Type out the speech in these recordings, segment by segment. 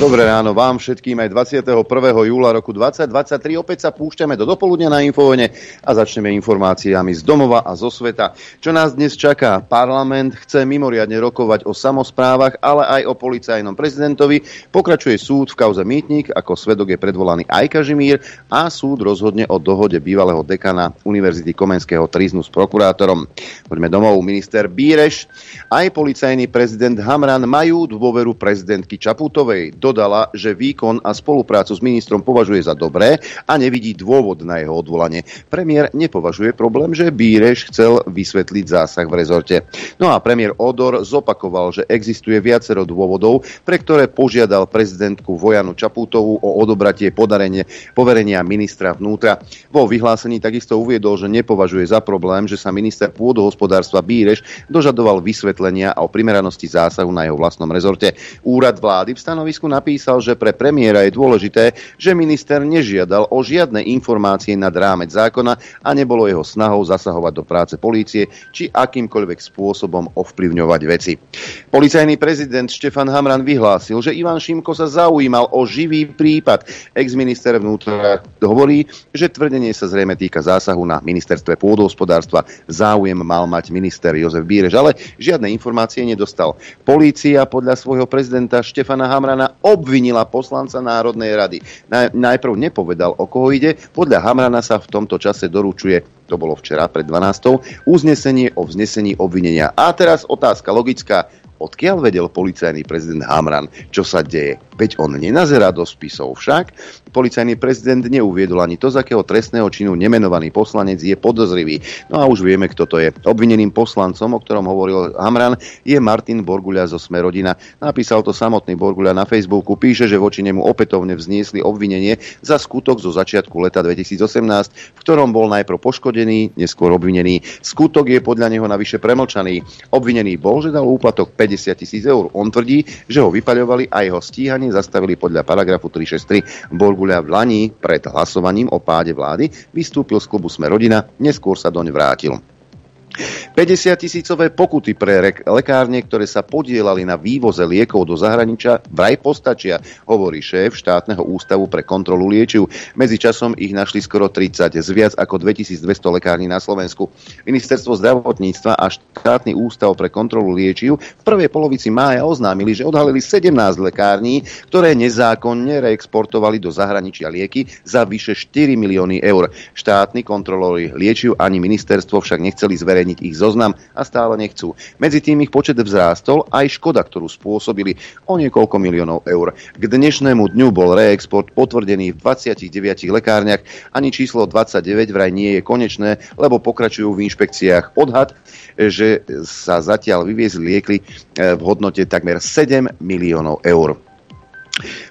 Dobré ráno vám všetkým aj 21. júla roku 2023. Opäť sa púšťame do dopoludnia na Infovojne a začneme informáciami z domova a zo sveta. Čo nás dnes čaká? Parlament chce mimoriadne rokovať o samozprávach, ale aj o policajnom prezidentovi. Pokračuje súd v kauze Mýtnik, ako svedok je predvolaný aj Kažimír a súd rozhodne o dohode bývalého dekana Univerzity Komenského Triznu s prokurátorom. Poďme domov. Minister Bíreš aj policajný prezident Hamran majú dôveru prezidentky Čaputovej. Dodala, že výkon a spoluprácu s ministrom považuje za dobré a nevidí dôvod na jeho odvolanie. Premiér nepovažuje problém, že Bíreš chcel vysvetliť zásah v rezorte. No a premiér Odor zopakoval, že existuje viacero dôvodov, pre ktoré požiadal prezidentku Vojanu Čaputovú o odobratie podarenie, poverenia ministra vnútra. Vo vyhlásení takisto uviedol, že nepovažuje za problém, že sa minister pôdohospodárstva Bíreš dožadoval vysvetlenie konania a o primeranosti zásahu na jeho vlastnom rezorte. Úrad vlády v stanovisku napísal, že pre premiéra je dôležité, že minister nežiadal o žiadne informácie nad rámec zákona a nebolo jeho snahou zasahovať do práce polície či akýmkoľvek spôsobom ovplyvňovať veci. Policajný prezident Štefan Hamran vyhlásil, že Ivan Šimko sa zaujímal o živý prípad. Ex-minister vnútra hovorí, že tvrdenie sa zrejme týka zásahu na ministerstve pôdohospodárstva. Záujem mal mať minister Jozef Bírež, ale žiadne informácie nedostal. Polícia podľa svojho prezidenta Štefana Hamrana obvinila poslanca Národnej rady. Najprv nepovedal, o koho ide. Podľa Hamrana sa v tomto čase doručuje to bolo včera pred 12. uznesenie o vznesení obvinenia. A teraz otázka logická. Odkiaľ vedel policajný prezident Hamran, čo sa deje? Veď on nenazerá do spisov však. Policajný prezident neuviedol ani to, z akého trestného činu nemenovaný poslanec je podozrivý. No a už vieme, kto to je. Obvineným poslancom, o ktorom hovoril Hamran, je Martin Borguľa zo Smerodina. Napísal to samotný Borguľa na Facebooku. Píše, že voči nemu opätovne vzniesli obvinenie za skutok zo začiatku leta 2018, v ktorom bol najprv poškodený, neskôr obvinený. Skutok je podľa neho navyše premlčaný. Obvinený bol, že dal úplatok 50 tisíc eur. On tvrdí, že ho vypaľovali a jeho stíhanie zastavili podľa paragrafu 363. Borguľa v Lani pred hlasovaním o páde vlády vystúpil z klubu Sme rodina, neskôr sa doň vrátil. 50 tisícové pokuty pre lekárne, ktoré sa podielali na vývoze liekov do zahraničia, vraj postačia, hovorí šéf štátneho ústavu pre kontrolu liečiv. Medzičasom ich našli skoro 30, z viac ako 2200 lekární na Slovensku. Ministerstvo zdravotníctva a štátny ústav pre kontrolu liečiv v prvej polovici mája oznámili, že odhalili 17 lekární, ktoré nezákonne reexportovali do zahraničia lieky za vyše 4 milióny eur. Štátni kontrolóri liečiv ani ministerstvo však nechceli zverejniť zverejniť ich zoznam a stále nechcú. Medzi tým ich počet vzrástol aj škoda, ktorú spôsobili o niekoľko miliónov eur. K dnešnému dňu bol reexport potvrdený v 29 lekárniach, ani číslo 29 vraj nie je konečné, lebo pokračujú v inšpekciách. Odhad, že sa zatiaľ vyviezli liekli eh, v hodnote takmer 7 miliónov eur.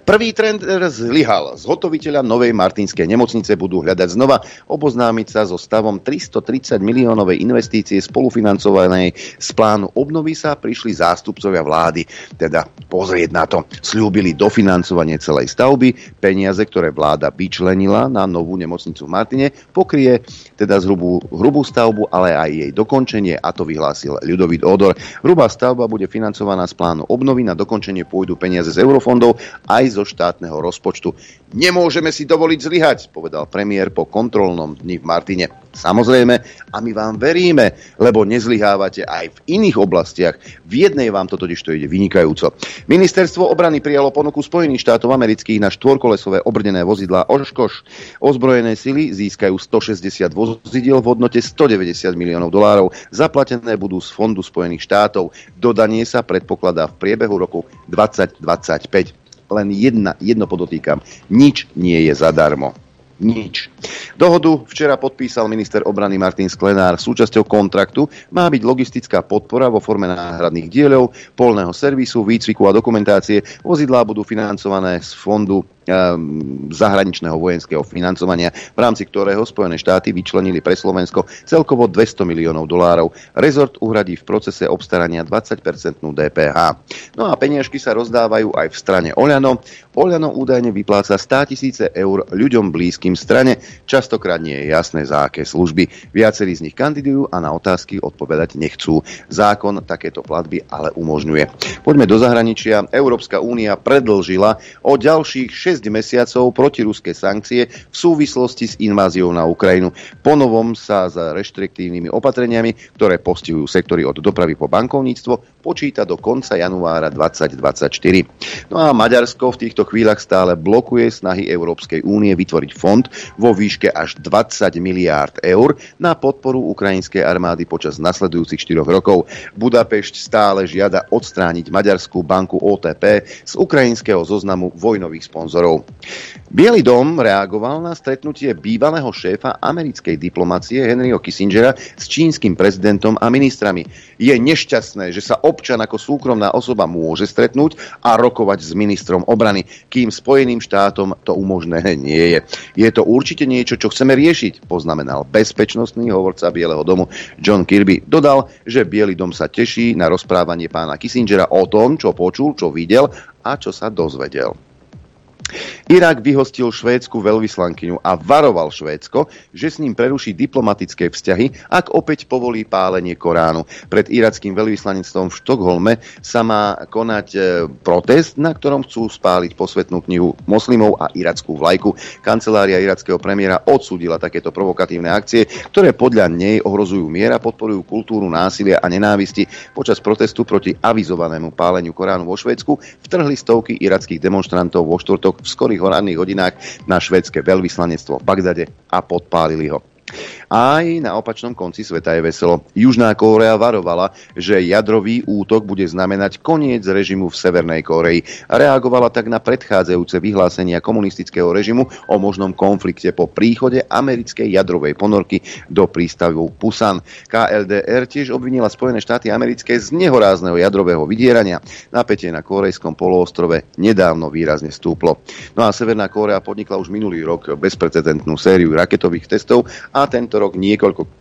Prvý trend zlyhal. Zhotoviteľa novej Martinskej nemocnice budú hľadať znova oboznámiť sa so stavom 330 miliónovej investície spolufinancovanej z plánu obnovy sa prišli zástupcovia vlády. Teda pozrieť na to. Sľúbili dofinancovanie celej stavby. Peniaze, ktoré vláda vyčlenila na novú nemocnicu v Martine, pokrie teda zhrubú, hrubú stavbu, ale aj jej dokončenie a to vyhlásil Ľudovít Odor. Hrubá stavba bude financovaná z plánu obnovy. Na dokončenie pôjdu peniaze z eurofondov aj zo štátneho rozpočtu. Nemôžeme si dovoliť zlyhať, povedal premiér po kontrolnom dni v Martine. Samozrejme, a my vám veríme, lebo nezlyhávate aj v iných oblastiach. V jednej vám to totiž to ide vynikajúco. Ministerstvo obrany prijalo ponuku Spojených štátov amerických na štvorkolesové obrnené vozidlá Oškoš. Ozbrojené sily získajú 160 vozidiel v hodnote 190 miliónov dolárov. Zaplatené budú z Fondu Spojených štátov. Dodanie sa predpokladá v priebehu roku 2025 len jedna, jedno podotýkam. Nič nie je zadarmo. Nič. Dohodu včera podpísal minister obrany Martin Sklenár. Súčasťou kontraktu má byť logistická podpora vo forme náhradných dielov, polného servisu, výcviku a dokumentácie. Vozidlá budú financované z fondu zahraničného vojenského financovania, v rámci ktorého Spojené štáty vyčlenili pre Slovensko celkovo 200 miliónov dolárov. Rezort uhradí v procese obstarania 20-percentnú DPH. No a peniažky sa rozdávajú aj v strane Oľano. Oľano údajne vypláca 100 tisíce eur ľuďom blízkym strane. Častokrát nie je jasné, za aké služby. Viacerí z nich kandidujú a na otázky odpovedať nechcú. Zákon takéto platby ale umožňuje. Poďme do zahraničia. Európska únia predlžila o ďalších 6 mesiacov protiruské sankcie v súvislosti s inváziou na Ukrajinu. Ponovom sa s reštriktívnymi opatreniami, ktoré postihujú sektory od dopravy po bankovníctvo, počíta do konca januára 2024. No a Maďarsko v týchto chvíľach stále blokuje snahy Európskej únie vytvoriť fond vo výške až 20 miliárd eur na podporu ukrajinskej armády počas nasledujúcich 4 rokov. Budapešť stále žiada odstrániť Maďarskú banku OTP z ukrajinského zoznamu vojnových sponzorov. Bielý dom reagoval na stretnutie bývalého šéfa americkej diplomacie Henryho Kissingera s čínskym prezidentom a ministrami. Je nešťastné, že sa občan ako súkromná osoba môže stretnúť a rokovať s ministrom obrany, kým Spojeným štátom to umožnené nie je. Je to určite niečo, čo chceme riešiť, poznamenal bezpečnostný hovorca Bieleho domu John Kirby. Dodal, že Bielý dom sa teší na rozprávanie pána Kissingera o tom, čo počul, čo videl a čo sa dozvedel. Irak vyhostil švédsku veľvyslankyňu a varoval Švédsko, že s ním preruší diplomatické vzťahy, ak opäť povolí pálenie Koránu. Pred irackým veľvyslanectvom v Štokholme sa má konať e, protest, na ktorom chcú spáliť posvetnú knihu moslimov a irackú vlajku. Kancelária irackého premiéra odsúdila takéto provokatívne akcie, ktoré podľa nej ohrozujú miera, podporujú kultúru násilia a nenávisti. Počas protestu proti avizovanému páleniu Koránu vo Švédsku vtrhli stovky irackých demonstrantov vo štvrtok v skorých ranných hodinách na švedské veľvyslanectvo v Bagdade a podpálili ho. Aj na opačnom konci sveta je veselo. Južná Kórea varovala, že jadrový útok bude znamenať koniec režimu v Severnej Kóreji. Reagovala tak na predchádzajúce vyhlásenia komunistického režimu o možnom konflikte po príchode americkej jadrovej ponorky do prístavu Pusan. KLDR tiež obvinila Spojené štáty americké z nehorázneho jadrového vydierania. Napätie na korejskom poloostrove nedávno výrazne stúplo. No a Severná Kórea podnikla už minulý rok bezprecedentnú sériu raketových testov a tento rok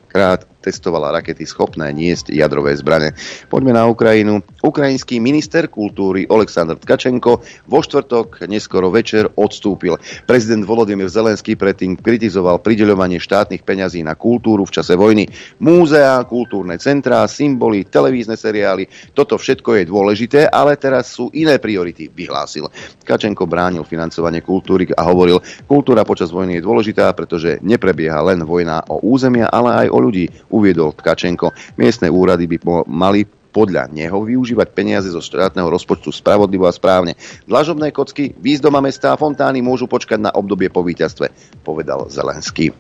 niekoľkokrát testovala rakety schopné niesť jadrové zbrane. Poďme na Ukrajinu. Ukrajinský minister kultúry Oleksandr Tkačenko vo štvrtok neskoro večer odstúpil. Prezident Volodymyr Zelenský predtým kritizoval prideľovanie štátnych peňazí na kultúru v čase vojny. Múzea, kultúrne centrá, symboly, televízne seriály, toto všetko je dôležité, ale teraz sú iné priority, vyhlásil. Tkačenko bránil financovanie kultúry a hovoril, kultúra počas vojny je dôležitá, pretože neprebieha len vojna o územia, ale aj o ľudí uviedol Tkačenko. Miestne úrady by mali podľa neho využívať peniaze zo štátneho rozpočtu spravodlivo a správne. Dlažobné kocky, výzdoma mesta a fontány môžu počkať na obdobie po víťazstve, povedal Zelenský.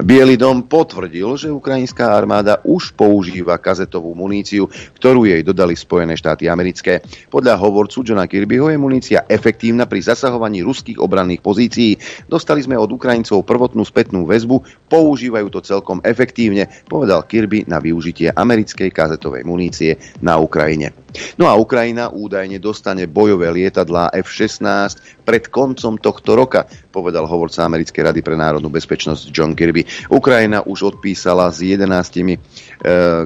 Bielý dom potvrdil, že ukrajinská armáda už používa kazetovú muníciu, ktorú jej dodali Spojené štáty americké. Podľa hovorcu Johna Kirbyho je munícia efektívna pri zasahovaní ruských obranných pozícií. Dostali sme od Ukrajincov prvotnú spätnú väzbu, používajú to celkom efektívne, povedal Kirby na využitie americkej kazetovej munície na Ukrajine. No a Ukrajina údajne dostane bojové lietadlá F-16 pred koncom tohto roka, povedal hovorca Americkej rady pre národnú bezpečnosť John Kirby. Ukrajina už odpísala s 11 e,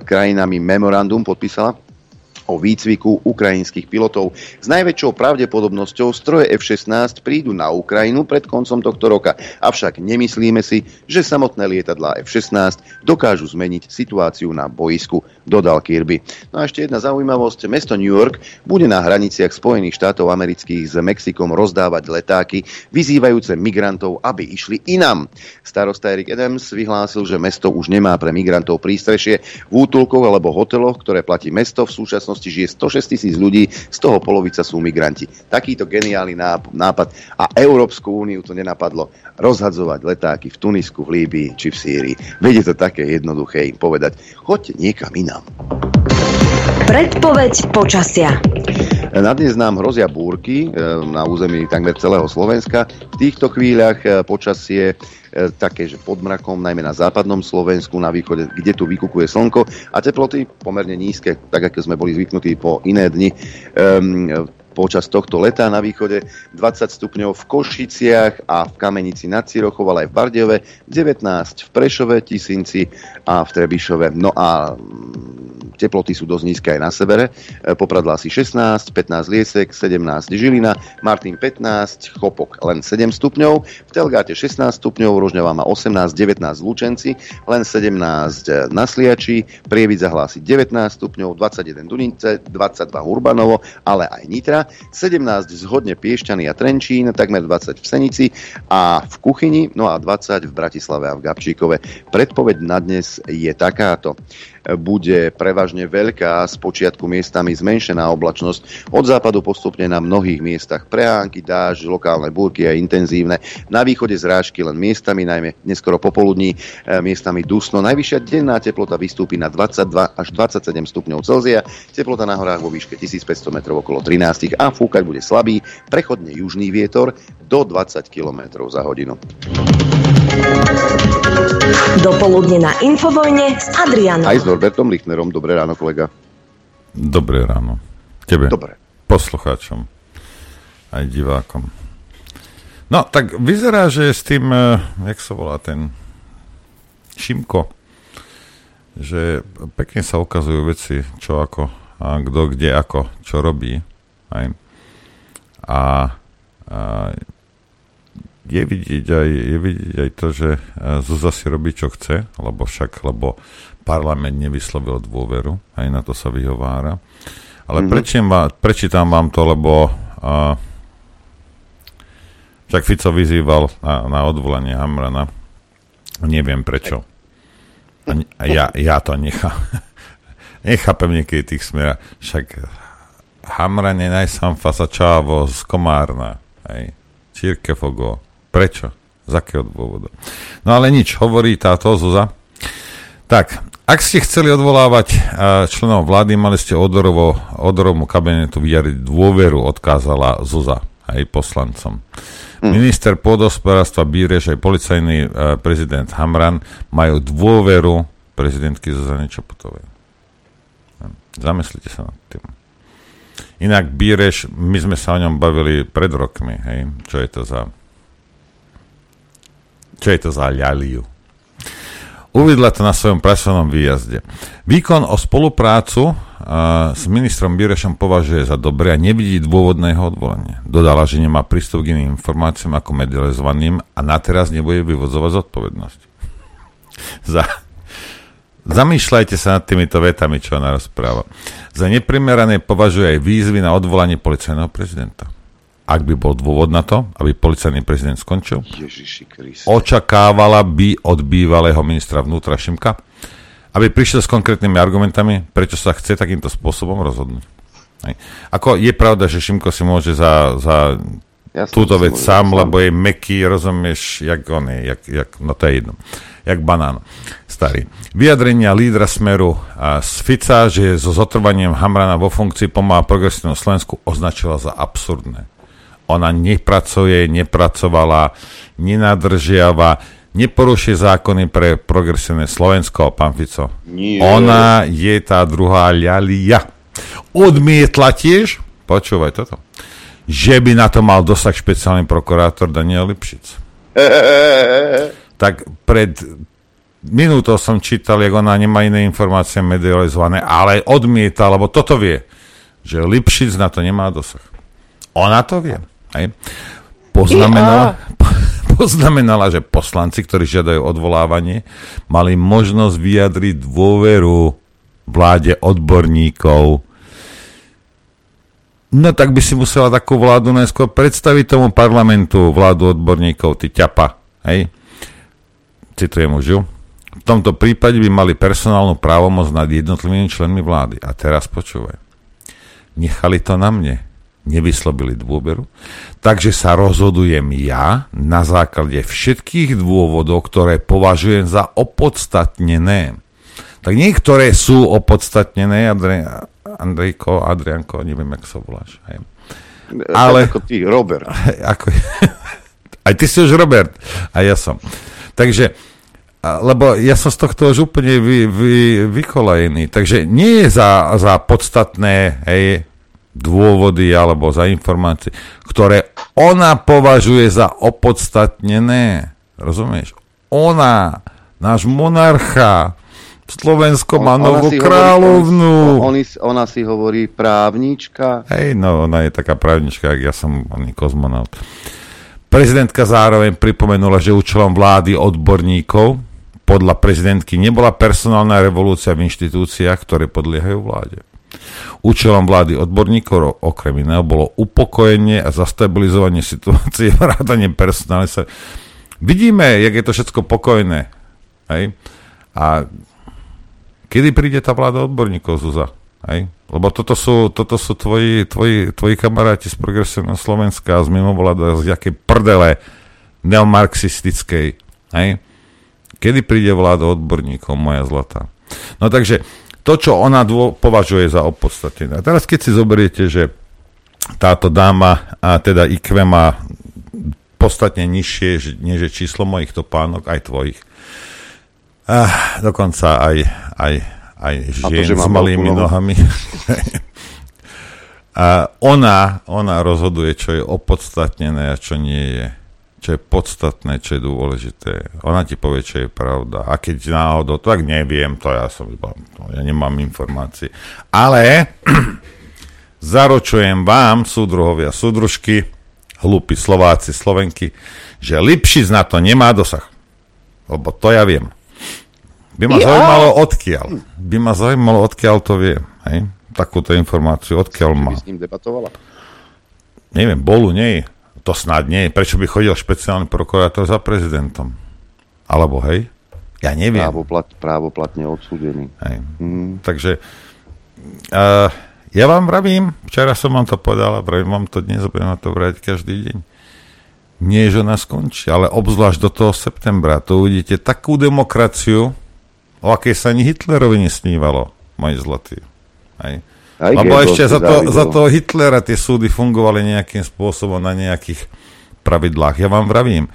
krajinami memorandum, podpísala o výcviku ukrajinských pilotov. S najväčšou pravdepodobnosťou stroje F-16 prídu na Ukrajinu pred koncom tohto roka. Avšak nemyslíme si, že samotné lietadlá F-16 dokážu zmeniť situáciu na boisku, dodal Kirby. No a ešte jedna zaujímavosť. Mesto New York bude na hraniciach Spojených štátov amerických s Mexikom rozdávať letáky, vyzývajúce migrantov, aby išli inam. Starosta Eric Adams vyhlásil, že mesto už nemá pre migrantov prístrešie v útulkoch alebo hoteloch, ktoré platí mesto v súčasnosti žije 106 tisíc ľudí, z toho polovica sú migranti. Takýto geniálny nápad. A Európsku úniu to nenapadlo rozhadzovať letáky v Tunisku, v Líbii či v Sýrii. Veď to také jednoduché im povedať. Choďte niekam inám. Predpoveď počasia. Na dnes nám hrozia búrky e, na území takmer celého Slovenska. V týchto chvíľach e, počasie E, také, že pod mrakom, najmä na západnom Slovensku, na východe, kde tu vykukuje slnko a teploty pomerne nízke, tak ako sme boli zvyknutí po iné dni. Um, počas tohto leta na východe, 20 stupňov v Košiciach a v Kamenici nad Cirochov, ale aj v Bardiove, 19 v Prešove, Tisinci a v Trebišove. No a teploty sú dosť nízke aj na severe. E, Popradla asi 16, 15 Liesek, 17 Žilina, Martin 15, Chopok len 7 stupňov, v Telgáte 16 stupňov, Rožňová má 18, 19 Lučenci, len 17 na Sliači, Prievid zahlási 19 stupňov, 21 Dunice, 22 Urbanovo, ale aj Nitra, 17 zhodne Piešťany a Trenčín, takmer 20 v Senici a v Kuchyni, no a 20 v Bratislave a v Gabčíkove. Predpoveď na dnes je takáto bude prevažne veľká, z počiatku miestami zmenšená oblačnosť, od západu postupne na mnohých miestach preánky, dáž, lokálne búrky a intenzívne, na východe zrážky len miestami, najmä neskoro popoludní, e, miestami dusno. Najvyššia denná teplota vystúpi na 22 až 27 stupňov Celzia, teplota na horách vo výške 1500 metrov okolo 13 a fúkať bude slabý, prechodne južný vietor do 20 km za hodinu. Dopoludne na Infovojne s Adrianom. Aj s Norbertom Lichnerom. Dobré ráno, kolega. Dobré ráno. Tebe. Dobre. Poslucháčom. Aj divákom. No, tak vyzerá, že s tým, eh, jak sa volá ten Šimko, že pekne sa ukazujú veci, čo ako, a kto kde ako, čo robí. Aj. A, a je vidieť aj, je vidieť aj to, že Zuzá si robí, čo chce, lebo však, lebo parlament nevyslovil dôveru, aj na to sa vyhovára. Ale mm-hmm. prečítam, prečítam vám to, lebo uh, však Fico vyzýval na, na odvolanie Hamrana. Neviem prečo. A ja, ja to nechám. Nechápem niekedy tých smer. Však Hamran je najsam fasačávo z Komárna. Hej. Církefogo Prečo? Z akého dôvodu? No ale nič, hovorí táto Zuza. Tak, ak ste chceli odvolávať eh, členov vlády, mali ste odorovo, odorovom kabinetu vyjariť dôveru, odkázala Zuza aj poslancom. Hmm. Minister pôdospodárstva Bíreš aj policajný uh, prezident Hamran majú dôveru prezidentky Zuzany Čaputovej. Zamyslite sa nad tým. Inak Bíreš, my sme sa o ňom bavili pred rokmi, hej, čo je to za čo je to za ľaliu? Uvidla to na svojom pracovnom výjazde. Výkon o spoluprácu uh, s ministrom Birešom považuje za dobré a nevidí dôvod na jeho odvolanie. Dodala, že nemá prístup k iným informáciám ako medializovaným a na teraz nebude vyvodzovať zodpovednosť. za, Zamýšľajte sa nad týmito vetami, čo ona rozpráva. Za neprimerané považuje aj výzvy na odvolanie policajného prezidenta ak by bol dôvod na to, aby policajný prezident skončil, očakávala by od bývalého ministra vnútra Šimka, aby prišiel s konkrétnymi argumentami, prečo sa chce takýmto spôsobom rozhodnúť. Hej. Ako je pravda, že Šimko si môže za, za ja túto vec sám, lebo je meký, rozumieš, jak on je, jak, jak, no to je jedno, jak banán starý. Vyjadrenia lídra Smeru a z Fica, že so zotrvaním Hamrana vo funkcii pomáha progresívnu Slovensku, označila za absurdné. Ona nepracuje, nepracovala, nenadržiava, neporušuje zákony pre progresívne Slovensko, pán Fico. Nie. Ona je tá druhá ľalia. Odmietla tiež, počúvaj toto, že by na to mal dosah špeciálny prokurátor Daniel Lipšic. tak pred minútou som čítal, jak ona nemá iné informácie medializované, ale odmieta, lebo toto vie, že Lipšic na to nemá dosah. Ona to vie. Hej. Poznamenala, poznamenala, že poslanci, ktorí žiadajú odvolávanie, mali možnosť vyjadriť dôveru vláde odborníkov. No tak by si musela takú vládu najskôr predstaviť tomu parlamentu, vládu odborníkov, ty ťapa. Hej? Citujem už V tomto prípade by mali personálnu právomoc nad jednotlivými členmi vlády. A teraz počúvaj. Nechali to na mne nevyslobili dôveru. Takže sa rozhodujem ja na základe všetkých dôvodov, ktoré považujem za opodstatnené. Tak niektoré sú opodstatnené, Andrej, Andrejko, Adrianko, neviem, jak sa voláš. Hej. Ale, ako ty, Robert. Ako, aj ty si už Robert, a ja som. Takže, lebo ja som z tohto už úplne vy, vy, vykolajený. Takže nie je za, za podstatné, hej, dôvody alebo za informácie, ktoré ona považuje za opodstatnené. Rozumieš? Ona, náš monarcha, Slovensko má novú kráľovnú. On, ona si hovorí právnička. Hej, no ona je taká právnička, jak ja som oný kozmonaut. Prezidentka zároveň pripomenula, že účelom vlády odborníkov podľa prezidentky nebola personálna revolúcia v inštitúciách, ktoré podliehajú vláde. Účelom vlády odborníkov okrem iného bolo upokojenie a zastabilizovanie situácie, vrátanie personálu. Vidíme, jak je to všetko pokojné. Hej? A Kedy príde tá vláda odborníkov, Zuza? Hej? Lebo toto sú, toto sú tvoji, tvoji, tvoji kamaráti z progresívneho Slovenska, z mimovláda, z jakej prdele neomarxistickej. Hej? Kedy príde vláda odborníkov, moja zlatá? No takže, to, čo ona dô, považuje za opodstatnené. A teraz, keď si zoberiete, že táto dáma, a teda IQ má podstatne nižšie, než je číslo mojich topánok, aj tvojich, Ah, dokonca aj, aj, aj žien to, s malými nohami. a ona, ona rozhoduje, čo je opodstatnené a čo nie je. Čo je podstatné, čo je dôležité. Ona ti povie, čo je pravda. A keď náhodou, tak neviem, to ja som iba, ja nemám informácie. Ale zaročujem vám, súdruhovia, súdružky, hlúpi Slováci, Slovenky, že Lipšic na to nemá dosah. Lebo to ja viem. By ma ja. zaujímalo, odkiaľ. By ma zaujímalo, odkiaľ to vie. Hej? Takúto informáciu, odkiaľ má. S ním debatovala? Neviem, bolu nie To snad nie Prečo by chodil špeciálny prokurátor za prezidentom? Alebo hej? Ja neviem. Právoplat, právoplatne odsúdený. Hej. Mm. Takže uh, ja vám vravím, včera som vám to povedal a vravím vám to dnes, budem na to vrať každý deň. Nie, že ona skončí, ale obzvlášť do toho septembra. To uvidíte takú demokraciu, o akej sa ani Hitlerovi nesnívalo, moji zlatí. Hej. Aj Lebo ešte za to, za to Hitlera tie súdy fungovali nejakým spôsobom na nejakých pravidlách. Ja vám vravím,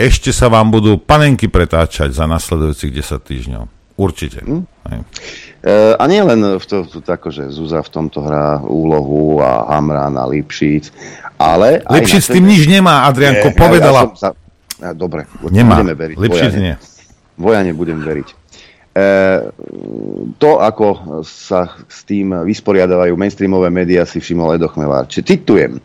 ešte sa vám budú panenky pretáčať za nasledujúcich 10 týždňov. Určite. Hm? E, a nie len v to, to, to, že Zuza v tomto hrá úlohu a Hamran a Lipšic, ale... Lipšic s tým nič nemá, Adrianko, je, povedala. Ja, ja sa, dobre, nemá. budeme veriť. Lipšic nie. Vojane budem veriť. E, to, ako sa s tým vysporiadavajú mainstreamové médiá, si všimol Edo Chmelár. Citujem.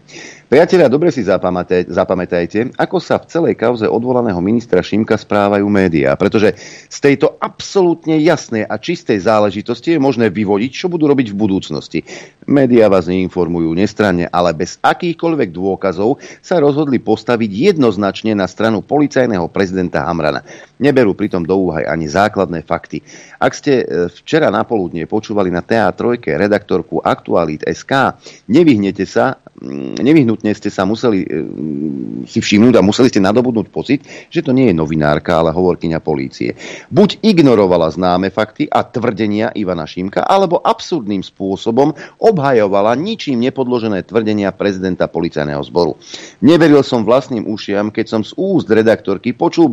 Priatelia, dobre si zapamätajte, ako sa v celej kauze odvolaného ministra Šimka správajú médiá, pretože z tejto absolútne jasnej a čistej záležitosti je možné vyvodiť, čo budú robiť v budúcnosti. Médiá vás neinformujú nestranne, ale bez akýchkoľvek dôkazov sa rozhodli postaviť jednoznačne na stranu policajného prezidenta Hamrana. Neberú pritom do úvahy ani základné fakty. Ak ste e, včera napoludne počúvali na TA3 redaktorku Aktualit SK, nevyhnete sa Mm, nevyhnutne ste sa museli mm, si všimnúť a museli ste nadobudnúť pocit, že to nie je novinárka, ale hovorkyňa polície. Buď ignorovala známe fakty a tvrdenia Ivana Šimka, alebo absurdným spôsobom obhajovala ničím nepodložené tvrdenia prezidenta policajného zboru. Neveril som vlastným ušiam, keď som z úst redaktorky počul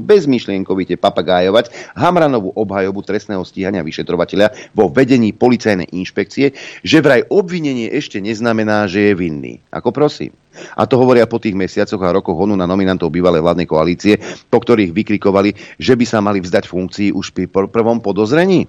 bezmyšlienkovite papagájovať Hamranovú obhajobu trestného stíhania vyšetrovateľa vo vedení policajnej inšpekcie, že vraj obvinenie ešte neznamená, že je vinný. Ako prosím. A to hovoria po tých mesiacoch a rokoch honu na nominantov bývalej vládnej koalície, po ktorých vykrikovali, že by sa mali vzdať funkcií už pri prvom podozrení.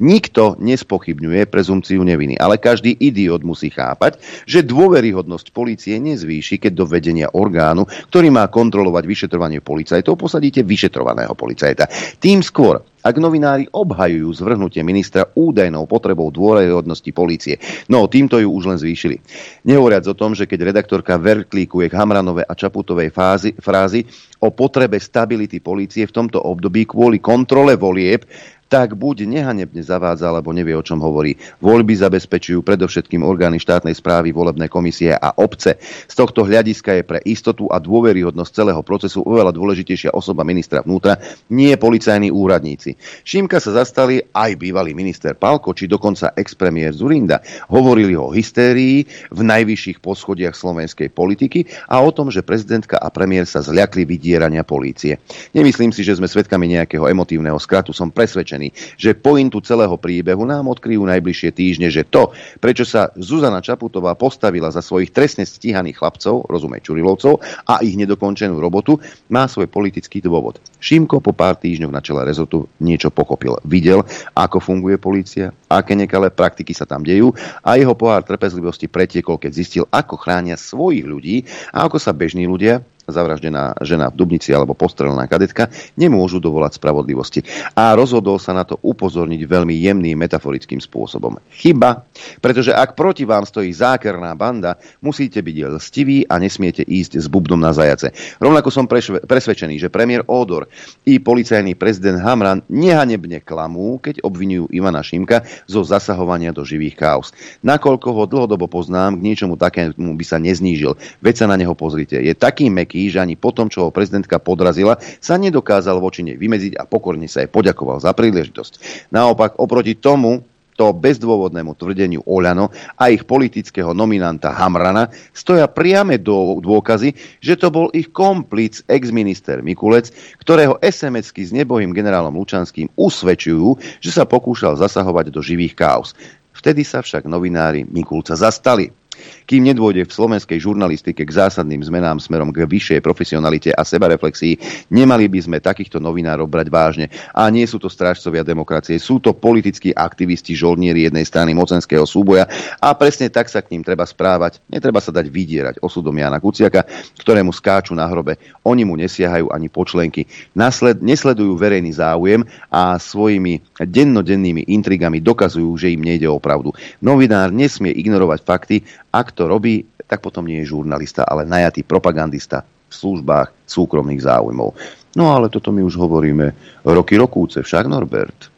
Nikto nespochybňuje prezumciu neviny, ale každý idiot musí chápať, že dôveryhodnosť policie nezvýši, keď do vedenia orgánu, ktorý má kontrolovať vyšetrovanie policajtov, posadíte vyšetrovaného policajta. Tým skôr, ak novinári obhajujú zvrhnutie ministra údajnou potrebou dôveryhodnosti polície. No, týmto ju už len zvýšili. Nehovoriac o tom, že keď redaktorka verklíkuje k Hamranovej a Čaputovej fázi, frázi o potrebe stability polície v tomto období kvôli kontrole volieb, tak buď nehanebne zavádza, alebo nevie, o čom hovorí. Voľby zabezpečujú predovšetkým orgány štátnej správy, volebné komisie a obce. Z tohto hľadiska je pre istotu a dôveryhodnosť celého procesu oveľa dôležitejšia osoba ministra vnútra, nie policajní úradníci. Šimka sa zastali aj bývalý minister Palko, či dokonca expremiér Zurinda. Hovorili o hystérii v najvyšších poschodiach slovenskej politiky a o tom, že prezidentka a premiér sa zľakli vydierania polície. Nemyslím si, že sme svedkami nejakého emotívneho skratu. Som presvedčený, presvedčení, že pointu celého príbehu nám odkryjú najbližšie týždne, že to, prečo sa Zuzana Čaputová postavila za svojich trestne stíhaných chlapcov, rozumej Čurilovcov, a ich nedokončenú robotu, má svoj politický dôvod. Šimko po pár týždňoch na čele rezortu niečo pochopil. Videl, ako funguje polícia, aké nekalé praktiky sa tam dejú a jeho pohár trpezlivosti pretiekol, keď zistil, ako chránia svojich ľudí a ako sa bežní ľudia, zavraždená žena v Dubnici alebo postrelená kadetka nemôžu dovolať spravodlivosti. A rozhodol sa na to upozorniť veľmi jemným metaforickým spôsobom. Chyba, pretože ak proti vám stojí zákerná banda, musíte byť lstiví a nesmiete ísť s bubnom na zajace. Rovnako som presvedčený, že premiér Odor i policajný prezident Hamran nehanebne klamú, keď obvinujú Ivana Šimka zo zasahovania do živých chaos. Nakoľko ho dlhodobo poznám, k niečomu takému by sa neznížil. Veď sa na neho pozrite. Je taký meký, že ani po tom, čo ho prezidentka podrazila, sa nedokázal voči nej vymedziť a pokorne sa jej poďakoval za príležitosť. Naopak, oproti tomu, to bezdôvodnému tvrdeniu Oľano a ich politického nominanta Hamrana stoja priame dôkazy, že to bol ich komplic ex-minister Mikulec, ktorého SMS-ky s nebohým generálom Lučanským usvedčujú, že sa pokúšal zasahovať do živých chaos. Vtedy sa však novinári Mikulca zastali. Kým nedôjde v slovenskej žurnalistike k zásadným zmenám smerom k vyššej profesionalite a sebareflexii, nemali by sme takýchto novinárov brať vážne. A nie sú to strážcovia demokracie, sú to politickí aktivisti, žoldnieri jednej strany mocenského súboja a presne tak sa k ním treba správať. Netreba sa dať vydierať osudom Jana Kuciaka, ktorému skáču na hrobe. Oni mu nesiahajú ani počlenky. Nasled, nesledujú verejný záujem a svojimi dennodennými intrigami dokazujú, že im nejde o pravdu. Novinár nesmie ignorovať fakty ak to robí, tak potom nie je žurnalista, ale najatý propagandista v službách súkromných záujmov. No ale toto my už hovoríme roky rokúce, však Norbert.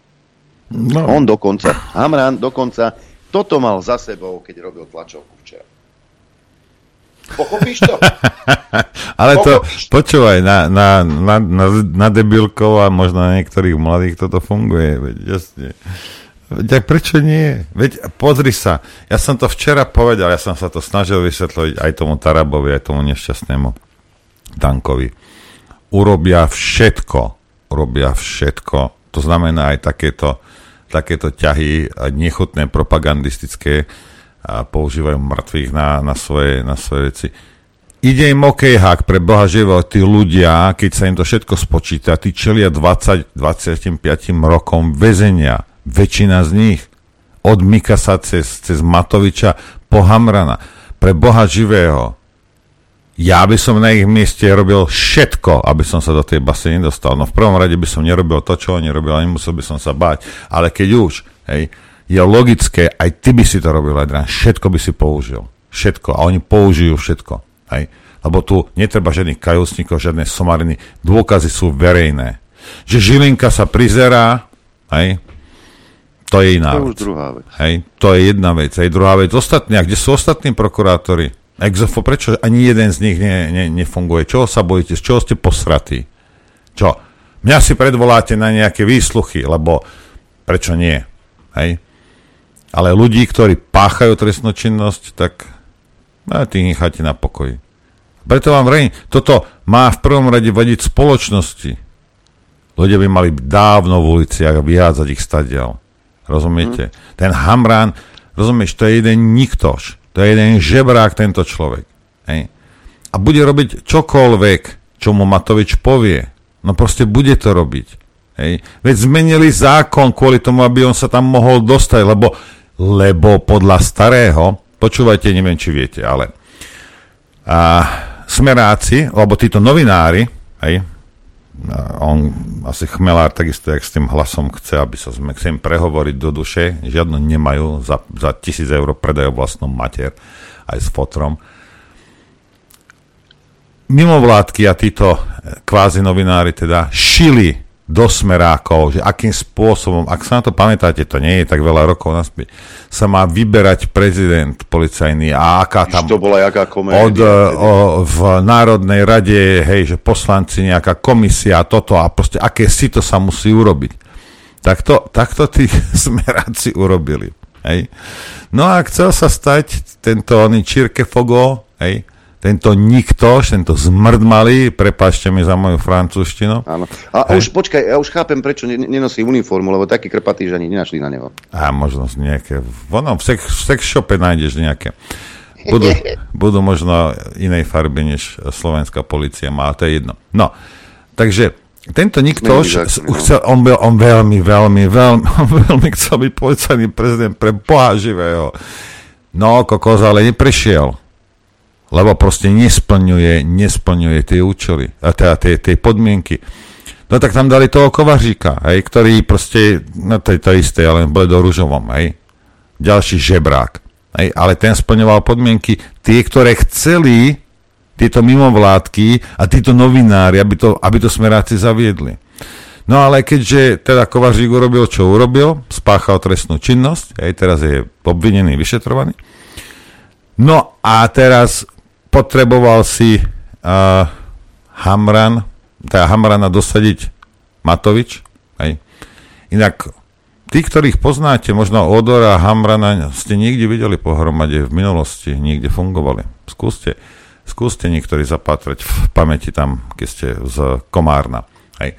No. On dokonca, Hamran dokonca toto mal za sebou, keď robil tlačovku včera. Pochopíš to? Ale to, počúvaj, na, na, na, na, na debilkov a možno na niektorých mladých toto funguje, veď jasne. Tak prečo nie? Veď pozri sa, ja som to včera povedal, ja som sa to snažil vysvetliť aj tomu Tarabovi, aj tomu nešťastnému Dankovi. Urobia všetko, urobia všetko, to znamená aj takéto, takéto ťahy, nechutné propagandistické a používajú mŕtvych na, na, svoje, na svoje veci. Ide im okejhák pre Boha živo, tí ľudia, keď sa im to všetko spočíta, tí čelia 20, 25 rokom väzenia Väčšina z nich. Od Mikasa cez, cez Matoviča po Hamrana. Pre Boha živého. Ja by som na ich mieste robil všetko, aby som sa do tej basy nedostal. No v prvom rade by som nerobil to, čo oni robili, a nemusel by som sa báť. Ale keď už, hej, je logické, aj ty by si to robil, Adrian, všetko by si použil. Všetko. A oni použijú všetko. Hej. Lebo tu netreba žiadnych kajúcnikov, žiadne somariny. Dôkazy sú verejné. Že Žilinka sa prizerá, hej, to je iná to vec. druhá vec. Hej, to je jedna vec. Hej, druhá vec. Ostatní, a kde sú ostatní prokurátori? Exofo, prečo ani jeden z nich ne, ne, nefunguje? Čoho sa bojíte? Z čoho ste posratí? Čo? Mňa si predvoláte na nejaké výsluchy, lebo prečo nie? Hej? Ale ľudí, ktorí páchajú trestnú činnosť, tak a tých necháte na pokoji. Preto vám vrejím, toto má v prvom rade vadiť spoločnosti. Ľudia by mali dávno v uliciach vyhádzať ich stadiaľ. Rozumiete? Mm. Ten Hamran, rozumieš, to je jeden niktoš. To je jeden žebrák tento človek. Hej? A bude robiť čokoľvek, čo mu Matovič povie. No proste bude to robiť. Hej? Veď zmenili zákon kvôli tomu, aby on sa tam mohol dostať, lebo, lebo podľa starého, počúvajte, neviem, či viete, ale a, smeráci, alebo títo novinári, hej, on asi chmelár takisto, jak s tým hlasom chce, aby sa sme chcem prehovoriť do duše, žiadno nemajú, za, za tisíc eur predajú vlastnú mater aj s fotrom. Mimovládky a títo kvázi novinári teda šili do smerákov, že akým spôsobom, ak sa na to pamätáte, to nie je tak veľa rokov naspäť, sa má vyberať prezident policajný a aká tam... To bola jaká komédia. Od, o, v Národnej rade, hej, že poslanci, nejaká komisia, toto a proste aké si to sa musí urobiť. Tak to, tak to tí smeráci urobili. Hej. No a chcel sa stať tento oný Čirke Fogo, hej, tento niktož, tento zmrd malý, prepáčte mi za moju francúzštinu. Áno. A Hej. už počkaj, ja už chápem, prečo nenosí uniformu, lebo taký krpatý, že ani nenašli na neho. A možno nejaké, ono, v sex, v sex shope nájdeš nejaké. Budú, budú možno inej farby, než slovenská policia má, to je jedno. No, takže tento Niktoš, no. chcel, on, byl, on veľmi, veľmi, veľmi, on veľmi chcel byť policajný prezident pre Boha živého. No, kokos, ale neprešiel lebo proste nesplňuje, nesplňuje tie účely, a teda tie, tie podmienky. No tak tam dali toho kovaříka, hej, ktorý proste, no to je to isté, ale do rúžovom, hej. Ďalší žebrák. Hej, ale ten splňoval podmienky, tie, ktoré chceli tieto mimovládky a títo novinári, aby to, aby to smeráci zaviedli. No ale keďže teda Kovařík urobil, čo urobil, spáchal trestnú činnosť, aj teraz je obvinený, vyšetrovaný. No a teraz potreboval si uh, Hamran, teda Hamrana dosadiť Matovič. Hej. Inak tí, ktorých poznáte, možno Odora a Hamrana ste niekde videli pohromade v minulosti, niekde fungovali. Skúste, skúste niektorí zapatrať v pamäti tam, keď ste z Komárna. Hej.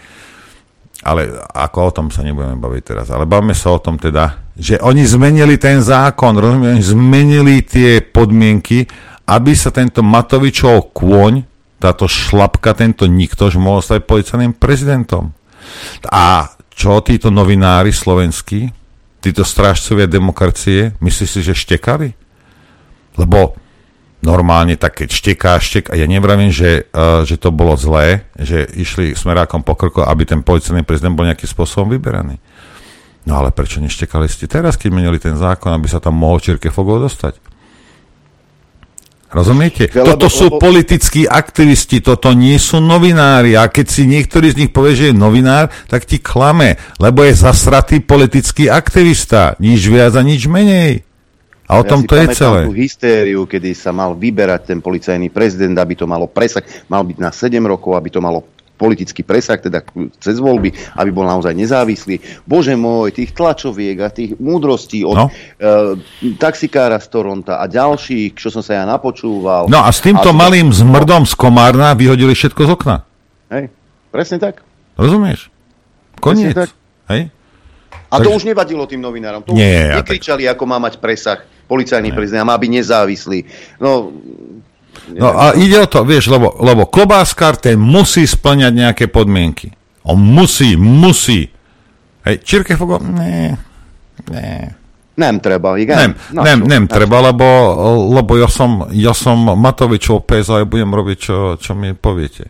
Ale ako o tom sa nebudeme baviť teraz. Ale bavíme sa o tom teda, že oni zmenili ten zákon, rozumiem, zmenili tie podmienky aby sa tento Matovičov kôň, táto šlapka, tento niktož mohol stať policajným prezidentom. A čo títo novinári slovenskí, títo strážcovia demokracie, myslíš si, že štekali? Lebo normálne tak, keď šteká, štek, a ja nevravím, že, uh, že to bolo zlé, že išli smerákom po krku, aby ten policajný prezident bol nejakým spôsobom vyberaný. No ale prečo neštekali ste teraz, keď menili ten zákon, aby sa tam mohol Čirke Fogov dostať? Rozumiete? Lebo, toto sú lebo... politickí aktivisti, toto nie sú novinári. A keď si niektorý z nich povie, že je novinár, tak ti klame, lebo je zasratý politický aktivista. Nič viac a nič menej. A o ja tom to je celé. tú hystériu, kedy sa mal vyberať ten policajný prezident, aby to malo presah, mal byť na 7 rokov, aby to malo politický presah, teda cez voľby, aby bol naozaj nezávislý. Bože môj, tých tlačoviek a tých múdrostí od no. e, taxikára z Toronta a ďalších, čo som sa ja napočúval. No a s týmto a malým zmrdom z Komárna vyhodili všetko z okna. Hej, presne tak. Rozumieš? Koniec. Tak. Hej? A Takže... to už nevadilo tým novinárom. To Nie, už nekričali, tak... ako má mať presah policajný prezident a má byť nezávislý. No, No a ide o to, vieš, lebo, lebo klobáskar ten musí splňať nejaké podmienky. On musí, musí. Hej, Čirke Fogo, ne, ne. Nem treba, igen? Nem, nem, nem treba, lebo, lebo ja som, ja som Matovičov pes a ja budem robiť, čo, čo mi poviete.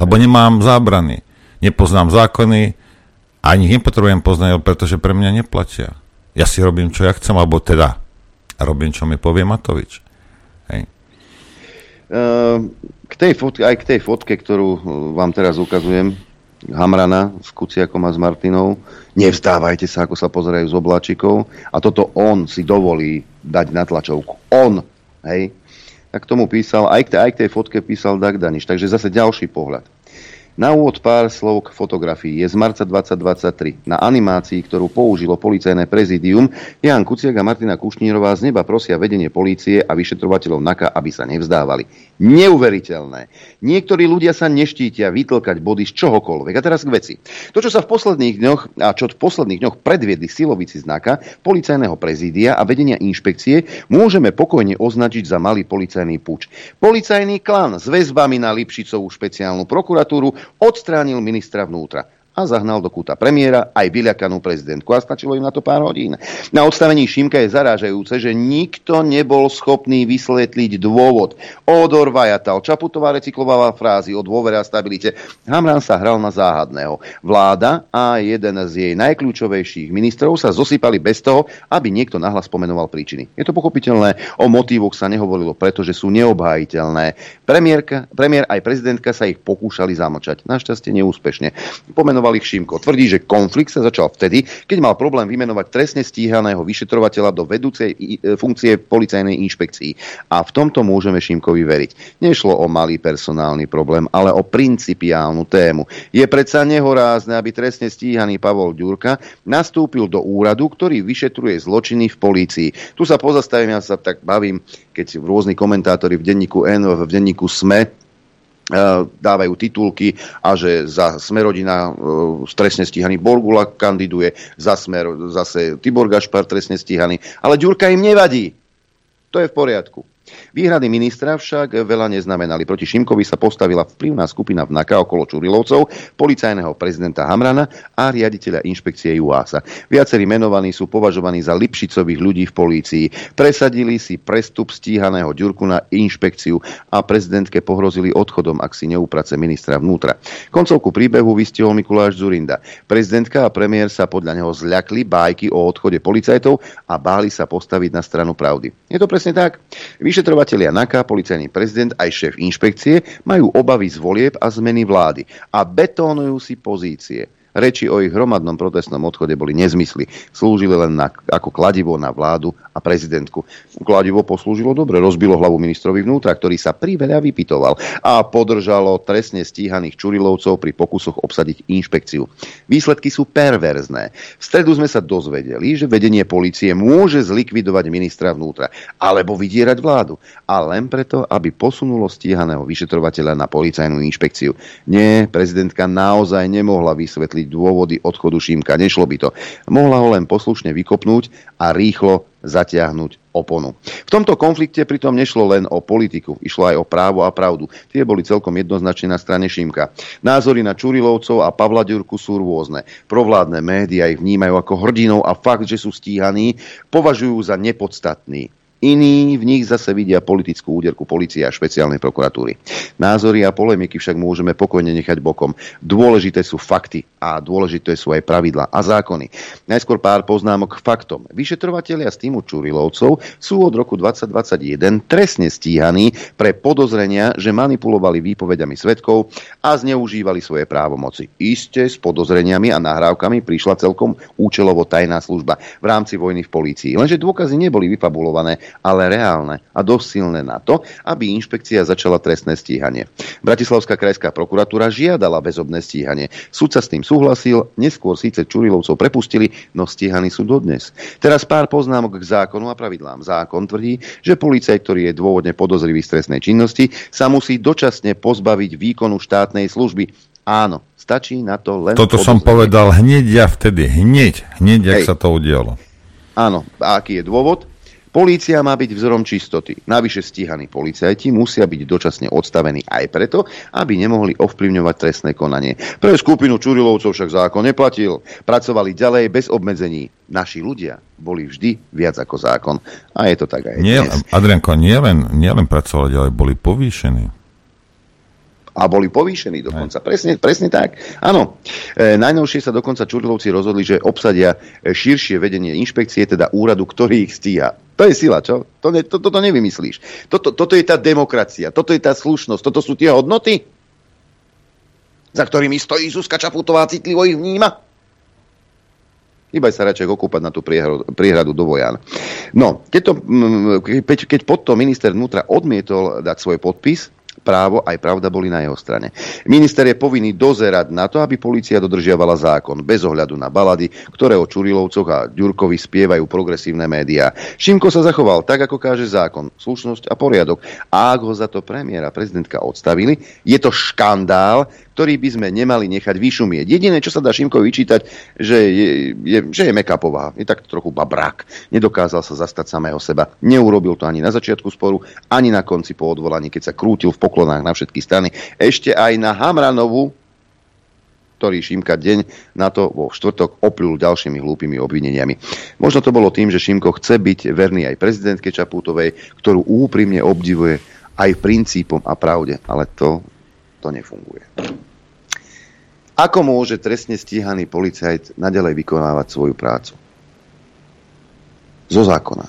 Lebo nemám zábrany, nepoznám zákony, ani ich nepotrebujem poznať, pretože pre mňa neplatia. Ja si robím, čo ja chcem, alebo teda robím, čo mi povie Matovič. K tej fotke, aj k tej fotke, ktorú eh, vám teraz ukazujem, Hamrana s Kuciakom a s Martinou, nevzdávajte sa, ako sa pozerajú z obláčikov a toto on si dovolí dať na tlačovku. On, hej, tak tomu písal, aj k, tej, aj k tej fotke písal Dagdaniš, takže zase ďalší pohľad. Na úvod pár slov k fotografii. Je z marca 2023. Na animácii, ktorú použilo policajné prezidium, Jan Kuciak a Martina Kušnírová z neba prosia vedenie polície a vyšetrovateľov NAKA, aby sa nevzdávali. Neuveriteľné. Niektorí ľudia sa neštítia vytlkať body z čohokoľvek. A teraz k veci. To, čo sa v posledných dňoch a čo v posledných dňoch predviedli silovici z NAKA, policajného prezídia a vedenia inšpekcie, môžeme pokojne označiť za malý policajný puč. Policajný klan s väzbami na Lipšicovú špeciálnu prokuratúru odstránil ministra vnútra a zahnal do kúta premiéra aj vyľakanú prezidentku. A stačilo im na to pár hodín. Na odstavení Šimka je zarážajúce, že nikto nebol schopný vysvetliť dôvod. Odor vajatal, Čaputová recyklovala frázy o dôvere a stabilite. Hamran sa hral na záhadného. Vláda a jeden z jej najkľúčovejších ministrov sa zosypali bez toho, aby niekto nahlas pomenoval príčiny. Je to pochopiteľné, o motívoch sa nehovorilo, pretože sú neobhájiteľné. Premiérka, premiér aj prezidentka sa ich pokúšali zamlčať. Našťastie neúspešne. Pomenoval vymenoval Šimko. Tvrdí, že konflikt sa začal vtedy, keď mal problém vymenovať trestne stíhaného vyšetrovateľa do vedúcej e, funkcie policajnej inšpekcii. A v tomto môžeme Šimkovi veriť. Nešlo o malý personálny problém, ale o principiálnu tému. Je predsa nehorázne, aby trestne stíhaný Pavol Ďurka nastúpil do úradu, ktorý vyšetruje zločiny v polícii. Tu sa pozastavím, ja sa tak bavím, keď rôzni komentátori v denníku N, v denníku SME dávajú titulky a že za Smerodina e, trestne stíhaný Borgula kandiduje, za Smer zase Tibor Gašpar trestne stíhaný. Ale Ďurka im nevadí. To je v poriadku. Výhrady ministra však veľa neznamenali. Proti Šimkovi sa postavila vplyvná skupina v NAKA okolo Čurilovcov, policajného prezidenta Hamrana a riaditeľa inšpekcie UASA. Viacerí menovaní sú považovaní za Lipšicových ľudí v polícii. Presadili si prestup stíhaného Ďurku na inšpekciu a prezidentke pohrozili odchodom, ak si neuprace ministra vnútra. Koncovku príbehu vystihol Mikuláš Zurinda. Prezidentka a premiér sa podľa neho zľakli bájky o odchode policajtov a báli sa postaviť na stranu pravdy. Je to presne tak? Vyše Vyšetrovatelia NAKA, policajný prezident aj šéf inšpekcie majú obavy z volieb a zmeny vlády a betónujú si pozície. Reči o ich hromadnom protestnom odchode boli nezmysly. Slúžili len na, ako kladivo na vládu a prezidentku. Kladivo poslúžilo dobre, rozbilo hlavu ministrovi vnútra, ktorý sa priveľa vypitoval a podržalo trestne stíhaných Čurilovcov pri pokusoch obsadiť inšpekciu. Výsledky sú perverzné. V stredu sme sa dozvedeli, že vedenie policie môže zlikvidovať ministra vnútra alebo vydierať vládu. A len preto, aby posunulo stíhaného vyšetrovateľa na policajnú inšpekciu. Nie, prezidentka naozaj nemohla vysvetliť dôvody odchodu Šimka. Nešlo by to. Mohla ho len poslušne vykopnúť a rýchlo zatiahnuť oponu. V tomto konflikte pritom nešlo len o politiku, išlo aj o právo a pravdu. Tie boli celkom jednoznačne na strane Šimka. Názory na Čurilovcov a Pavla Ďurku sú rôzne. Provládne médiá ich vnímajú ako hrdinov a fakt, že sú stíhaní, považujú za nepodstatný. Iní v nich zase vidia politickú úderku policie a špeciálnej prokuratúry. Názory a polemiky však môžeme pokojne nechať bokom. Dôležité sú fakty a dôležité sú aj pravidla a zákony. Najskôr pár poznámok k faktom. Vyšetrovatelia z týmu Čurilovcov sú od roku 2021 trestne stíhaní pre podozrenia, že manipulovali výpovediami svetkov a zneužívali svoje právomoci. Isté s podozreniami a nahrávkami prišla celkom účelovo tajná služba v rámci vojny v polícii. Lenže dôkazy neboli vyfabulované ale reálne a dosť silné na to, aby inšpekcia začala trestné stíhanie. Bratislavská krajská prokuratúra žiadala väzobné stíhanie. Súd sa s tým súhlasil, neskôr síce Čurilovcov prepustili, no stíhaní sú dodnes. Teraz pár poznámok k zákonu a pravidlám. Zákon tvrdí, že policajt, ktorý je dôvodne podozrivý z trestnej činnosti, sa musí dočasne pozbaviť výkonu štátnej služby. Áno, stačí na to len... Toto som povedal hneď ja vtedy, hneď, hneď, jak sa to udialo. Áno, a aký je dôvod? Polícia má byť vzorom čistoty. Navyše stíhaní policajti musia byť dočasne odstavení aj preto, aby nemohli ovplyvňovať trestné konanie. Pre skupinu Čurilovcov však zákon neplatil. Pracovali ďalej bez obmedzení. Naši ľudia boli vždy viac ako zákon. A je to tak aj nie, dnes. Adrianko, nielen nie len pracovali ďalej, boli povýšení a boli povýšení dokonca. Presne, presne tak. Áno. E, najnovšie sa dokonca Čurilovci rozhodli, že obsadia e, širšie vedenie inšpekcie, teda úradu, ktorý ich stíha. To je sila, čo? To, ne, to, toto nevymyslíš. Toto, toto je tá demokracia, toto je tá slušnosť, toto sú tie hodnoty, za ktorými stojí Zuzka Čaputová citlivo ich vníma. Iba sa radšej okúpať na tú priehradu, priehradu do Vojan. No, keď, to, keď, keď pod to minister vnútra odmietol dať svoj podpis, právo aj pravda boli na jeho strane. Minister je povinný dozerať na to, aby policia dodržiavala zákon, bez ohľadu na balady, ktoré o Čurilovcoch a Ďurkovi spievajú progresívne médiá. Šimko sa zachoval tak, ako káže zákon, slušnosť a poriadok. A ak ho za to premiéra prezidentka odstavili, je to škandál, ktorý by sme nemali nechať vyšumieť. Jediné, čo sa dá Šimkovi vyčítať, že je, je, že je meká povaha. Je tak trochu babrák. Nedokázal sa zastať samého seba. Neurobil to ani na začiatku sporu, ani na konci po odvolaní, keď sa krútil v poklonách na všetky strany. Ešte aj na Hamranovu, ktorý Šimka deň na to vo štvrtok oplul ďalšími hlúpými obvineniami. Možno to bolo tým, že Šimko chce byť verný aj prezidentke Čapútovej, ktorú úprimne obdivuje aj princípom a pravde, ale to, to nefunguje. Ako môže trestne stíhaný policajt nadalej vykonávať svoju prácu? Zo zákona.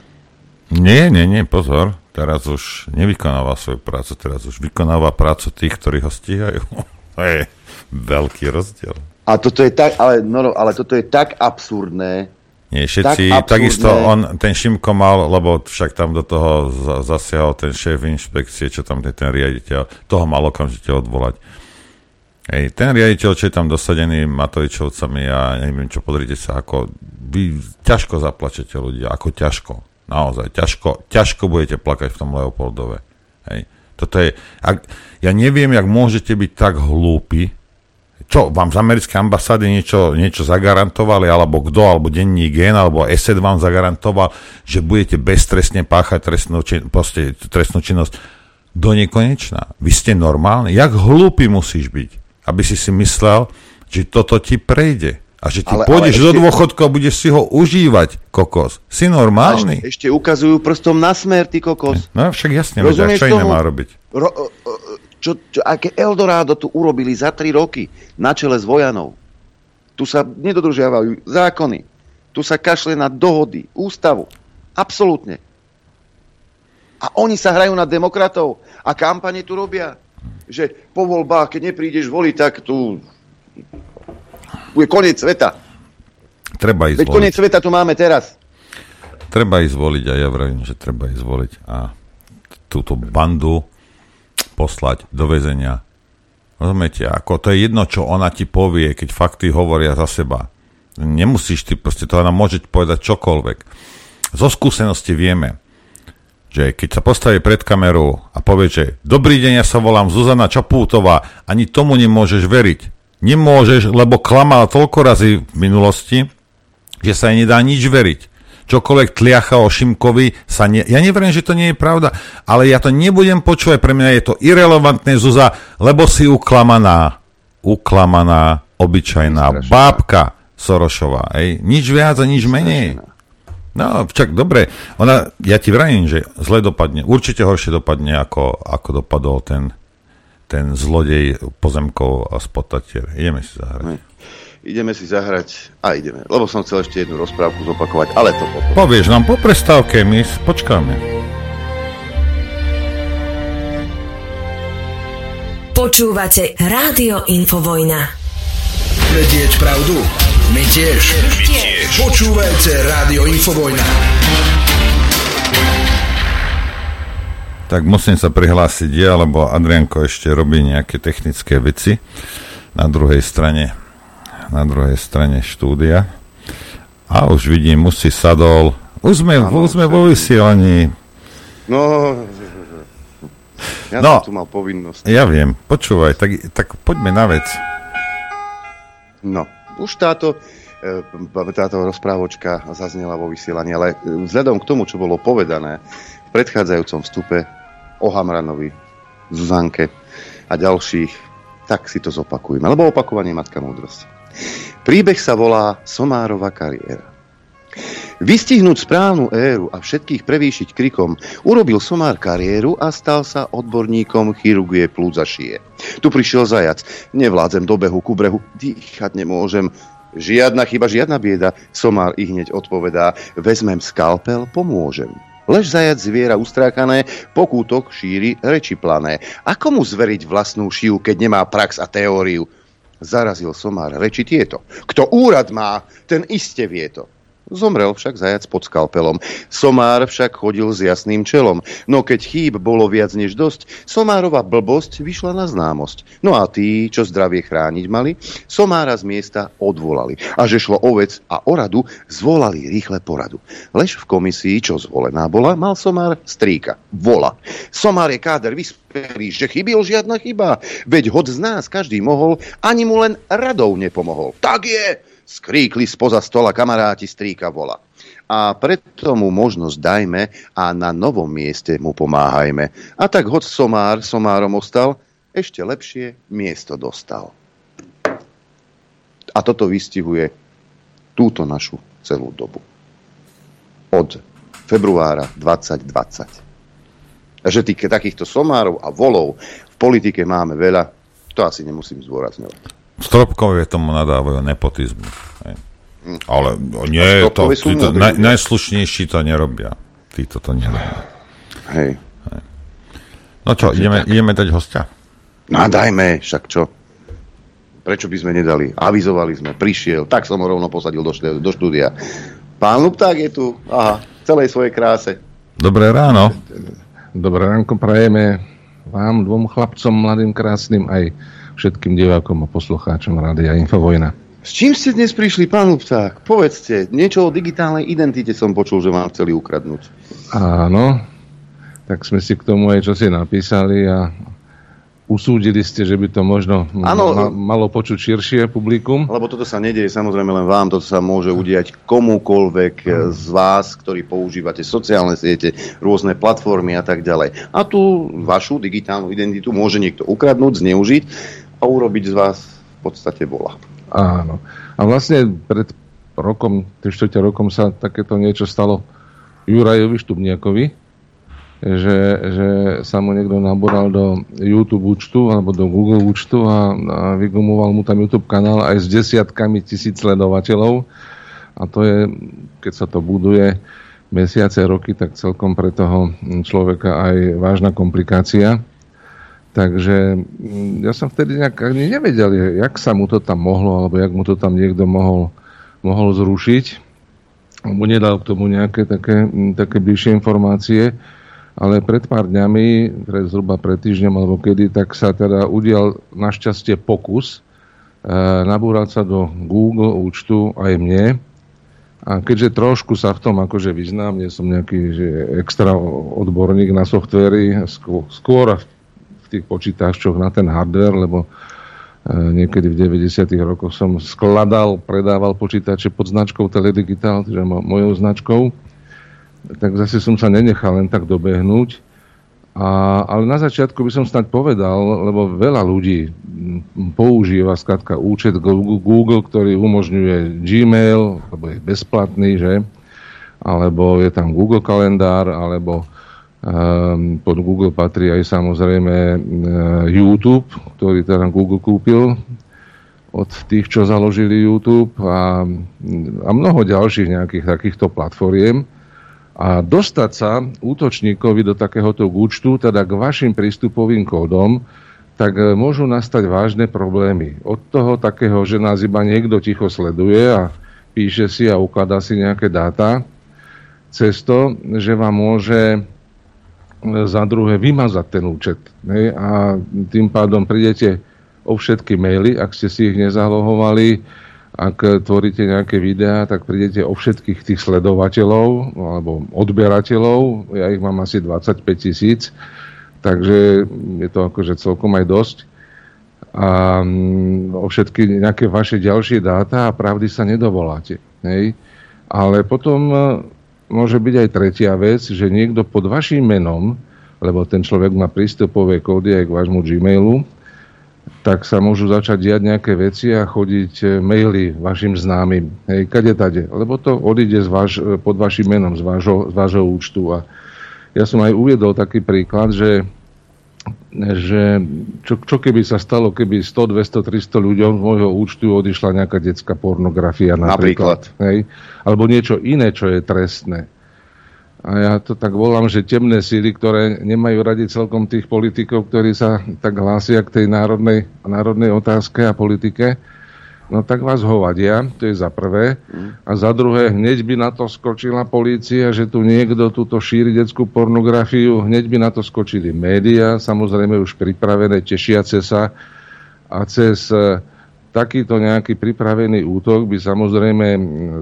Nie, nie, nie, pozor. Teraz už nevykonáva svoju prácu, teraz už vykonáva prácu tých, ktorí ho stíhajú. To je veľký rozdiel. A toto je tak, ale, no, ale toto je tak absurdné, nie, všetci, tak takisto on, ten Šimko mal, lebo však tam do toho zasiahol ten šéf inšpekcie, čo tam je ten riaditeľ, toho mal okamžite odvolať. Hej, ten riaditeľ, čo je tam dosadený Matovičovcami a neviem čo, podrite sa, ako vy ťažko zaplačete ľudia, ako ťažko. Naozaj, ťažko, ťažko budete plakať v tom Leopoldove. Hej. Toto je, ak, ja neviem, jak môžete byť tak hlúpi, čo, vám z americkej ambasády niečo, niečo zagarantovali, alebo kto, alebo denní gen, alebo ESET vám zagarantoval, že budete beztrestne páchať trestnú, čin, proste, trestnú činnosť do nekonečná. Vy ste normálni? Jak hlúpy musíš byť, aby si si myslel, že toto ti prejde? A že ty ale, pôjdeš ale ešte... do dôchodku a budeš si ho užívať, kokos. Si normálny? Ešte, ešte ukazujú prstom na smer, ty kokos. No však jasne, vedia, čo iné má robiť. Ro, čo, čo, aké Eldorado tu urobili za tri roky na čele s vojanov. Tu sa nedodržiavajú zákony. Tu sa kašle na dohody, ústavu. Absolútne. A oni sa hrajú na demokratov a kampane tu robia. Že po voľbách, keď neprídeš voliť, tak tu bude koniec sveta. Treba ísť Veď voliť. koniec sveta tu máme teraz. Treba ísť voliť a ja vravím, že treba ísť voliť. A túto bandu poslať do väzenia. Rozumiete? Ako to je jedno, čo ona ti povie, keď fakty hovoria za seba. Nemusíš ty, proste to ona môže povedať čokoľvek. Zo skúsenosti vieme, že keď sa postaví pred kamerou a povie, že dobrý deň, ja sa volám Zuzana Čapútová, ani tomu nemôžeš veriť. Nemôžeš, lebo klamal toľko razy v minulosti, že sa jej nedá nič veriť čokoľvek tliacha o Šimkovi sa ne... Ja neverím, že to nie je pravda, ale ja to nebudem počúvať, pre mňa je to irrelevantné, Zuza, lebo si uklamaná, uklamaná, obyčajná Strašná. bábka Sorošová, ej. Nič viac a nič menej. No, však dobre, ona, ja ti vrajím, že zle dopadne, určite horšie dopadne, ako, ako dopadol ten, ten zlodej pozemkov a spotatier. Ideme si zahrať ideme si zahrať a ideme. Lebo som chcel ešte jednu rozprávku zopakovať, ale to potom. Povieš nám po prestávke, my počkáme. Počúvate Rádio Infovojna. Vedieť pravdu? My tiež. My tiež. Počúvajte Rádio Infovojna. Tak musím sa prihlásiť ja, lebo Adrianko ešte robí nejaké technické veci na druhej strane na druhej strane štúdia. A už vidím, musí sadol. Už sme, ano, už sme vo vysielaní. No, ja no, som tu mal povinnosť. Ja viem, počúvaj, tak, tak poďme na vec. No, už táto, e, táto rozprávočka zaznela vo vysielaní, ale vzhľadom k tomu, čo bolo povedané v predchádzajúcom vstupe o Hamranovi, Zuzanke a ďalších, tak si to zopakujeme. Lebo opakovanie matka múdrosti. Príbeh sa volá Somárova kariéra. Vystihnúť správnu éru a všetkých prevýšiť krikom, urobil Somár kariéru a stal sa odborníkom chirurgie plúc a šie. Tu prišiel zajac, nevládzem do behu ku brehu, dýchať nemôžem, Žiadna chyba, žiadna bieda, Somár i hneď odpovedá, vezmem skalpel, pomôžem. Lež zajac zviera ustrákané, pokútok šíri reči plané. Ako mu zveriť vlastnú šiu, keď nemá prax a teóriu? Zarazil somár reči tieto. Kto úrad má, ten iste vie to. Zomrel však zajac pod skalpelom. Somár však chodil s jasným čelom. No keď chýb bolo viac než dosť, Somárova blbosť vyšla na známosť. No a tí, čo zdravie chrániť mali, Somára z miesta odvolali. A že šlo o vec a o radu, zvolali rýchle poradu. Lež v komisii, čo zvolená bola, mal Somár stríka. Vola. Somár je káder vyspelý, že chybil žiadna chyba. Veď hod z nás každý mohol, ani mu len radou nepomohol. Tak je! Skríkli spoza stola kamaráti strýka vola. A preto mu možnosť dajme a na novom mieste mu pomáhajme. A tak hoď somár somárom ostal, ešte lepšie miesto dostal. A toto vystihuje túto našu celú dobu. Od februára 2020. Že tých, takýchto somárov a volov v politike máme veľa, to asi nemusím zdôrazňovať. Stropkovie tomu nadávajú nepotizmu. Hej. Hm. Ale nie, to, títo, naj, najslušnejší to nerobia. Títo to nerobia. Hej. Hej. No čo, ideme, ideme dať hostia? No dajme, však čo? Prečo by sme nedali? Avizovali sme, prišiel, tak som ho rovno posadil do, štúdia. do štúdia. Pán Lupták je tu, aha, v celej svojej kráse. Dobré ráno. Dobré ránko prajeme vám, dvom chlapcom, mladým, krásnym, aj všetkým divákom a poslucháčom Rádia Infovojna. S čím ste dnes prišli, pán Lupták? Povedzte, niečo o digitálnej identite som počul, že vám chceli ukradnúť. Áno, tak sme si k tomu aj čosi napísali a usúdili ste, že by to možno Áno. ma, malo počuť širšie publikum. Lebo toto sa nedieje samozrejme len vám, toto sa môže udiať komukolvek z vás, ktorí používate sociálne siete, rôzne platformy a tak ďalej. A tu vašu digitálnu identitu môže niekto ukradnúť, zneužiť a urobiť z vás v podstate bola. Áno. A vlastne pred rokom, 3 rokom sa takéto niečo stalo Jurajovi Štubniakovi, že, že sa mu niekto naboral do YouTube účtu alebo do Google účtu a, a vygumoval mu tam YouTube kanál aj s desiatkami tisíc sledovateľov. A to je, keď sa to buduje mesiace, roky, tak celkom pre toho človeka aj vážna komplikácia. Takže mm, ja som vtedy nejak ani nevedel, jak sa mu to tam mohlo, alebo jak mu to tam niekto mohol, mohol zrušiť. Alebo nedal k tomu nejaké také, mm, také bližšie informácie. Ale pred pár dňami, pred, zhruba pred týždňom alebo kedy, tak sa teda udial našťastie pokus e, nabúrať sa do Google účtu aj mne. A keďže trošku sa v tom akože vyznám, nie som nejaký že extra odborník na softvery, skôr, skôr tých počítačoch na ten hardware, lebo e, niekedy v 90. rokoch som skladal, predával počítače pod značkou Teledigital, čiže mojou značkou tak zase som sa nenechal len tak dobehnúť. A, ale na začiatku by som snad povedal, lebo veľa ľudí používa skratka účet Google, ktorý umožňuje Gmail, lebo je bezplatný, že? Alebo je tam Google kalendár, alebo pod Google patrí aj samozrejme uh, YouTube, ktorý teda Google kúpil od tých, čo založili YouTube a, a mnoho ďalších nejakých takýchto platformiem. A dostať sa útočníkovi do takéhoto účtu, teda k vašim prístupovým kódom, tak e, môžu nastať vážne problémy. Od toho takého, že nás iba niekto ticho sleduje a píše si a ukladá si nejaké dáta, cez to, že vám môže za druhé vymazať ten účet. Ne? A tým pádom prídete o všetky maily, ak ste si ich nezalohovali, ak tvoríte nejaké videá, tak prídete o všetkých tých sledovateľov alebo odberateľov. Ja ich mám asi 25 tisíc, takže je to akože celkom aj dosť. A mm, o všetky nejaké vaše ďalšie dáta a pravdy sa nedovoláte. Hej? Ale potom môže byť aj tretia vec, že niekto pod vašim menom, lebo ten človek má prístupové kódy aj k vášmu Gmailu, tak sa môžu začať diať nejaké veci a chodiť e, maily vašim známym. Hej, kade tade. Lebo to odíde z vaš, e, pod vašim menom, z vášho, z vášho účtu. A ja som aj uviedol taký príklad, že, že čo, čo keby sa stalo, keby 100, 200, 300 ľuďom z môjho účtu odišla nejaká detská pornografia napríklad. napríklad. Hej, alebo niečo iné, čo je trestné a ja to tak volám, že temné síly, ktoré nemajú radi celkom tých politikov, ktorí sa tak hlásia k tej národnej, národnej otázke a politike, no tak vás hovadia, to je za prvé. A za druhé, hneď by na to skočila polícia, že tu niekto túto šíri detskú pornografiu, hneď by na to skočili médiá, samozrejme už pripravené, tešiace sa a cez takýto nejaký pripravený útok by samozrejme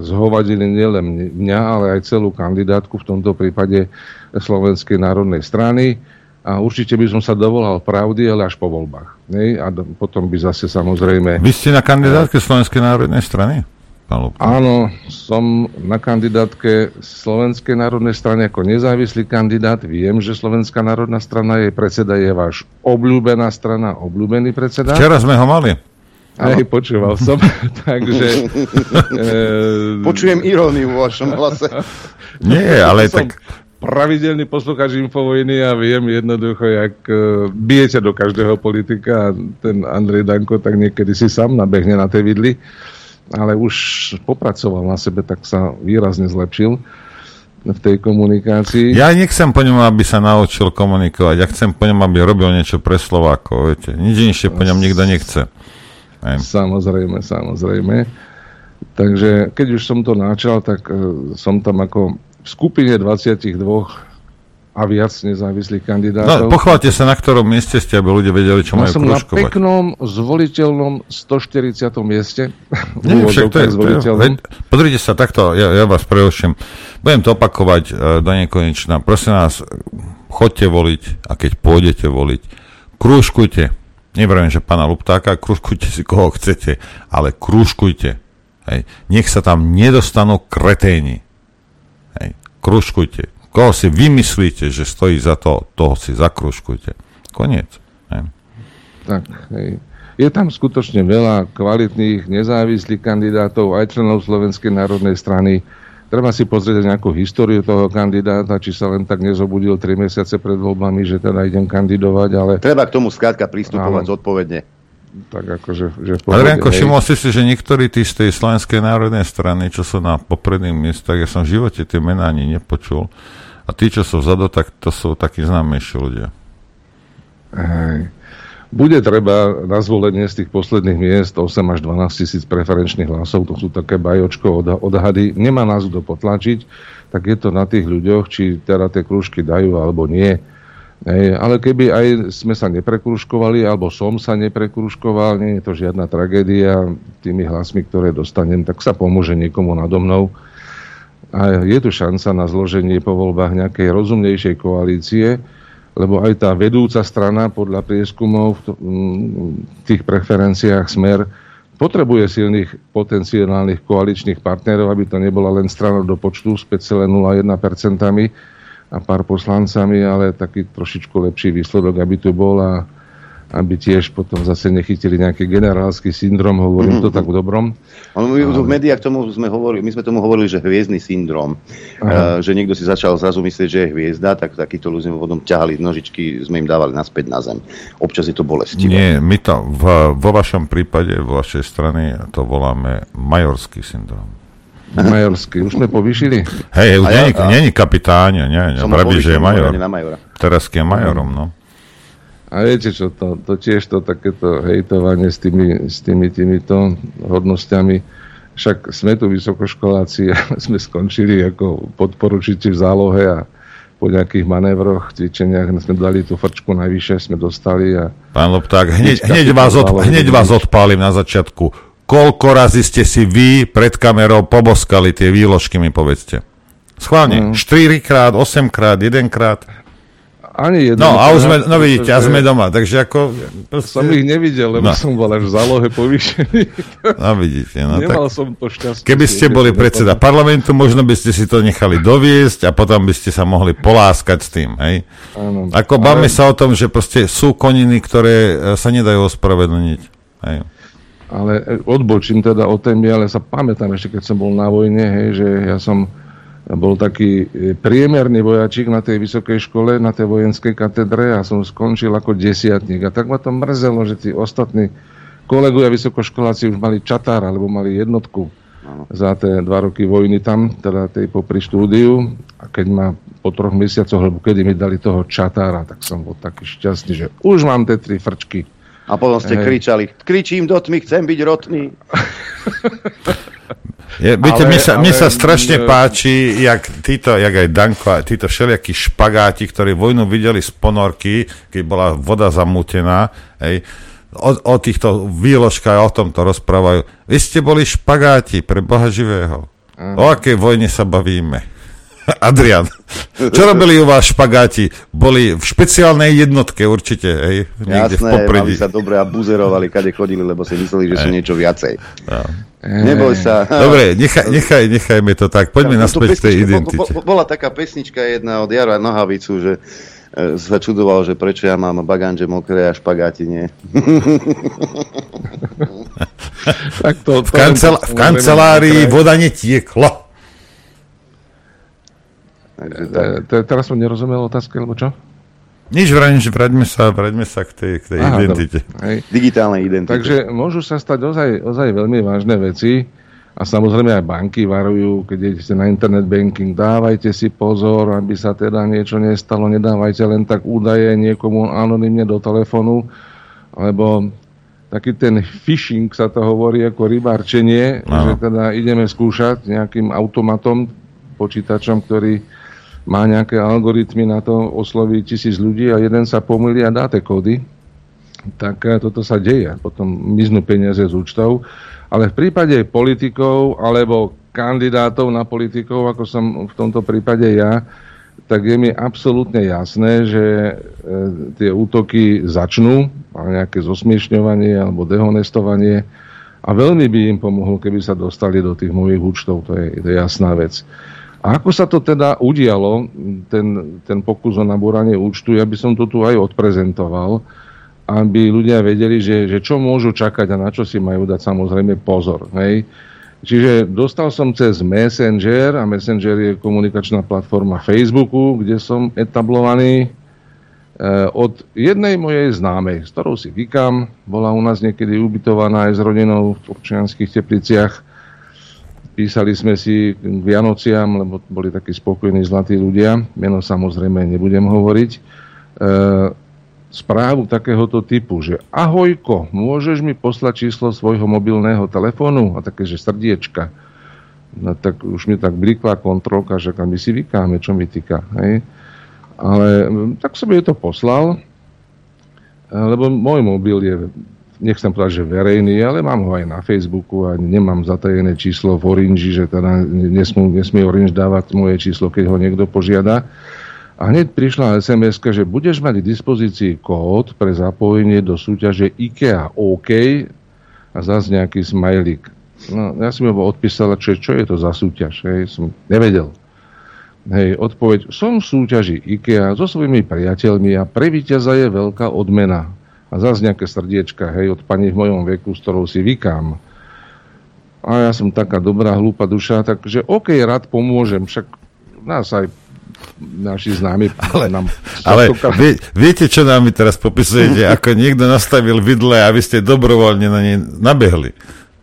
zhovadili nielen mňa, ale aj celú kandidátku, v tomto prípade Slovenskej národnej strany. A určite by som sa dovolal pravdy, ale až po voľbách. Nej? A potom by zase samozrejme... Vy ste na kandidátke Slovenskej národnej strany? Áno, som na kandidátke Slovenskej národnej strany ako nezávislý kandidát. Viem, že Slovenská národná strana, jej predseda je váš obľúbená strana, obľúbený predseda. Včera sme ho mali. Aj počúval som, takže... e... Počujem iróniu vo vašom hlase. Nie, ale tak... pravidelný poslucháč Infovojny a viem jednoducho, jak uh, bijete do každého politika a ten Andrej Danko tak niekedy si sám nabehne na tej vidli, ale už popracoval na sebe, tak sa výrazne zlepšil v tej komunikácii. Ja nechcem po ňom, aby sa naučil komunikovať. Ja chcem po ňom, aby robil niečo pre Slovákov. Viete. Nič inšie po ňom nikto nechce. Hej. Samozrejme, samozrejme. Takže keď už som to načal, tak uh, som tam ako v skupine 22 a viac nezávislých No, kandidátov. pochválte sa, na ktorom mieste ste, aby ľudia vedeli, čo Ja majú som na kružkovať. peknom, zvoliteľnom 140. mieste. Nie, však to je, úvodzovkách to je, zvoliteľnom. veď, pozrite sa takto, ja, ja vás preruším. Budem to opakovať uh, do nekonečna. Prosím vás, chodte voliť a keď pôjdete voliť, krúžkujte. Nevrajím, že pána Luptáka, krúžkujte si koho chcete, ale krúžkujte. Hej. Nech sa tam nedostanú kreténi. Hej. Krúžkujte. Koho si vymyslíte, že stojí za to, toho si zakrúžkujte. Koniec. Hej. Tak, hej. Je tam skutočne veľa kvalitných, nezávislých kandidátov, aj členov Slovenskej národnej strany. Treba si pozrieť nejakú históriu toho kandidáta, či sa len tak nezobudil 3 mesiace pred voľbami, že teda idem kandidovať, ale Treba k tomu skrátka pristupovať Áno. zodpovedne. Tak akože... Že pohode, Adrianko, hej. všimol si si, že niektorí tí z tej Slovenskej národnej strany, čo sú na popredných miestach, ja som v živote tie mená ani nepočul. A tí, čo sú vzadu, tak to sú takí známejší ľudia. Hej. Bude treba na zvolenie z tých posledných miest 8 až 12 tisíc preferenčných hlasov, to sú také bajočko odha- odhady. Nemá nás kto potlačiť, tak je to na tých ľuďoch, či teda tie krúžky dajú alebo nie. Hej, ale keby aj sme sa neprekružkovali, alebo som sa neprekružkoval, nie je to žiadna tragédia, tými hlasmi, ktoré dostanem, tak sa pomôže niekomu nado mnou. A je tu šanca na zloženie po voľbách nejakej rozumnejšej koalície, lebo aj tá vedúca strana podľa prieskumov v mm, tých preferenciách smer potrebuje silných potenciálnych koaličných partnerov, aby to nebola len strana do počtu s 5,01% a pár poslancami, ale taký trošičku lepší výsledok, aby tu bol a aby tiež potom zase nechytili nejaký generálsky syndrom, hovorím to tak v dobrom. Ono, my v médiách tomu sme hovorili, my sme tomu hovorili, že hviezdny syndrom. Uh, že niekto si začal zrazu myslieť, že je hviezda, tak takíto ľudia potom ťahali nožičky, sme im dávali naspäť na zem. Občas je to bolestivé. Nie, my to v, vo vašom prípade, vo vašej strane, to voláme majorský syndrom. Majorský, už sme povýšili. Hej, už A ja- není, a- není kapitán, nie, nie, vraví, že je major. Teraz je majorom, no. A viete čo, to, to tiež to takéto hejtovanie s tými, s tými týmito hodnosťami, však sme tu vysokoškoláci a sme skončili ako podporučíci v zálohe a po nejakých manévroch, cvičeniach sme dali tú frčku najvyššie, sme dostali a Pán Lopták, hneď, Hneď vás, od, hneď vás odpálim na začiatku. Koľko razy ste si vy pred kamerou poboskali tie výložky, mi povedzte. Schválne, 4 krát, 8 krát, 1 krát. ani jedno. No a už sme, no vidíte, a sme doma, takže ako... Som ich nevidel, lebo No. som bol až v zálohe povýšený. No vidíte, no Nemal tak... som to šťastie. Keby ste boli predseda dopadlo. parlamentu, možno by ste si to nechali doviesť a potom by ste sa mohli poláskať s tým, hej? Áno. Ako bavme sa o tom, že proste sú koniny, ktoré e, sa nedajú ospravedlniť. Hej. Ale e, odbočím teda o témy, ale sa pamätám ešte, keď som bol na vojne, hej, že ja som bol taký e, priemerný vojačík na tej vysokej škole, na tej vojenskej katedre a som skončil ako desiatník. A tak ma to mrzelo, že tí ostatní kolegovia vysokoškoláci už mali čatár, alebo mali jednotku za tie dva roky vojny tam, teda tej popri štúdiu. A keď ma po troch mesiacoch, alebo kedy mi dali toho čatára, tak som bol taký šťastný, že už mám tie tri frčky. A potom ste Hej. kričali, kričím do tmy, chcem byť rotný. Je, viete, Ale- mne sa, mne ale, sa strašne mm, páči, jak títo, jak aj Danko, a títo všelijakí špagáti, ktorí vojnu videli z ponorky, keď bola voda zamútená, hej, o, o týchto výložkách o tomto rozprávajú. Vy ste boli špagáti pre Boha živého. O akej vojne sa bavíme? Adrian, čo robili u vás špagáti? Boli v špeciálnej jednotke určite, hej? Niekde v Jasné, popredí. mali sa dobre a buzerovali, kade chodili, lebo si mysleli, že sú niečo viacej. No. Neboj sa. Dobre, nechaj, nechaj, nechajme to tak. Poďme Tú naspäť k tej identite. bo- bo- Bola taká pesnička jedna od Jara Nohavicu, že e, sa čudoval, že prečo ja mám bagánže mokré a špagáti nie. Tak to, V, kancel- v kancelárii voda netiekla. Takže tak. E, te- teraz som nerozumel otázke, alebo čo? Nič vrajím, že vraťme sa, vraťme sa k tej, k tej Aha, identite. Hej. Digitálnej identity. Takže môžu sa stať ozaj, ozaj veľmi vážne veci a samozrejme aj banky varujú, keď idete na internet banking, dávajte si pozor, aby sa teda niečo nestalo, nedávajte len tak údaje niekomu anonymne do telefónu, lebo taký ten phishing sa to hovorí ako rybárčenie, Áno. že teda ideme skúšať nejakým automatom, počítačom, ktorý má nejaké algoritmy na to, osloví tisíc ľudí a jeden sa pomýli a dá tie kódy. Tak eh, toto sa deje. Potom miznú peniaze z účtov. Ale v prípade politikov alebo kandidátov na politikov, ako som v tomto prípade ja, tak je mi absolútne jasné, že e, tie útoky začnú, a nejaké zosmiešňovanie alebo dehonestovanie a veľmi by im pomohlo, keby sa dostali do tých mojich účtov, to je, to je jasná vec. A ako sa to teda udialo, ten, ten pokus o nabúranie účtu, ja by som to tu aj odprezentoval, aby ľudia vedeli, že, že čo môžu čakať a na čo si majú dať samozrejme pozor. Hej. Čiže dostal som cez Messenger a Messenger je komunikačná platforma Facebooku, kde som etablovaný e, od jednej mojej známej, s ktorou si vykam, bola u nás niekedy ubytovaná aj s rodinou v občianských tepliciach. Písali sme si k Vianociam, lebo boli takí spokojní zlatí ľudia. Meno samozrejme nebudem hovoriť. E, správu takéhoto typu, že ahojko, môžeš mi poslať číslo svojho mobilného telefónu? A také, že srdiečka. No tak už mi tak blikla kontrolka, že my si vykáme, čo mi týka. Hej? Ale tak som jej to poslal, e, lebo môj mobil je, nechcem povedať, že verejný, ale mám ho aj na Facebooku a nemám zatajené číslo v Orange, že teda nesmie, nesmie Orange dávať moje číslo, keď ho niekto požiada. A hneď prišla sms že budeš mať k dispozícii kód pre zapojenie do súťaže IKEA OK a zase nejaký smajlik. No, ja som ho odpísala, čo, čo je to za súťaž. Hej, som nevedel. Hej, odpoveď, som v súťaži IKEA so svojimi priateľmi a pre víťaza je veľká odmena. A zase nejaké srdiečka, hej, od pani v mojom veku, s ktorou si vykám. A ja som taká dobrá, hlúpa duša, takže OK, rád pomôžem, však nás aj naši známi Ale, nám... ale vie, viete, čo nám vy teraz popisujete? Ako niekto nastavil vidle a vy ste dobrovoľne na ne nabehli.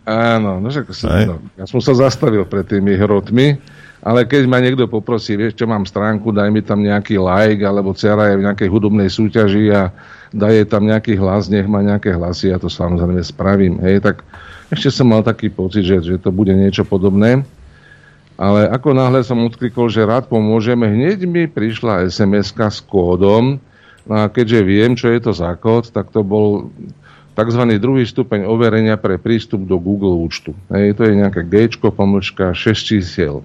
Áno, no však no, ja som sa zastavil pred tými hrotmi, ale keď ma niekto poprosí, vieš, čo mám stránku, daj mi tam nejaký like, alebo dcera je v nejakej hudobnej súťaži a daje tam nejaký hlas, nech má nejaké hlasy, ja to samozrejme spravím. Hej, tak ešte som mal taký pocit, že, že to bude niečo podobné. Ale ako náhle som odklikol, že rád pomôžeme, hneď mi prišla sms s kódom. No a keďže viem, čo je to za kód, tak to bol tzv. druhý stupeň overenia pre prístup do Google účtu. Hej, to je nejaké G, pomlčka 6 čísiel.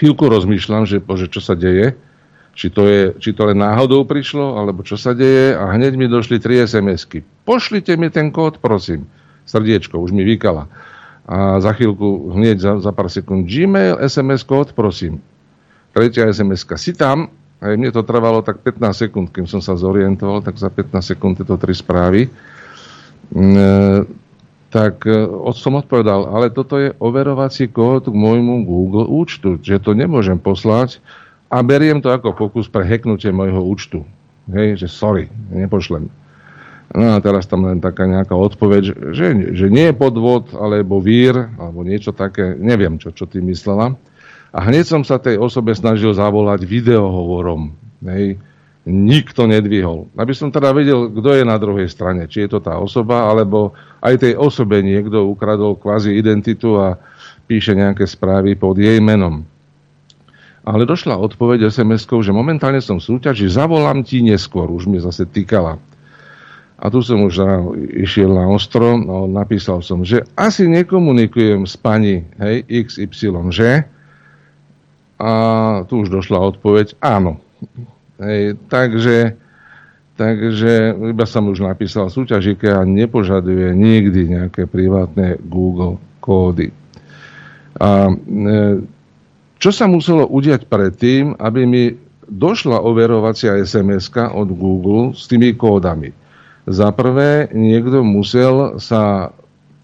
Chvíľku rozmýšľam, že, bože, čo sa deje, či to, je, či to len náhodou prišlo, alebo čo sa deje a hneď mi došli tri SMS-ky. Pošlite mi ten kód, prosím. Srdiečko, už mi vykala. A za chvíľku, hneď za, za pár sekúnd, Gmail, SMS kód, prosím. Tretia sms si tam, aj mne to trvalo tak 15 sekúnd, kým som sa zorientoval, tak za 15 sekúnd tieto tri správy. Mm, e, tak e, od- som odpovedal, ale toto je overovací kód k môjmu Google účtu, že to nemôžem poslať a beriem to ako pokus pre hacknutie môjho účtu. Hej, že sorry, nepošlem. No a teraz tam len taká nejaká odpoveď, že, že nie je podvod, alebo vír, alebo niečo také, neviem, čo, čo ty myslela. A hneď som sa tej osobe snažil zavolať videohovorom. Hej. Nikto nedvihol. Aby som teda vedel, kto je na druhej strane. Či je to tá osoba, alebo aj tej osobe niekto ukradol kvázi identitu a píše nejaké správy pod jej menom. Ale došla odpoveď SMS-kou, že momentálne som v súťaži, zavolám ti neskôr. Už mi zase týkala. A tu som už na, išiel na ostro, no, napísal som, že asi nekomunikujem s pani hej, XY, že? A tu už došla odpoveď, áno. Hej, takže, takže iba som už napísal, súťaž IKEA nepožaduje nikdy nejaké privátne Google kódy. A e, čo sa muselo udiať predtým, aby mi došla overovacia sms od Google s tými kódami? Za prvé, niekto musel sa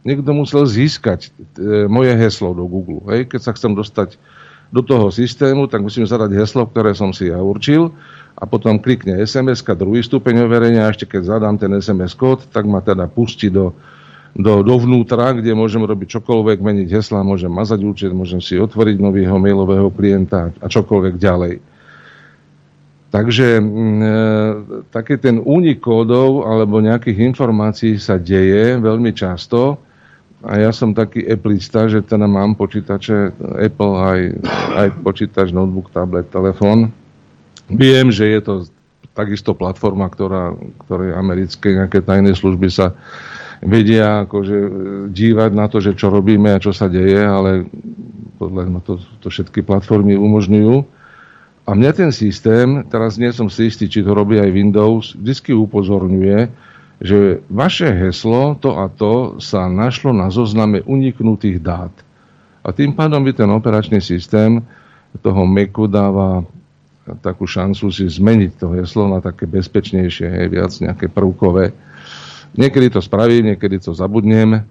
niekto musel získať e, moje heslo do Google. Hej? Keď sa chcem dostať do toho systému, tak musím zadať heslo, ktoré som si ja určil a potom klikne sms druhý stupeň overenia a ešte keď zadám ten SMS kód, tak ma teda pustí do, do, dovnútra, kde môžem robiť čokoľvek, meniť hesla, môžem mazať účet, môžem si otvoriť nového mailového klienta a čokoľvek ďalej. Takže mm, e, taký ten únik kódov alebo nejakých informácií sa deje veľmi často a ja som taký Appleista, že teda mám počítače Apple aj, aj počítač, notebook, tablet, telefón. Viem, že je to takisto platforma, ktorá, ktorej americké nejaké tajné služby sa vedia akože e, dívať na to, že čo robíme a čo sa deje, ale podľa mňa to, to všetky platformy umožňujú. A mňa ten systém, teraz nie som si istý, či to robí aj Windows, vždy upozorňuje, že vaše heslo, to a to, sa našlo na zozname uniknutých dát. A tým pádom by ten operačný systém toho Macu dáva takú šancu si zmeniť to heslo na také bezpečnejšie, hej, viac nejaké prvkové. Niekedy to spraví, niekedy to zabudnem.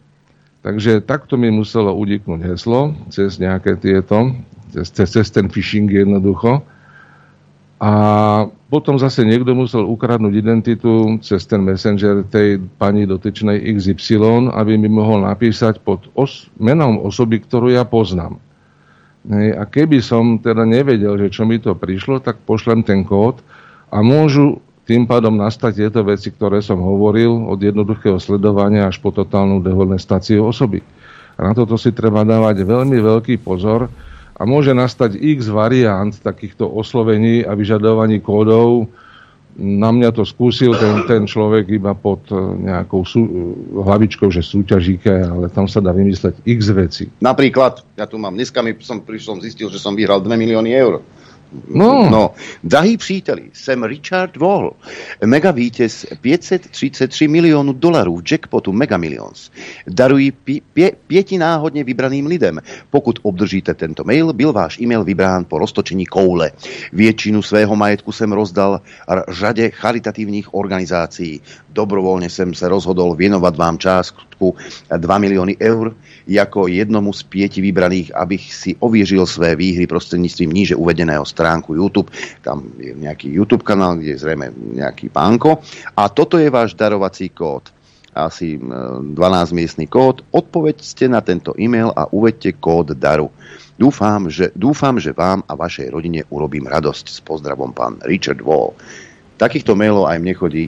Takže takto mi muselo udiknúť heslo cez nejaké tieto, cez, cez ten phishing jednoducho. A potom zase niekto musel ukradnúť identitu cez ten messenger tej pani dotyčnej XY, aby mi mohol napísať pod os- menom osoby, ktorú ja poznám. Hej, a keby som teda nevedel, že čo mi to prišlo, tak pošlem ten kód a môžu tým pádom nastať tieto veci, ktoré som hovoril, od jednoduchého sledovania až po totálnu dehonestáciu osoby. A na toto si treba dávať veľmi veľký pozor, a môže nastať x variant takýchto oslovení a vyžadovaní kódov. Na mňa to skúsil ten, ten človek iba pod e, nejakou sú, e, hlavičkou, že súťažíke, ale tam sa dá vymysleť x veci. Napríklad, ja tu mám, dneska mi som prišiel, zistil, že som vyhral 2 milióny eur. No. no. Drahí příteli, jsem Richard Wall, mega vítěz 533 milionů dolarů v jackpotu Mega Millions. Darují pě, pě, pěti náhodně vybraným lidem. Pokud obdržíte tento mail, byl váš e-mail vybrán po roztočení koule. Většinu svého majetku jsem rozdal řadě charitativních organizací. Dobrovolně jsem se rozhodol věnovat vám částku 2 miliony eur jako jednomu z pěti vybraných, abych si ověřil své výhry prostřednictvím níže uvedeného stránku YouTube. Tam je nejaký YouTube kanál, kde je zrejme nejaký pánko. A toto je váš darovací kód asi 12 miestný kód. Odpoveďte na tento e-mail a uvedte kód daru. Dúfam že, dúfam, že vám a vašej rodine urobím radosť. S pozdravom pán Richard Wall. Takýchto mailov aj mne chodí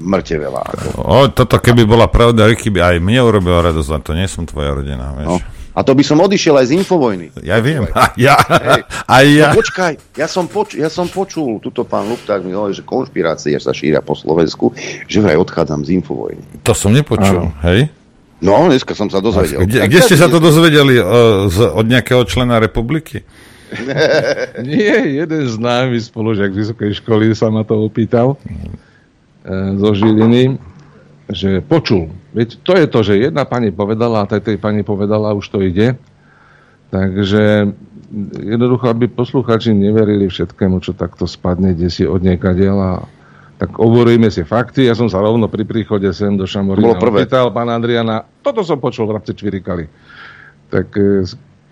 mŕte veľa. O, toto keby bola pravda, Ricky by aj mne urobil radosť, len to nie som tvoja rodina. Vieš. No. A to by som odišiel aj z Infovojny. Ja viem, a ja, Hej. aj ja. No počkaj, ja som, poč- ja som počul, tuto pán Lupták mi hovorí, že konšpirácie sa šíria po Slovensku, že vraj odchádzam z Infovojny. To som nepočul, Áno. hej? No, dneska som sa dozvedel. Kde, kde ste sa to dozvedeli? Uh, z, od nejakého člena republiky? Nie, jeden známy spolužiak vysokej školy sa ma to opýtal e, zo Žiliny, že počul, Veď to je to, že jedna pani povedala a tej, tej pani povedala, už to ide. Takže jednoducho, aby posluchači neverili všetkému, čo takto spadne, kde si od a tak hovoríme si fakty. Ja som sa rovno pri príchode sem do Šamorína opýtal pána Adriana, toto som počul v Rabce Čvirikali. Tak e,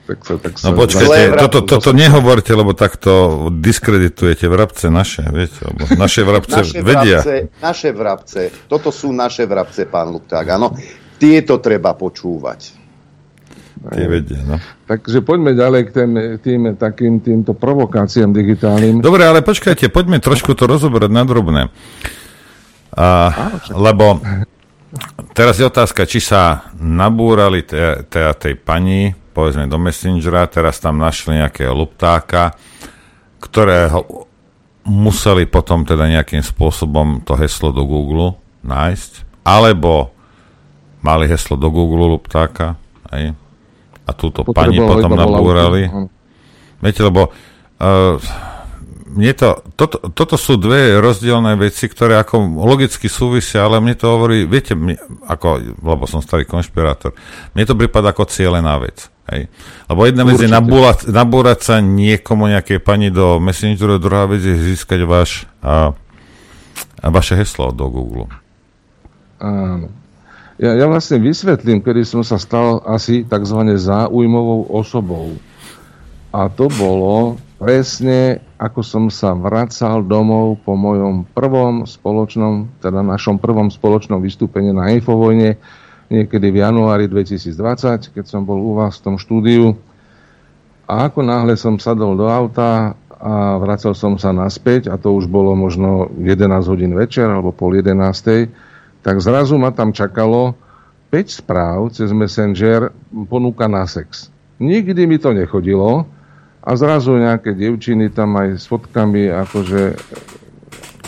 tak sa, tak sa no počkajte, toto, toto nehovorte, lebo takto diskreditujete vrabce naše, viete, lebo naše vrabce naše vedia. Vrabce, naše vrabce, toto sú naše vrabce, pán Lupták, áno. Tieto treba počúvať. Tie vedia, no. Takže poďme ďalej k tým, tým takým týmto provokáciám digitálnym. Dobre, ale počkajte, poďme trošku to rozoberať na drobné. A, lebo teraz je otázka, či sa nabúrali tej, tej pani povedzme do Messengera, teraz tam našli nejakého luptáka, ktorého museli potom teda nejakým spôsobom to heslo do Google nájsť, alebo mali heslo do Google luptáka, aj, a túto pani potom nabúrali. Viete, lebo uh, mne to, toto, toto sú dve rozdielne veci, ktoré ako logicky súvisia, ale mne to hovorí, viete, mne, ako, lebo som starý konšpirátor, mne to prípada ako cieľená vec. Hej. Lebo jedna vec je nabúrať, nabúrať sa niekomu, nejaké pani do Messengeru, druhá vec je získať váš, a, a vaše heslo do Google. Áno. Ja, ja vlastne vysvetlím, kedy som sa stal asi tzv. záujmovou osobou. A to bolo presne, ako som sa vracal domov po mojom prvom spoločnom, teda našom prvom spoločnom vystúpení na Infovojne, niekedy v januári 2020, keď som bol u vás v tom štúdiu. A ako náhle som sadol do auta a vracel som sa naspäť a to už bolo možno 11 hodín večer alebo pol 11. Tak zrazu ma tam čakalo 5 správ cez Messenger ponúka na sex. Nikdy mi to nechodilo a zrazu nejaké devčiny tam aj s fotkami, akože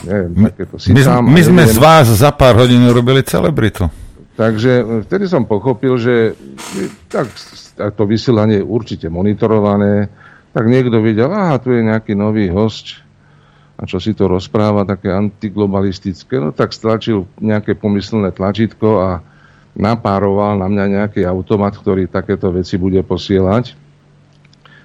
neviem, takéto si My, tam. my a sme neviem. z vás za pár hodín robili celebritu. Takže e, vtedy som pochopil, že tak, tak to vysielanie je určite monitorované, tak niekto videl, aha, tu je nejaký nový host. A čo si to rozpráva, také antiglobalistické, no tak stlačil nejaké pomyslné tlačítko a napároval na mňa nejaký automat, ktorý takéto veci bude posielať.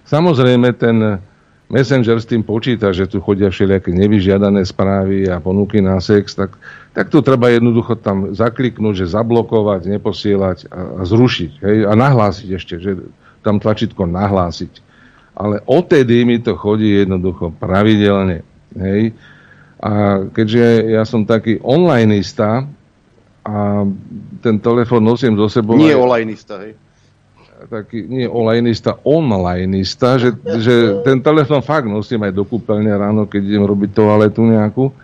Samozrejme, ten Messenger s tým počíta, že tu chodia všelijaké nevyžiadané správy a ponuky na sex, tak, tak tu treba jednoducho tam zakliknúť, že zablokovať, neposielať a, a zrušiť. Hej? A nahlásiť ešte, že tam tlačítko nahlásiť. Ale odtedy mi to chodí jednoducho pravidelne. Hej? A keďže ja som taký onlineista a ten telefon nosím so sebou... Nie aj- olajnista, hej. taký, nie olejnista, onlineista, že, že ten telefon fakt nosím aj do kúpeľne ráno, keď idem robiť toaletu nejakú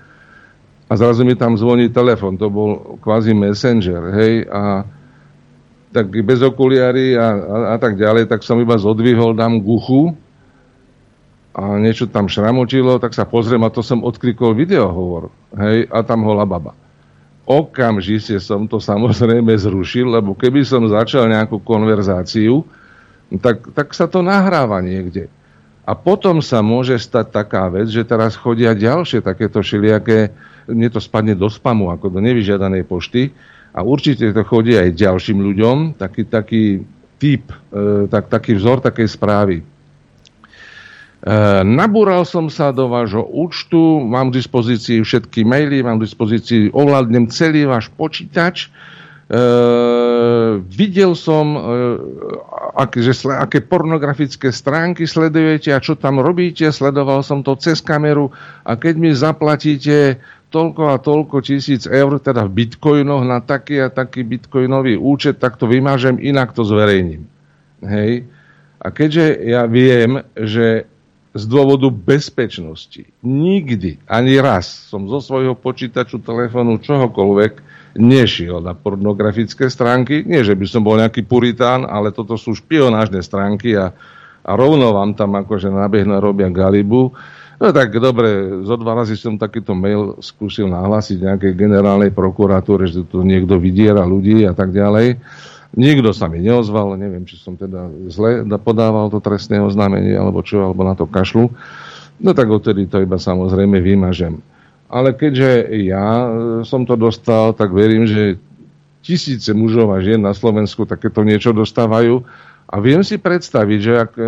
a zrazu mi tam zvoní telefon, to bol kvázi messenger, hej, a tak bez okuliary a, a, a tak ďalej, tak som iba zodvihol, dám k uchu a niečo tam šramočilo, tak sa pozriem a to som odklikol videohovor, hej, a tam hola baba okamžite som to samozrejme zrušil, lebo keby som začal nejakú konverzáciu, tak, tak sa to nahráva niekde. A potom sa môže stať taká vec, že teraz chodia ďalšie takéto všelijaké, mne to spadne do spamu, ako do nevyžiadanej pošty, a určite to chodí aj ďalším ľuďom, taký, taký typ, e, tak, taký vzor takej správy. E, nabúral som sa do vášho účtu, mám k dispozícii všetky maily, mám k dispozícii, ovládnem celý váš počítač. E, videl som, e, ak, že, aké pornografické stránky sledujete a čo tam robíte. Sledoval som to cez kameru a keď mi zaplatíte toľko a toľko tisíc eur, teda v bitcoinoch na taký a taký bitcoinový účet, tak to vymážem, inak to zverejním. Hej. A keďže ja viem, že z dôvodu bezpečnosti nikdy, ani raz som zo svojho počítaču, telefónu, čohokoľvek nešiel na pornografické stránky. Nie, že by som bol nejaký puritán, ale toto sú špionážne stránky a, a rovno vám tam akože nabehnú robia galibu. No tak dobre, zo dva razy som takýto mail skúsil nahlásiť nejakej generálnej prokuratúre, že tu niekto vydiera ľudí a tak ďalej. Nikto sa mi neozval, neviem, či som teda zle podával to trestné oznámenie, alebo čo, alebo na to kašlu. No tak odtedy to iba samozrejme vymažem. Ale keďže ja e, som to dostal, tak verím, že tisíce mužov a žien na Slovensku takéto niečo dostávajú. A viem si predstaviť, že ak e,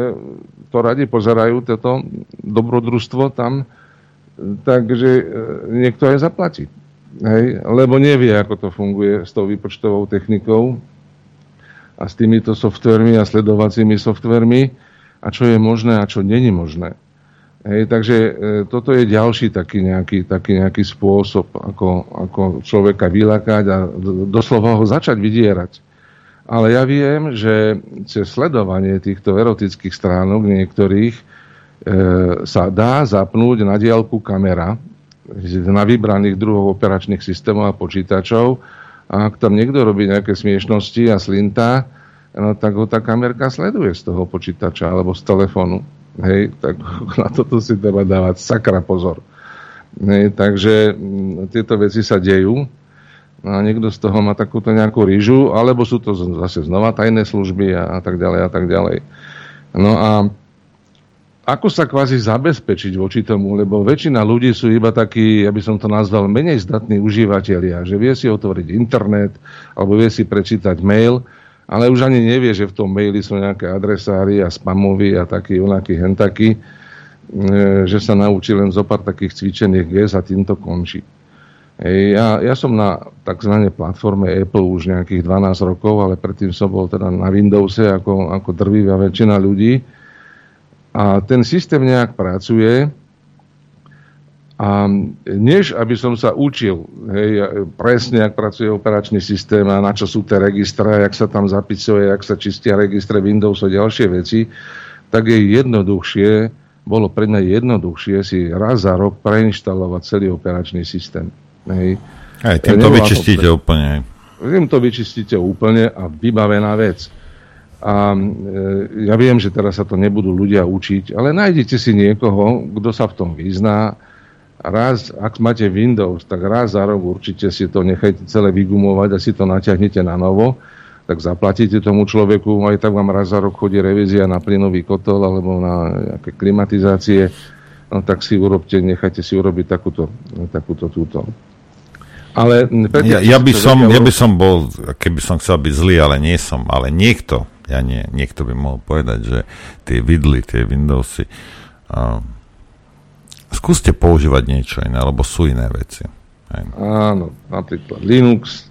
to radi pozerajú, toto dobrodružstvo tam, takže e, niekto aj zaplatí. Hej? Lebo nevie, ako to funguje s tou výpočtovou technikou a s týmito softvermi a sledovacími softvermi a čo je možné a čo není možné. Hej, takže e, toto je ďalší taký nejaký, taký nejaký spôsob, ako, ako človeka vylakať a doslova ho začať vydierať. Ale ja viem, že cez sledovanie týchto erotických stránok niektorých e, sa dá zapnúť na diálku kamera na vybraných druhov operačných systémov a počítačov a ak tam niekto robí nejaké smiešnosti a slinta, no, tak ho tá kamerka sleduje z toho počítača alebo z telefónu. Hej, tak na toto si treba dávať sakra pozor. Hej, takže m, tieto veci sa dejú a niekto z toho má takúto nejakú rýžu, alebo sú to zase znova tajné služby a, a tak ďalej a tak ďalej. No a ako sa kvázi zabezpečiť voči tomu, lebo väčšina ľudí sú iba takí, ja by som to nazval, menej zdatní užívateľia, že vie si otvoriť internet, alebo vie si prečítať mail, ale už ani nevie, že v tom maili sú nejaké adresári a spamoví a takí onakí hentakí, e, že sa naučí len zo pár takých cvičených gest a tým to končí. Ja, ja som na tzv. platforme Apple už nejakých 12 rokov, ale predtým som bol teda na Windowse ako, ako drvivá väčšina ľudí. A ten systém nejak pracuje a než aby som sa učil hej, presne, ak pracuje operačný systém a na čo sú tie registre, jak sa tam zapisuje, jak sa čistia registre Windows a ďalšie veci, tak je jednoduchšie bolo pre mňa jednoduchšie si raz za rok preinštalovať celý operačný systém. Hej. Aj, tým to vyčistíte to, úplne. Tým to vyčistíte úplne a vybavená vec. A e, ja viem, že teraz sa to nebudú ľudia učiť, ale nájdete si niekoho, kto sa v tom vyzná. Raz, ak máte Windows, tak raz za rok určite si to nechajte celé vygumovať a si to naťahnete na novo tak zaplatíte tomu človeku, aj tak vám raz za rok chodí revízia na plynový kotol alebo na nejaké klimatizácie, no tak si urobte, nechajte si urobiť takúto, takúto túto. Ale ja, ja, by som, ja by som bol, keby som chcel byť zlý, ale nie som, ale niekto, ja nie, niekto by mohol povedať, že tie vidly, tie Windowsy, uh, skúste používať niečo iné, alebo sú iné veci. Áno, napríklad Linux.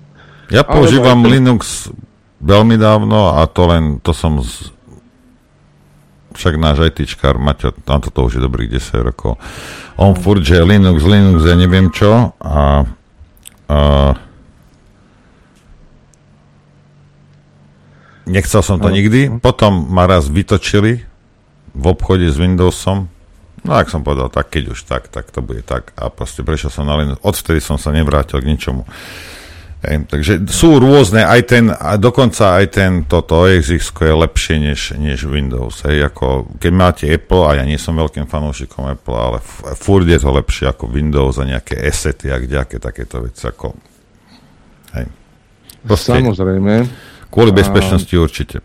Ja používam Linux veľmi dávno a to len, to som z, však náš ITčkár Maťo, tam toto už je dobrých 10 rokov. On furt, že Linux, Linux, ja neviem čo a, a nechcel som to nikdy. Potom ma raz vytočili v obchode s Windowsom. No ak som povedal, tak keď už tak, tak to bude tak. A proste prešiel som na Linux. Odvtedy som sa nevrátil k ničomu. Hej, takže sú rôzne, aj ten, a dokonca aj ten, toto OSX je lepšie než, než Windows. Hej, ako, keď máte Apple, a ja nie som veľkým fanúšikom Apple, ale furt je to lepšie ako Windows a nejaké asety a kdejaké takéto veci. Ako, hej. Proste, Samozrejme. Kvôli bezpečnosti a... určite.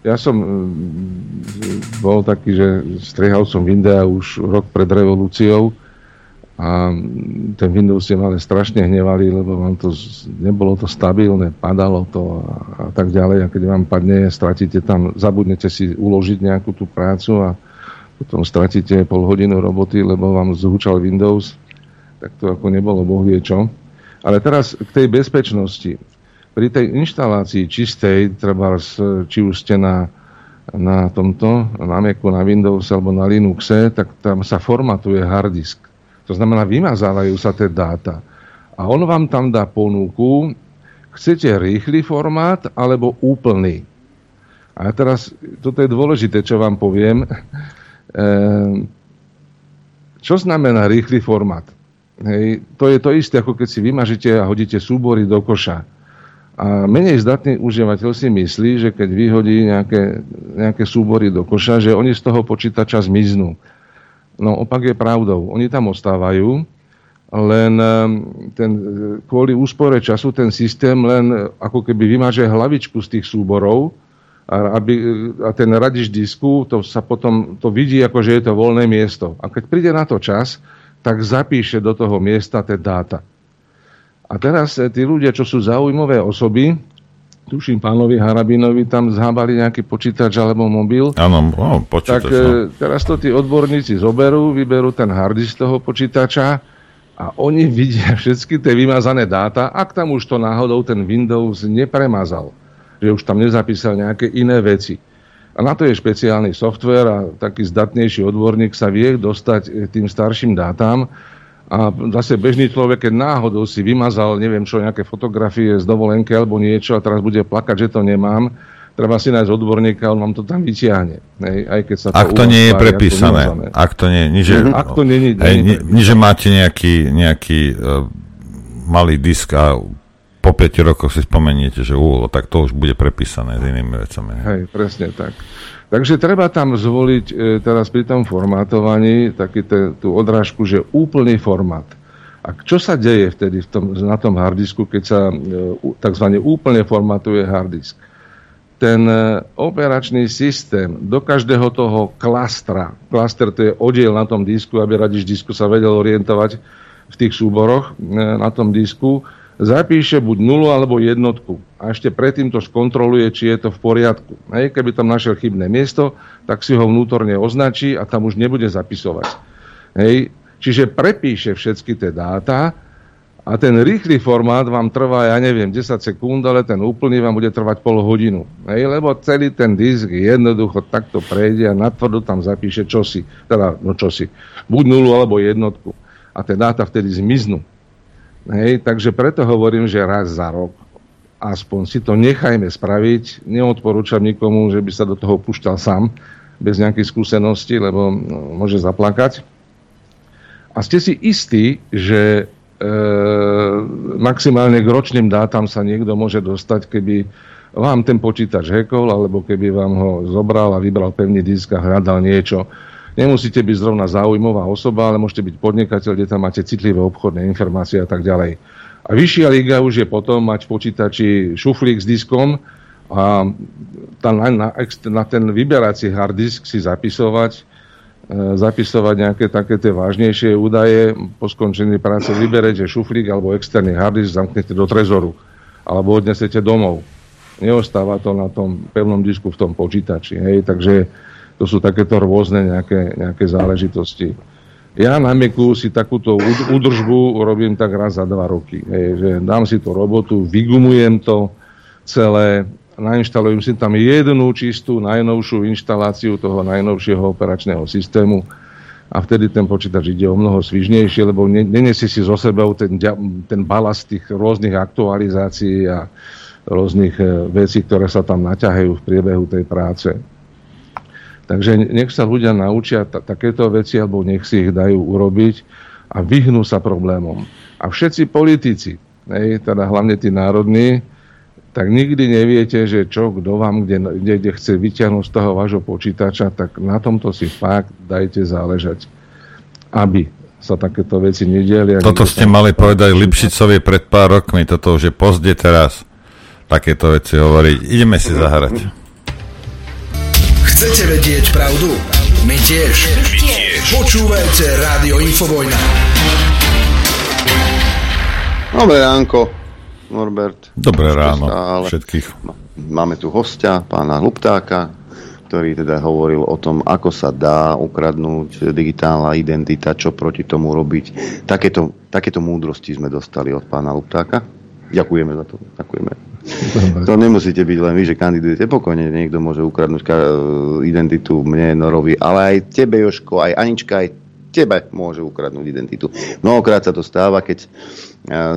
Ja som mm, bol taký, že strihal som videa už rok pred revolúciou a ten Windows ste ale strašne hnevali, lebo vám to, nebolo to stabilné, padalo to a, a tak ďalej. A keď vám padne, stratíte tam, zabudnete si uložiť nejakú tú prácu a potom stratíte pol hodinu roboty, lebo vám zhúčal Windows, tak to ako nebolo boh vie čo. Ale teraz k tej bezpečnosti. Pri tej inštalácii čistej, treba či už ste na, na tomto, na Macu, na Windows alebo na Linuxe, tak tam sa formatuje hard disk to znamená, vymazávajú sa tie dáta. A on vám tam dá ponuku, chcete rýchly formát alebo úplný. A teraz, toto je dôležité, čo vám poviem. Ehm, čo znamená rýchly formát? Hej, to je to isté, ako keď si vymažite a hodíte súbory do koša. A menej zdatný užívateľ si myslí, že keď vyhodí nejaké, nejaké súbory do koša, že oni z toho počítača zmiznú. No opak je pravdou. Oni tam ostávajú, len ehm, ten, kvôli úspore času ten systém len ako keby vymaže hlavičku z tých súborov a, aby, a ten radič disku, to sa potom to vidí ako, že je to voľné miesto. A keď príde na to čas, tak zapíše do toho miesta tie dáta. A teraz eh, tí ľudia, čo sú zaujímavé osoby, tuším, pánovi Harabinovi tam zhábali nejaký počítač alebo mobil. Áno, no, počítač. Tak no. E, teraz to tí odborníci zoberú, vyberú ten harddisk toho počítača a oni vidia všetky tie vymazané dáta, ak tam už to náhodou ten Windows nepremazal, že už tam nezapísal nejaké iné veci. A na to je špeciálny software a taký zdatnejší odborník sa vie dostať e, tým starším dátam a zase bežný človek, keď náhodou si vymazal, neviem čo, nejaké fotografie z dovolenky alebo niečo a teraz bude plakať, že to nemám, treba si nájsť odborníka, on vám to tam vyťahne. Hej, aj keď sa to ak to nie je prepísané, ak to nie, nie, že, ak to nie, nie, hej, nie, nie, že máte nejaký, nejaký uh, malý disk a po 5 rokoch si spomeniete, že uh, tak to už bude prepísané s inými vecami. Hej, presne tak. Takže treba tam zvoliť e, teraz pri tom formátovaní taký te, tú odrážku, že úplný formát. A čo sa deje vtedy v tom, na tom hardisku, keď sa e, tzv. úplne formatuje hardisk? Ten e, operačný systém do každého toho klastra, klaster to je oddiel na tom disku, aby radič disku sa vedel orientovať v tých súboroch e, na tom disku, zapíše buď nulu alebo jednotku a ešte predtým to skontroluje, či je to v poriadku. Hej, keby tam našiel chybné miesto, tak si ho vnútorne označí a tam už nebude zapisovať. Hej, čiže prepíše všetky tie dáta a ten rýchly formát vám trvá, ja neviem, 10 sekúnd, ale ten úplný vám bude trvať pol hodinu. Hej, lebo celý ten disk jednoducho takto prejde a natvrdo tam zapíše čosi, teda no čosi, buď nulu alebo jednotku. A tie dáta vtedy zmiznú. Hej, takže preto hovorím, že raz za rok aspoň si to nechajme spraviť. Neodporúčam nikomu, že by sa do toho púšťal sám, bez nejakých skúseností, lebo no, môže zaplakať. A ste si istí, že e, maximálne k ročným dátam sa niekto môže dostať, keby vám ten počítač hekol, alebo keby vám ho zobral a vybral pevný disk a hľadal niečo. Nemusíte byť zrovna záujmová osoba, ale môžete byť podnikateľ, kde tam máte citlivé obchodné informácie a tak ďalej. A vyššia liga už je potom mať v počítači šuflík s diskom a tam na, na, na ten vyberací hard disk si zapisovať, e, zapisovať nejaké také tie vážnejšie údaje. Po skončení práce vyberete šuflík alebo externý hard disk, zamknete do trezoru alebo odnesete domov. Neostáva to na tom pevnom disku v tom počítači. Hej? Takže to sú takéto rôzne nejaké, nejaké záležitosti. Ja na Meku si takúto údržbu robím tak raz za dva roky. Hej, že dám si to robotu, vygumujem to celé, nainštalujem si tam jednu čistú, najnovšiu inštaláciu toho najnovšieho operačného systému a vtedy ten počítač ide o mnoho svižnejšie, lebo nenesie si zo sebou ten, ten balast tých rôznych aktualizácií a rôznych eh, vecí, ktoré sa tam naťahajú v priebehu tej práce. Takže nech sa ľudia naučia t- takéto veci, alebo nech si ich dajú urobiť a vyhnú sa problémom. A všetci politici, nej, teda hlavne tí národní, tak nikdy neviete, že čo, kto vám kde, kde, kde chce vyťahnuť z toho vášho počítača, tak na tomto si fakt dajte záležať, aby sa takéto veci nedelia. Toto ste mali povedať Lipšicovi pred pár rokmi, toto už je pozde teraz takéto veci hovoriť. Ideme si zahrať. Chcete vedieť pravdu? My tiež. My tiež. Počúvajte Rádio Infovojna. Dobré ránko, Norbert. Dobré ráno všetkých. Máme tu hostia, pána Luptáka, ktorý teda hovoril o tom, ako sa dá ukradnúť digitálna identita, čo proti tomu robiť. Takéto, takéto múdrosti sme dostali od pána Luptáka. Ďakujeme za to. Ďakujeme. To nemusíte byť len vy, že kandidujete pokojne. Niekto môže ukradnúť identitu mne, Norovi, ale aj tebe, Joško, aj Anička, aj tebe môže ukradnúť identitu. Mnohokrát sa to stáva, keď e,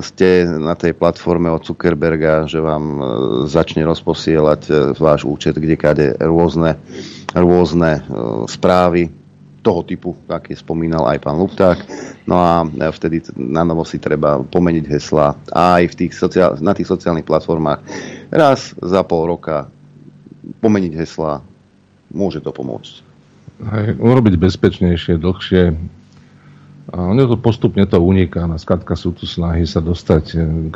ste na tej platforme od Zuckerberga, že vám e, začne rozposielať e, váš účet, kde kade rôzne, rôzne správy, toho typu, aký spomínal aj pán Lupták. No a vtedy na novo si treba pomeniť hesla aj v tých sociál- na tých sociálnych platformách. Raz za pol roka pomeniť hesla, môže to pomôcť. Aj, urobiť bezpečnejšie, dlhšie. A ono to postupne to uniká. Na skratka sú tu snahy sa dostať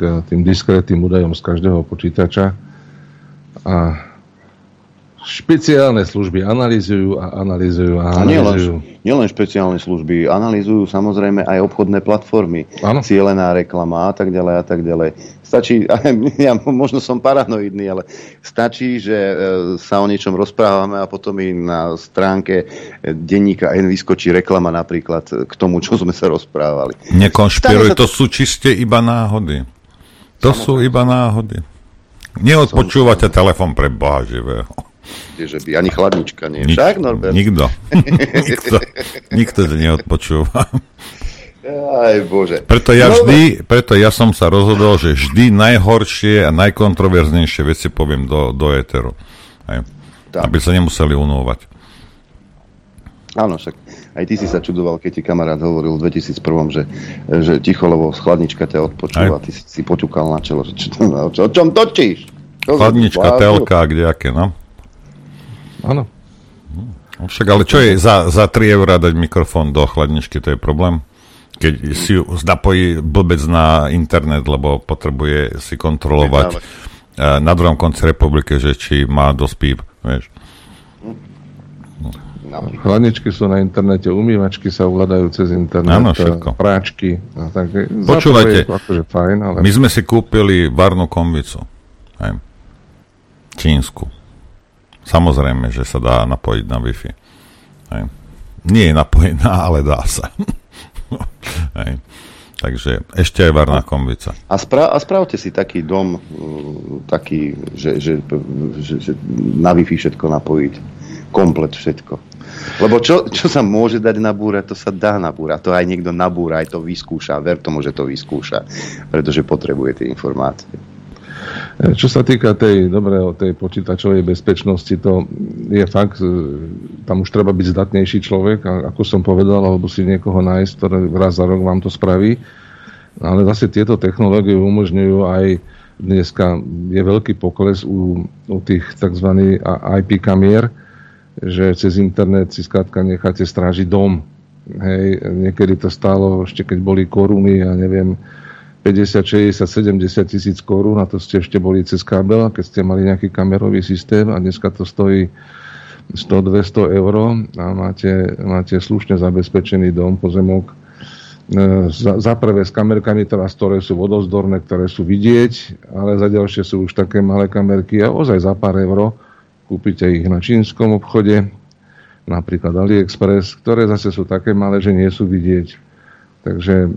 k tým diskrétnym údajom z každého počítača. A špeciálne služby analýzujú a analýzujú a analýzujú. Nielen, nielen špeciálne služby, analýzujú samozrejme aj obchodné platformy, ano. cielená reklama a tak ďalej a tak ďalej. Stačí, ja možno som paranoidný, ale stačí, že e, sa o niečom rozprávame a potom i na stránke denníka N vyskočí reklama napríklad k tomu, čo sme sa rozprávali. Nekonšpiruj, to sú čiste iba náhody. To Samozrejme. sú iba náhody. Neodpočúvate telefon pre Boha živého že by ani chladnička nie. Nik, Však, Norbert? Nikto. nikto. Nikto to neodpočúva. Aj bože. Preto ja, no, vždy, preto ja som sa rozhodol, že vždy najhoršie a najkontroverznejšie veci poviem do, do éteru. Aj. Aby sa nemuseli unúvať. Áno, však aj ty si sa čudoval, keď ti kamarát hovoril v 2001, že, že ticho, lebo chladnička ťa odpočúva, aj. ty si, si poťukal na čelo, že čo, o, čo, o čom točíš? Chladnička, telka, kdejaké, no? Áno. No však ale čo je za, za 3 eurá dať mikrofón do chladničky, to je problém? Keď si napojí blbec na internet, lebo potrebuje si kontrolovať uh, na druhom konci republiky, že či má dosť píp, vieš. Chladničky sú na internete, umývačky sa ovládajú cez internet, Áno, všetko. práčky. A tak, Počúvajte, akože fajn, ale... my sme si kúpili varnú kombicu. Hej. Čínsku. Samozrejme, že sa dá napojiť na Wi-Fi. Hej. Nie je napojená, ale dá sa. Hej. Takže ešte aj varná kombica. A, spra- a spravte si taký dom, uh, taký, že, že, že, že na Wi-Fi všetko napojiť. Komplet všetko. Lebo čo, čo sa môže dať nabúrať, to sa dá nabúrať. To aj niekto nabúra, aj to vyskúša. Ver tomu, že to vyskúša. Pretože potrebuje tie informácie. Čo sa týka tej, dobre, tej počítačovej bezpečnosti, to je fakt, e, tam už treba byť zdatnejší človek, ako som povedal, alebo si niekoho nájsť, ktorý raz za rok vám to spraví. Ale zase tieto technológie umožňujú aj dneska je veľký pokles u, u tých tzv. IP kamier, že cez internet si skrátka necháte strážiť dom. Hej, niekedy to stálo, ešte keď boli koruny, ja neviem, 50, 60, 70 tisíc korún a to ste ešte boli cez kábel, keď ste mali nejaký kamerový systém a dneska to stojí 100-200 eur a máte, máte slušne zabezpečený dom, pozemok. E, za, za prvé s kamerkami teraz, ktoré sú vodozdorné, ktoré sú vidieť, ale za ďalšie sú už také malé kamerky a ozaj za pár eur kúpite ich na čínskom obchode, napríklad AliExpress, ktoré zase sú také malé, že nie sú vidieť Takže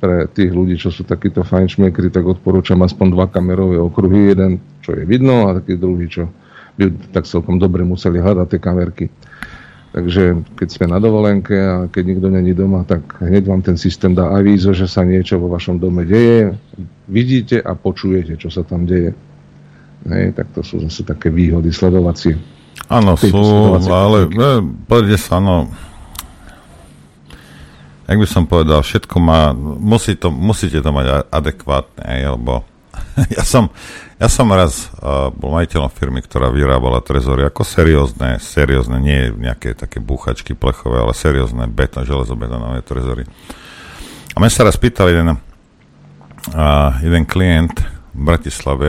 pre tých ľudí, čo sú takíto fajnšmekry, tak odporúčam aspoň dva kamerové okruhy. Jeden, čo je vidno, a taký druhý, čo by tak celkom dobre museli hľadať tie kamerky. Takže keď sme na dovolenke a keď nikto není doma, tak hneď vám ten systém dá avízo, že sa niečo vo vašom dome deje. Vidíte a počujete, čo sa tam deje. Hej, tak to sú zase také výhody sledovacie. Áno, sú, ale ne, sa, áno, jak by som povedal, všetko má, musí to, musíte to mať adekvátne, lebo ja som, ja som raz uh, bol majiteľom firmy, ktorá vyrábala trezory ako seriózne, seriózne, nie nejaké také búchačky plechové, ale seriózne betón, železobetonové trezory. A mňa sa raz pýtal jeden, uh, jeden klient v Bratislave,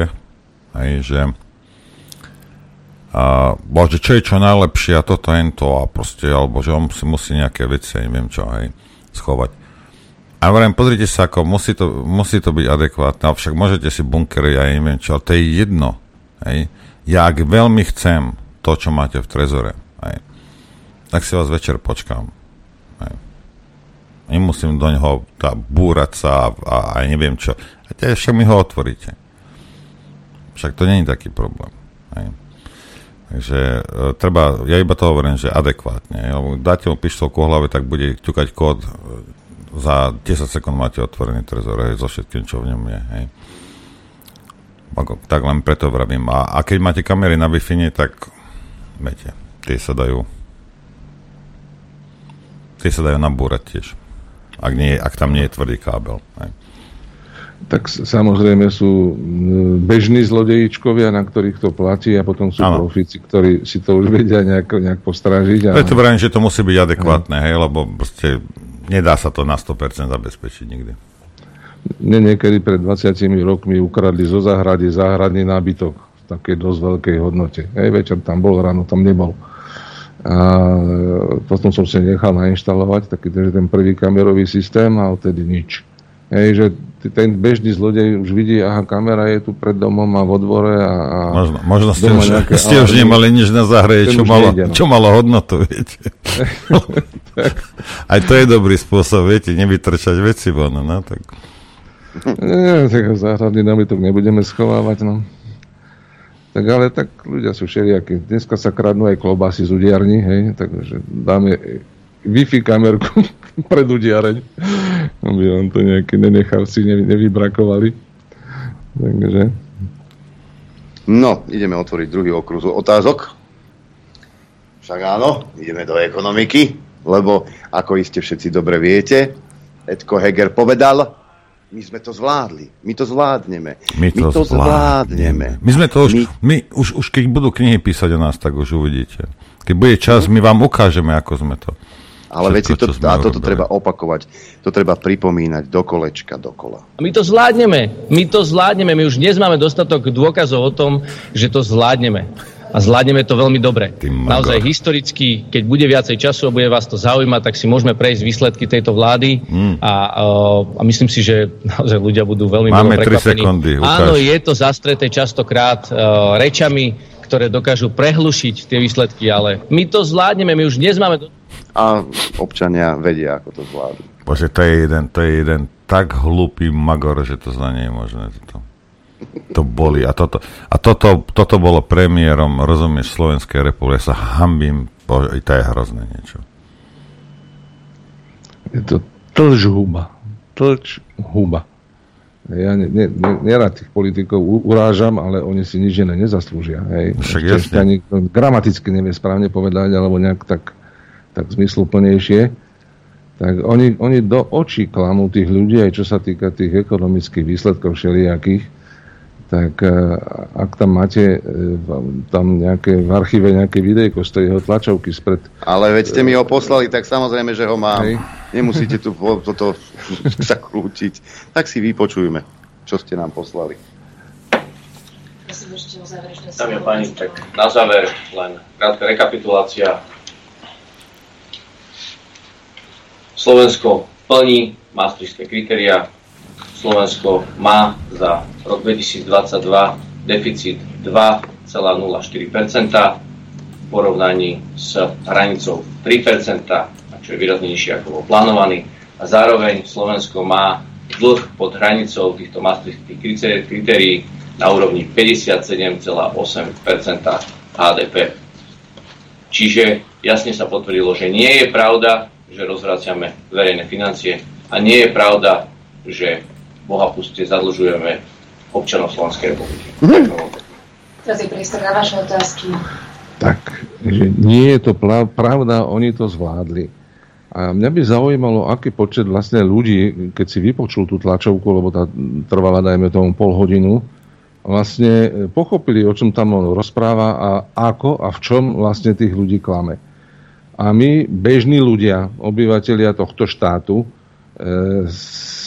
aj, že a bože, čo je čo najlepšie a toto, to a proste, alebo že on si musí nejaké veci, neviem čo, hej schovať. A hovorím, pozrite sa, ako musí to, musí to byť adekvátne, však môžete si bunkery, ja neviem čo, ale to je jedno. Hej. Ja ak veľmi chcem to, čo máte v trezore, hej, tak si vás večer počkám. Hej. Nemusím do neho tá, búrať sa a, a, neviem čo. A však mi ho otvoríte. Však to není taký problém. Hej. Takže e, treba, ja iba to hovorím, že adekvátne. Lebo dáte mu pištolku o hlave, tak bude ťukať kód, e, za 10 sekúnd máte otvorený trezor hej, so všetkým, čo v ňom je. Hej. Ako, tak len preto vravím. A, a keď máte kamery na wi tak viete, tie sa dajú tie sa dajú nabúrať tiež. Ak, nie, ak tam nie je tvrdý kábel. Hej tak samozrejme sú bežní zlodejičkovia, na ktorých to platí a potom sú ano. profici, ktorí si to už vedia nejak, nejak postrážiť. A... Preto vrajím, že to musí byť adekvátne, hej, lebo proste nedá sa to na 100% zabezpečiť nikdy. Mne niekedy pred 20 rokmi ukradli zo záhrady záhradný nábytok v takej dosť veľkej hodnote. Hej, večer tam bol, ráno tam nebol. A potom som si nechal nainštalovať taký ten prvý kamerový systém a odtedy nič. Hej, že ten bežný zlodej už vidí, aha, kamera je tu pred domom a vo dvore a, a možno, možno ste, už, nejaké, ste už nemali nič na zahreje, čo malo, nejde, no. čo malo hodnotu, viete. Aj to je dobrý spôsob, viete, nevytrčať veci von, no, tak... Nie, tak záhradný nábytok nebudeme schovávať, no. Tak ale tak ľudia sú všelijakí. Dneska sa kradnú aj klobásy z udiarní, hej, takže dáme Wi-Fi kamerku pred udiareň aby vám to nejaké nenechavci nevy, nevybrakovali. Takže... No, ideme otvoriť druhý okruh otázok. Však áno, ideme do ekonomiky, lebo ako iste všetci dobre viete, Edko Heger povedal, my sme to zvládli, my to zvládneme. My to, my to zvládneme. My sme to už, my... my už, už keď budú knihy písať o nás, tak už uvidíte. Keď bude čas, my vám ukážeme, ako sme to. Ale veci to, a toto urobili. treba opakovať, to treba pripomínať do kolečka, dokola. My to zvládneme, my to zvládneme, my už dnes máme dostatok dôkazov o tom, že to zvládneme. A zvládneme to veľmi dobre. Naozaj historicky, keď bude viacej času a bude vás to zaujímať, tak si môžeme prejsť výsledky tejto vlády mm. a, a myslím si, že naozaj ľudia budú veľmi Máme 3 sekundy. Ukáž. Áno, je to zastreté častokrát uh, rečami, ktoré dokážu prehlušiť tie výsledky, ale my to zvládneme, my už dnes máme a občania vedia, ako to zvládnu. Bože, to je jeden, to je jeden tak hlupý magor, že to za nie je možné. To, to boli. A toto, a toto, toto bolo premiérom, rozumieš, Slovenskej republiky. Ja sa hambím, bože, to je hrozné niečo. Je to tlž huba. Tlč huba. Ja ne, ne, ne, nerad tých politikov urážam, ale oni si nič iné nezaslúžia. Hej. Však jasne. Ani gramaticky nevie správne povedať, alebo nejak tak, tak zmysluplnejšie. Tak oni, oni do očí klamú tých ľudí, aj čo sa týka tých ekonomických výsledkov všelijakých. Tak e, ak tam máte e, tam nejaké, v archíve nejaké videjko z tej jeho tlačovky spred... Ale veď ste mi ho poslali, tak samozrejme, že ho mám. Hej. Nemusíte tu toto zakrútiť. Tak si vypočujme, čo ste nám poslali. Dámy a páni, tak na záver len krátka rekapitulácia. Slovensko plní maastrichtské kritéria. Slovensko má za rok 2022 deficit 2,04% v porovnaní s hranicou 3% čo je výrazne nižšie ako bol plánovaný. A zároveň Slovensko má dlh pod hranicou týchto maastrichtských kritérií na úrovni 57,8% HDP. Čiže jasne sa potvrdilo, že nie je pravda, že rozvraciame verejné financie a nie je pravda, že bohapustie zadlžujeme občanov Slovenskej republiky. Mm. Teraz je priestor na vaše otázky. Tak, že nie je to pravda, oni to zvládli. A mňa by zaujímalo, aký počet vlastne ľudí, keď si vypočul tú tlačovku, lebo tá trvala, dajme tomu, pol hodinu, vlastne pochopili, o čom tam on rozpráva a ako a v čom vlastne tých ľudí klame. A my, bežní ľudia, obyvateľia tohto štátu, e,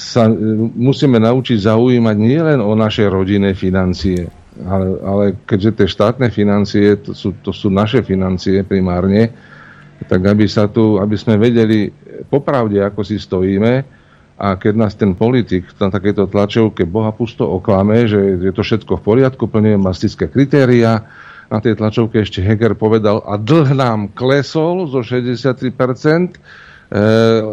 sa e, musíme naučiť zaujímať nielen o naše rodinné financie, ale, ale keďže tie štátne financie, to sú, to sú naše financie primárne, tak aby, sa tu, aby sme vedeli popravde, ako si stojíme a keď nás ten politik na takéto tlačovke Boha pusto oklame, že je to všetko v poriadku, plňuje mastické kritéria, na tej tlačovke ešte Heger povedal, a dlh nám klesol zo 63%, e,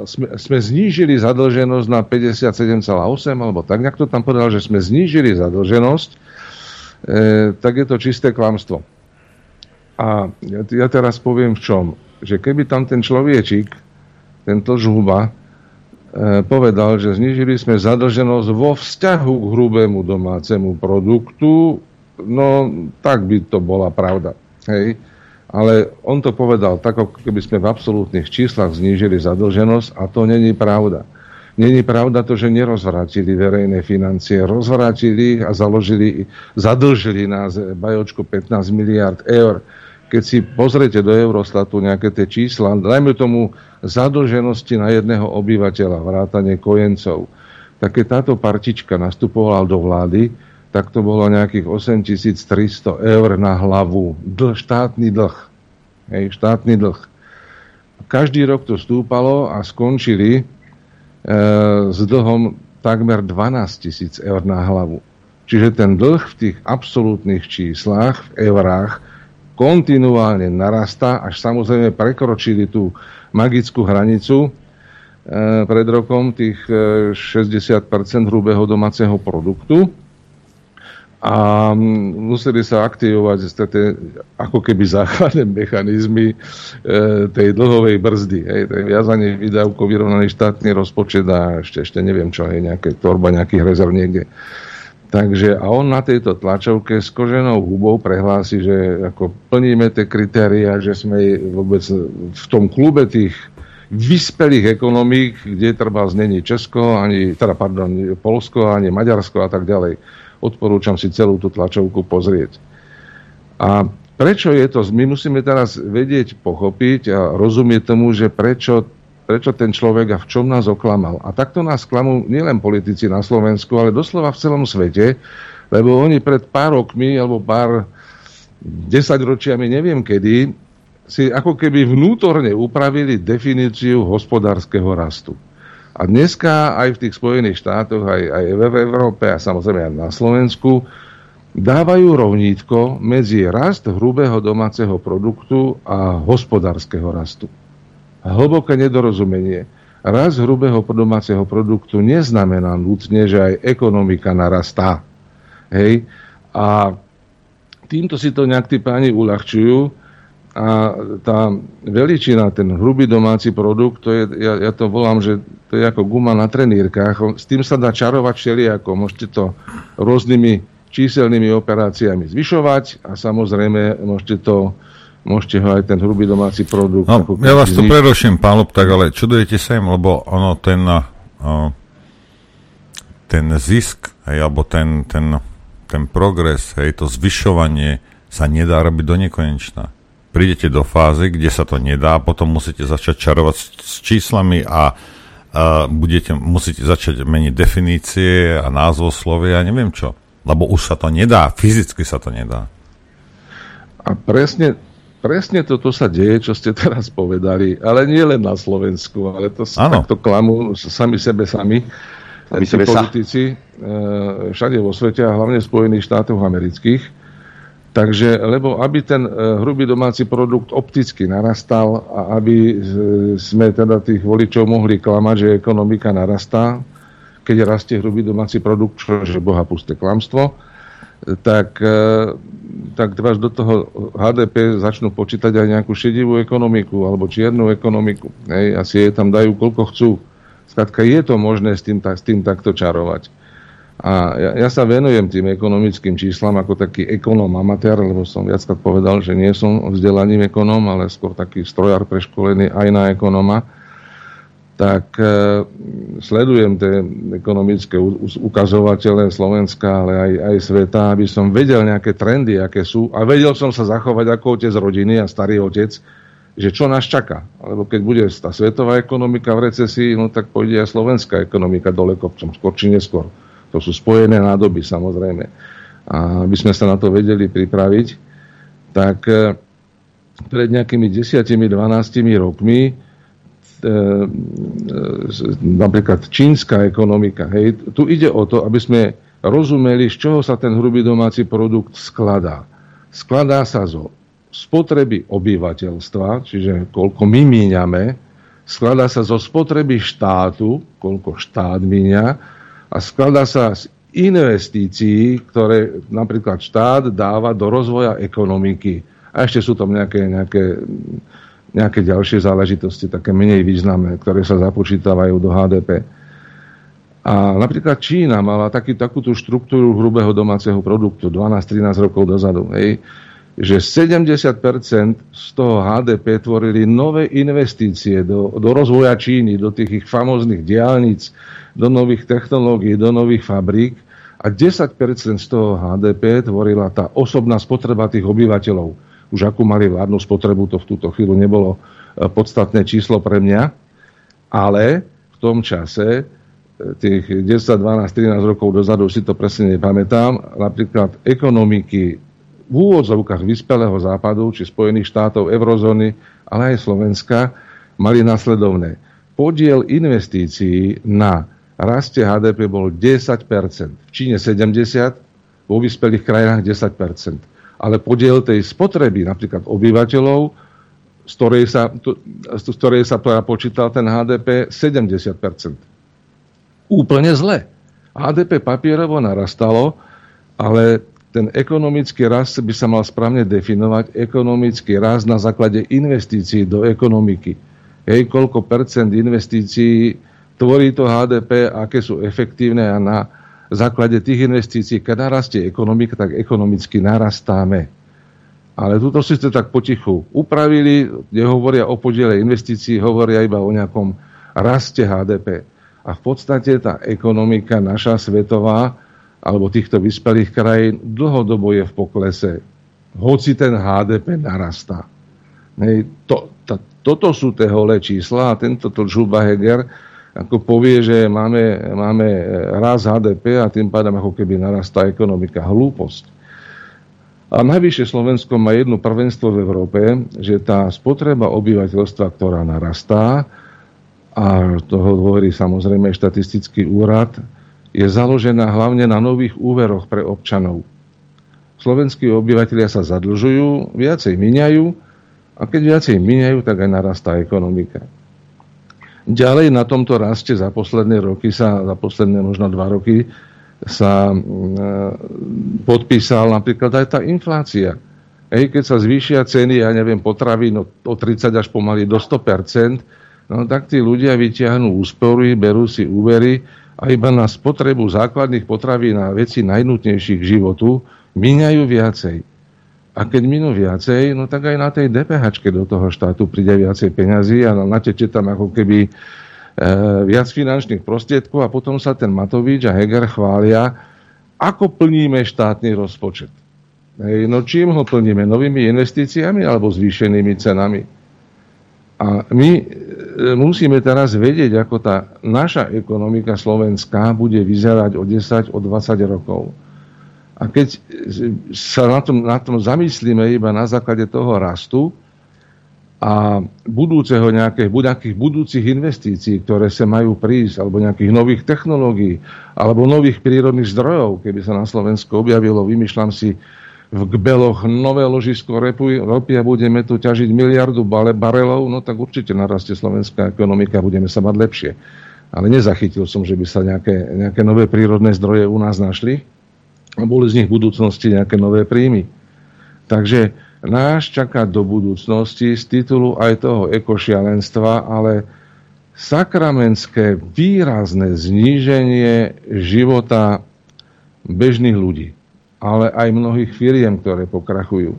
sme, sme znížili zadlženosť na 57,8, alebo tak nejak to tam povedal, že sme znížili zadlženosť, e, tak je to čisté klamstvo. A ja, ja teraz poviem v čom že keby tam ten človečik, tento žhuba, e, povedal, že znižili sme zadlženosť vo vzťahu k hrubému domácemu produktu, no tak by to bola pravda. Hej. Ale on to povedal tak, ako keby sme v absolútnych číslach znížili zadlženosť a to není pravda. Není pravda to, že nerozvrátili verejné financie. Rozvrátili a založili, zadlžili nás bajočko 15 miliard eur keď si pozriete do Eurostatu nejaké tie čísla, dajme tomu zadlženosti na jedného obyvateľa, vrátane kojencov, tak keď táto partička nastupovala do vlády, tak to bolo nejakých 8300 eur na hlavu. Dl, štátny dlh. Hej, štátny dlh. Každý rok to stúpalo a skončili e, s dlhom takmer 12 tisíc eur na hlavu. Čiže ten dlh v tých absolútnych číslach, v eurách, kontinuálne narastá, až samozrejme prekročili tú magickú hranicu e, pred rokom tých e, 60 hrubého domáceho produktu a museli sa aktivovať ste, ako keby základné mechanizmy e, tej dlhovej brzdy. Hej, to viazanie výdavkov, vyrovnaný štátny rozpočet a ešte, ešte neviem čo, je nejaké torba nejakých rezerv niekde. Takže a on na tejto tlačovke s koženou hubou prehlási, že ako plníme tie kritéria, že sme vôbec v tom klube tých vyspelých ekonomík, kde treba znení Česko, ani, teda pardon, Polsko, ani Maďarsko a tak ďalej. Odporúčam si celú tú tlačovku pozrieť. A prečo je to? My musíme teraz vedieť, pochopiť a rozumieť tomu, že prečo prečo ten človek a v čom nás oklamal. A takto nás klamú nielen politici na Slovensku, ale doslova v celom svete, lebo oni pred pár rokmi alebo pár desaťročiami, neviem kedy, si ako keby vnútorne upravili definíciu hospodárskeho rastu. A dneska aj v tých Spojených štátoch, aj, aj v Európe a samozrejme aj na Slovensku dávajú rovnítko medzi rast hrubého domáceho produktu a hospodárskeho rastu hlboké nedorozumenie. Rast hrubého domáceho produktu neznamená nutne, že aj ekonomika narastá. Hej? A týmto si to nejak tí páni uľahčujú A tá veličina, ten hrubý domáci produkt, to je, ja, ja to volám, že to je ako guma na trenírkach. S tým sa dá čarovať všelijako. Môžete to rôznymi číselnými operáciami zvyšovať a samozrejme môžete to môžete ho aj ten hrubý domáci produkt. No, ja vás tu preruším, pán tak ale čudujete sa im, lebo ono ten, uh, ten zisk, hej, alebo ten, ten, ten progres, hej, to zvyšovanie sa nedá robiť do nekonečna prídete do fázy, kde sa to nedá, potom musíte začať čarovať s, s číslami a uh, budete, musíte začať meniť definície a názvoslovie a neviem čo. Lebo už sa to nedá, fyzicky sa to nedá. A presne, presne toto sa deje, čo ste teraz povedali, ale nie len na Slovensku, ale to sa takto klamú sami sebe sami. Sami sebe politici sa. všade vo svete a hlavne v Spojených štátoch amerických Takže, lebo aby ten e, hrubý domáci produkt opticky narastal a aby e, sme teda tých voličov mohli klamať, že ekonomika narastá, keď rastie hrubý domáci produkt, čo je boha pusté klamstvo, tak, e, tak vás do toho HDP začnú počítať aj nejakú šedivú ekonomiku alebo čiernu ekonomiku. Hej, asi je tam dajú koľko chcú. Skladka, je to možné s tým, s tým takto čarovať. A ja, ja sa venujem tým ekonomickým číslam ako taký ekonóm amatér, lebo som viackrát povedal, že nie som vzdelaním ekonóm, ale skôr taký strojár preškolený aj na ekonóma. Tak e, sledujem tie ekonomické ukazovatele Slovenska, ale aj, aj sveta, aby som vedel nejaké trendy, aké sú. A vedel som sa zachovať ako otec rodiny a starý otec, že čo nás čaká. Lebo keď bude tá svetová ekonomika v recesii, no tak pôjde aj slovenská ekonomika dole kopcom, skôr či neskôr. To sú spojené nádoby samozrejme. A aby sme sa na to vedeli pripraviť, tak e, pred nejakými 10-12 rokmi e, e, napríklad čínska ekonomika. Hej, tu ide o to, aby sme rozumeli, z čoho sa ten hrubý domáci produkt skladá. Skladá sa zo spotreby obyvateľstva, čiže koľko my míňame, skladá sa zo spotreby štátu, koľko štát míňa, a skladá sa z investícií, ktoré napríklad štát dáva do rozvoja ekonomiky. A ešte sú tam nejaké, nejaké, nejaké ďalšie záležitosti, také menej významné, ktoré sa započítavajú do HDP. A napríklad Čína mala taký, takúto štruktúru hrubého domáceho produktu 12-13 rokov dozadu. Hej, že 70% z toho HDP tvorili nové investície do, do rozvoja Číny, do tých ich famóznych diálnic, do nových technológií, do nových fabrík a 10% z toho HDP tvorila tá osobná spotreba tých obyvateľov. Už akú mali vládnu spotrebu, to v túto chvíľu nebolo e, podstatné číslo pre mňa, ale v tom čase e, tých 10, 12, 13 rokov dozadu si to presne nepamätám, napríklad ekonomiky v úvodzovkách vyspelého západu, či Spojených štátov, eurozóny, ale aj Slovenska, mali nasledovné. Podiel investícií na raste HDP bol 10%, v Číne 70%, vo vyspelých krajinách 10%. Ale podiel tej spotreby, napríklad obyvateľov, z ktorej sa, z ktorej sa počítal ten HDP, 70%. Úplne zle. HDP papierovo narastalo, ale ten ekonomický rast by sa mal správne definovať, ekonomický rast na základe investícií do ekonomiky. Hej, koľko percent investícií tvorí to HDP, aké sú efektívne a na základe tých investícií, keď narastie ekonomika, tak ekonomicky narastáme. Ale túto si ste tak potichu upravili, nehovoria o podiele investícií, hovoria iba o nejakom raste HDP. A v podstate tá ekonomika naša svetová, alebo týchto vyspelých krajín, dlhodobo je v poklese. Hoci ten HDP narastá. Hej, to, to, toto sú tie holé čísla a tento Tlžuba Heger ako povie, že máme, máme raz HDP a tým pádom ako keby narastá ekonomika. Hlúposť. A najvyššie Slovensko má jedno prvenstvo v Európe, že tá spotreba obyvateľstva, ktorá narastá, a toho hovorí samozrejme štatistický úrad, je založená hlavne na nových úveroch pre občanov. Slovenskí obyvateľia sa zadlžujú, viacej miniajú a keď viacej miniajú, tak aj narastá ekonomika. Ďalej na tomto raste za posledné roky sa, za posledné možno dva roky sa mm, e, podpísal napríklad aj tá inflácia. Hej, keď sa zvýšia ceny, ja neviem, potravín no, o 30 až pomaly do 100%, no tak tí ľudia vyťahnú úspory, berú si úvery a iba na spotrebu základných potravín a veci najnutnejších k životu míňajú viacej. A keď minú viacej, no tak aj na tej DPH do toho štátu príde viacej peňazí a nateče tam ako keby e, viac finančných prostriedkov a potom sa ten Matovič a Heger chvália, ako plníme štátny rozpočet. Hej, no čím ho plníme? Novými investíciami alebo zvýšenými cenami? A my e, musíme teraz vedieť, ako tá naša ekonomika slovenská bude vyzerať o 10, o 20 rokov. A keď sa na tom, na tom zamyslíme iba na základe toho rastu a budúceho nejakých, nejakých budúcich investícií, ktoré sa majú prísť, alebo nejakých nových technológií, alebo nových prírodných zdrojov, keby sa na Slovensku objavilo, vymýšľam si, v Gbeloch nové ložisko ropy a budeme tu ťažiť miliardu barelov, no tak určite narastie slovenská ekonomika, budeme sa mať lepšie. Ale nezachytil som, že by sa nejaké, nejaké nové prírodné zdroje u nás našli a boli z nich v budúcnosti nejaké nové príjmy. Takže náš čaká do budúcnosti z titulu aj toho ekošialenstva, ale sakramentské výrazné zníženie života bežných ľudí ale aj mnohých firiem, ktoré pokrachujú.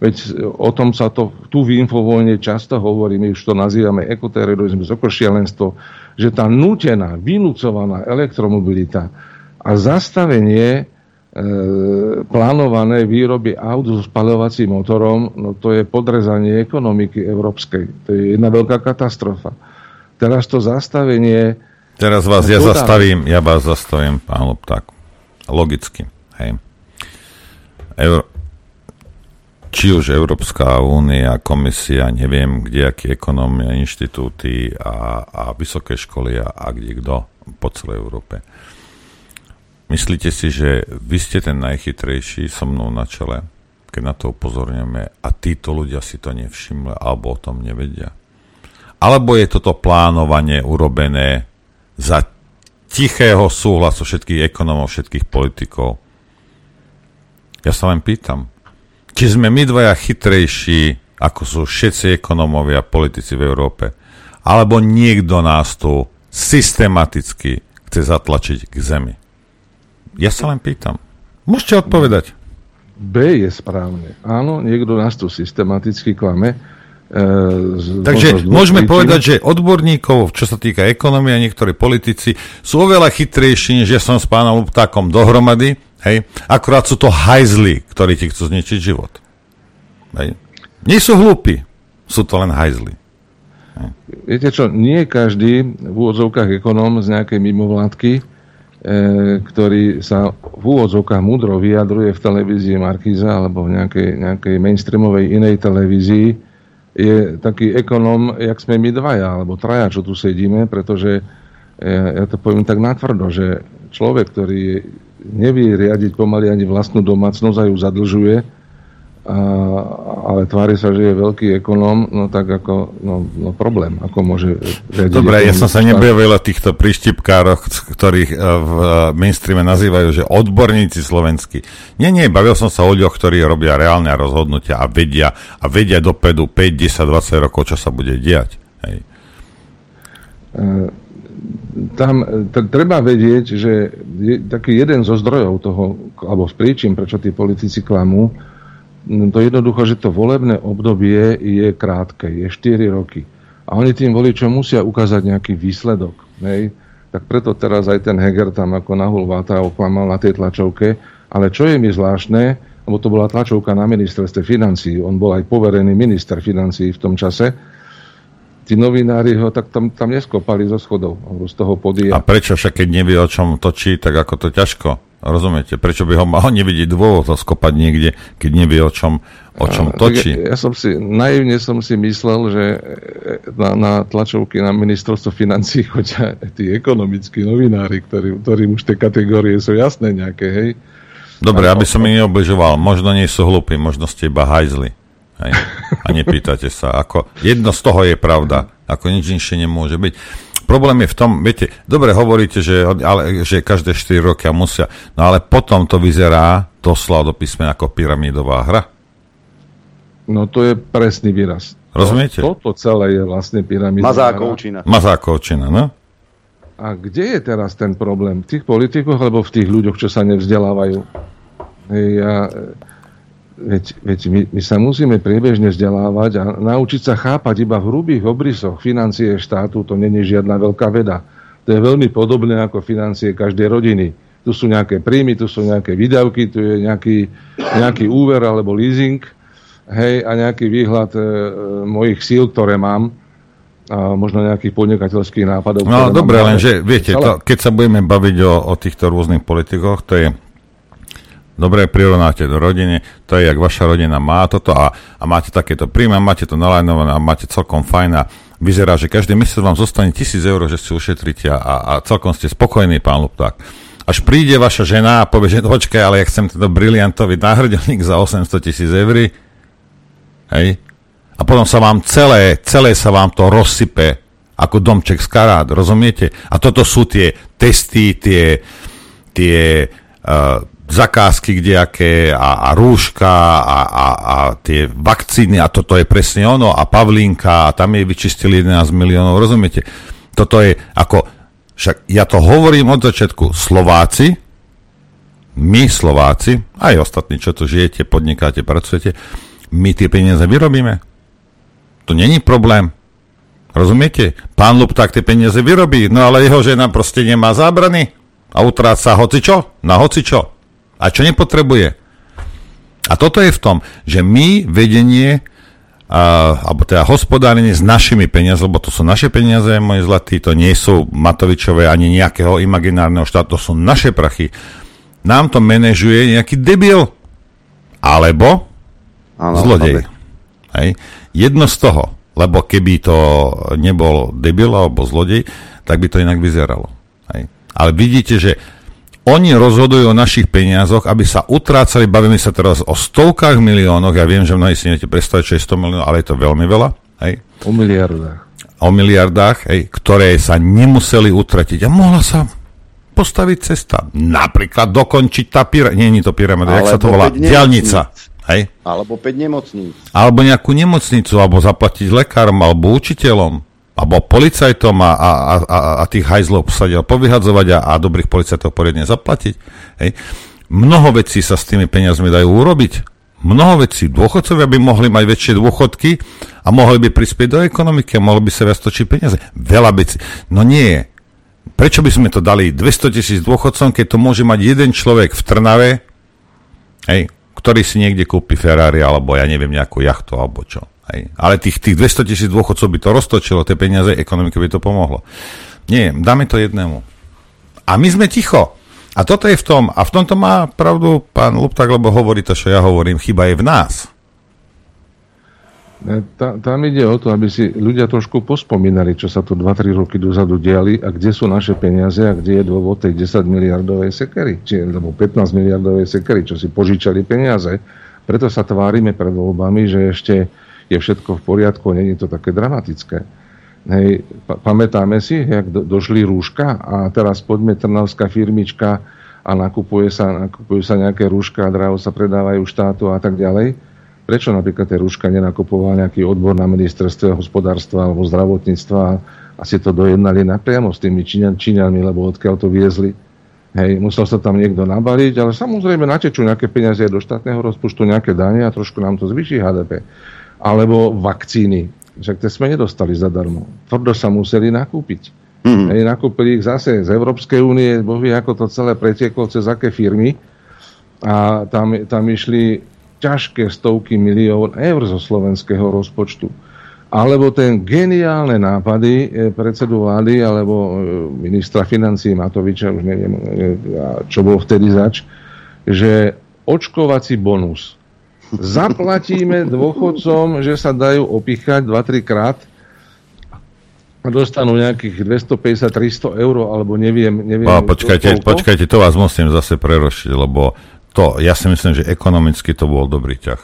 Veď o tom sa to tu v infovojne často hovorí, my už to nazývame ekoterorizmus, okošialenstvo, že tá nutená, vynúcovaná elektromobilita a zastavenie e, plánované výroby aut so spalovacím motorom, no to je podrezanie ekonomiky európskej. To je jedna veľká katastrofa. Teraz to zastavenie... Teraz vás ja zastavím, ja vás zastavím, pán Lopták. Logicky. Hej. Euro, či už Európska únia, komisia, neviem, kde aký ekonómia, inštitúty a, a vysoké školy a, a kde kto po celej Európe. Myslíte si, že vy ste ten najchytrejší so mnou na čele, keď na to upozorňujeme a títo ľudia si to nevšimli alebo o tom nevedia? Alebo je toto plánovanie urobené za tichého súhlasu všetkých ekonomov, všetkých politikov? Ja sa len pýtam, či sme my dvaja chytrejší, ako sú všetci ekonomovia, politici v Európe, alebo niekto nás tu systematicky chce zatlačiť k zemi. Ja sa len pýtam. Môžete odpovedať. B je správne. Áno, niekto nás tu systematicky klame. E, Takže môžeme príčin. povedať, že odborníkov, čo sa týka ekonomie a niektorí politici, sú oveľa chytrejší, než ja som s pánom Luptákom dohromady Hej? Akurát sú to hajzly, ktorí ti chcú zničiť život. Hej? Nie sú hlúpi, sú to len hajzly. Hej. Viete čo, nie každý v úvodzovkách ekonóm z nejakej mimovládky, e, ktorý sa v úvodzovkách múdro vyjadruje v televízii Markíza alebo v nejakej, nejakej mainstreamovej inej televízii, je taký ekonóm, jak sme my dvaja, alebo traja, čo tu sedíme, pretože ja, ja to poviem tak natvrdo, že človek, ktorý nevie riadiť pomaly ani vlastnú domácnosť a ju zadlžuje, a, ale tvári sa, že je veľký ekonóm, no tak ako, no, no problém, ako môže. Dobre, ja som sa nebavil o týchto príštipkároch, ktorých e, v e, mainstreame nazývajú, že odborníci slovenskí. Nie, nie, bavil som sa o ľuďoch, ktorí robia reálne rozhodnutia a vedia, a vedia dopredu 5, 10, 20 rokov, čo sa bude diať. Hej. E, tam t- treba vedieť, že je taký jeden zo zdrojov toho, alebo z príčin, prečo tí politici klamú, to je jednoducho, že to volebné obdobie je krátke, je 4 roky. A oni tým voličom musia ukázať nejaký výsledok. Hej? Tak preto teraz aj ten Heger tam ako nahul váta oklamal na tej tlačovke. Ale čo je mi zvláštne, lebo to bola tlačovka na ministerstve financí, on bol aj poverený minister financí v tom čase, tí novinári ho tak tam, tam neskopali zo schodov, alebo z toho podia. A prečo však, keď nevie, o čom točí, tak ako to ťažko? Rozumiete? Prečo by ho mal nevidieť dôvod to skopať niekde, keď nevie, o čom, o čom a, točí? Ja, ja som si, naivne som si myslel, že na, na tlačovky na ministerstvo financí chodia tí ekonomickí novinári, ktorí, ktorým už tie kategórie sú jasné nejaké, hej. Dobre, aby som mi neobližoval, možno nie sú hlupí, možno ste iba hajzli. Hej? A nepýtate sa. Ako, jedno z toho je pravda. Ako nič inšie nemôže byť. Problém je v tom, viete, dobre hovoríte, že, ale, že každé 4 roky musia, no ale potom to vyzerá doslova do písmena ako pyramidová hra. No to je presný výraz. Rozumiete? Toto celé je vlastne pyramída. Mazákovčina. Mazákovčina, no? A kde je teraz ten problém? V tých politikoch alebo v tých ľuďoch, čo sa nevzdelávajú? Ja, veď veď my, my sa musíme priebežne vzdelávať a naučiť sa chápať iba v hrubých obrysoch financie štátu, to není žiadna veľká veda. To je veľmi podobné ako financie každej rodiny. Tu sú nejaké príjmy, tu sú nejaké výdavky, tu je nejaký, nejaký úver alebo leasing, hej, a nejaký výhľad e, mojich síl, ktoré mám a možno nejakých podnikateľských nápadov. No dobre, lenže viete, to, keď sa budeme baviť o, o týchto rôznych politikoch, to je dobre prirovnáte do rodiny, to je, jak vaša rodina má toto a, a máte takéto príjmy, máte to nalajnované a máte celkom fajn a vyzerá, že každý mesiac vám zostane tisíc eur, že si ušetríte a, a celkom ste spokojní, pán Lupták. Až príde vaša žena a povie, že počkaj, ale ja chcem tento briliantový náhrdelník za 800 tisíc eur, hej, a potom sa vám celé, celé sa vám to rozsype ako domček z karát, rozumiete? A toto sú tie testy, tie, tie uh, zakázky kdejaké a, a rúška a, a, a tie vakcíny a toto je presne ono a Pavlínka a tam je vyčistili 11 miliónov, rozumiete? Toto je ako, však ja to hovorím od začiatku, Slováci, my Slováci, aj ostatní, čo tu žijete, podnikáte, pracujete, my tie peniaze vyrobíme. To není problém. Rozumiete? Pán Lupták tie peniaze vyrobí, no ale jeho žena proste nemá zábrany a utráca hocičo na hocičo. A čo nepotrebuje? A toto je v tom, že my vedenie a, alebo teda hospodárenie s našimi peniazmi, lebo to sú naše peniaze, moji zlatí, to nie sú Matovičové ani nejakého imaginárneho štátu, to sú naše prachy. Nám to manažuje nejaký debil. Alebo ano, zlodej. Hej. Jedno z toho, lebo keby to nebol debil alebo zlodej, tak by to inak vyzeralo. Hej. Ale vidíte, že oni rozhodujú o našich peniazoch, aby sa utrácali, bavíme sa teraz o stovkách miliónoch, ja viem, že mnohí si neviete predstaviť, čo je 100 miliónov, ale je to veľmi veľa. Hej. O miliardách. O miliardách, hej, ktoré sa nemuseli utratiť. A mohla sa postaviť cesta. Napríklad dokončiť tá pyramida, nie je to pyramida, jak sa to volá, diálnica. Hej? Alebo 5 nemocníc. Alebo nejakú nemocnicu, alebo zaplatiť lekárom, alebo učiteľom, alebo policajtom a, a, a, a tých hajzlov posadia povyhadzovať a, a dobrých policajtov poriadne zaplatiť. Hej? Mnoho vecí sa s tými peniazmi dajú urobiť. Mnoho vecí. Dôchodcovia by mohli mať väčšie dôchodky a mohli by prispieť do ekonomiky a mohli by sa viac točiť peniaze. Veľa vecí. No nie. Prečo by sme to dali 200 tisíc dôchodcom, keď to môže mať jeden človek v Trnave, hej, ktorý si niekde kúpi Ferrari alebo ja neviem nejakú jachtu alebo čo. Hej. Ale tých, tých 200 tisíc dôchodcov by to roztočilo, tie peniaze, ekonomike by to pomohlo. Nie, dáme to jednému. A my sme ticho. A toto je v tom, a v tomto má pravdu pán Luptak, lebo hovorí to, čo ja hovorím, chyba je v nás. Ta, tam ide o to, aby si ľudia trošku pospomínali, čo sa tu 2-3 roky dozadu diali a kde sú naše peniaze a kde je dôvod tej 10 miliardovej sekery, či, alebo 15 miliardovej sekery, čo si požičali peniaze. Preto sa tvárime pred voľbami, že ešte je všetko v poriadku, není to také dramatické. Hej, pamätáme si, jak do, došli rúška a teraz poďme trnavská firmička a nakupuje sa, nakupujú sa nejaké rúška a draho sa predávajú štátu a tak ďalej Prečo napríklad tie rúška nenakupoval nejaký odbor na ministerstve hospodárstva alebo zdravotníctva a si to dojednali napriamo s tými Číňan, Číňanmi, lebo odkiaľ to viezli. Hej, musel sa tam niekto nabaliť, ale samozrejme natečú nejaké peniaze do štátneho rozpočtu, nejaké dane a trošku nám to zvýši HDP. Alebo vakcíny. Však tie sme nedostali zadarmo. Tvrdo sa museli nakúpiť. Mm. Hej, nakúpili ich zase z Európskej únie, boh vie, ako to celé pretieklo, cez aké firmy. A tam, tam išli ťažké stovky milión eur zo slovenského rozpočtu. Alebo ten geniálne nápady e, predsedu vlády alebo e, ministra financí Matoviča, už neviem, e, čo bol vtedy zač, že očkovací bonus. Zaplatíme dôchodcom, že sa dajú opichať 2-3 krát a dostanú nejakých 250-300 eur, alebo neviem... neviem no, počkajte, počkajte, to vás musím zase prerošiť, lebo to, ja si myslím, že ekonomicky to bol dobrý ťah.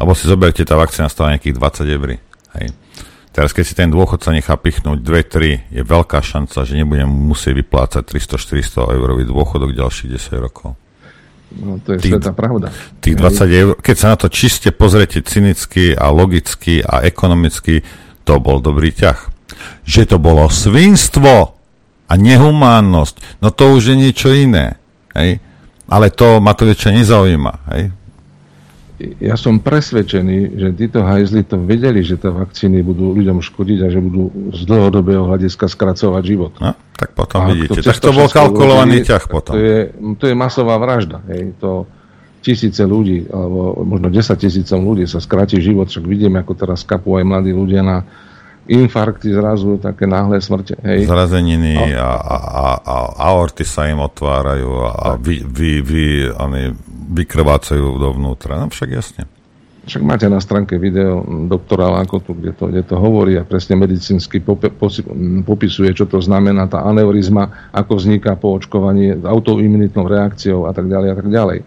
Alebo si zoberte, tá vakcína stála nejakých 20 eur. Hej. Teraz, keď si ten dôchodca nechá pichnúť 2-3, je veľká šanca, že nebudem musieť vyplácať 300-400 eurový dôchodok ďalších 10 rokov. No, to je tých, sveta pravda. Tých 20 eur, keď sa na to čiste pozriete cynicky a logicky a ekonomicky, to bol dobrý ťah. Že to bolo svinstvo a nehumánnosť, no to už je niečo iné. Hej? Ale to Matoviča nezaujíma. Hej? Ja som presvedčený, že títo hajzli to vedeli, že tie vakcíny budú ľuďom škodiť a že budú z dlhodobého hľadiska skracovať život. No, tak potom a vidíte. Tak to bol kalkulovaný ťah potom. To je, to je masová vražda. Hej? To tisíce ľudí, alebo možno 10 tisícom ľudí sa skráti život, však vidíme, ako teraz kapú aj mladí ľudia na infarkty zrazu, také náhle smrte. Hej. Zrazeniny a, a, a, a aorty sa im otvárajú a, a vy, vy, vy, oni vykrvácajú dovnútra. No však jasne. Však máte na stránke video doktora Lákotu, kde to, kde to hovorí a presne medicínsky popisuje, čo to znamená tá aneurizma, ako vzniká po očkovaní autoimunitnou reakciou a tak ďalej a tak ďalej.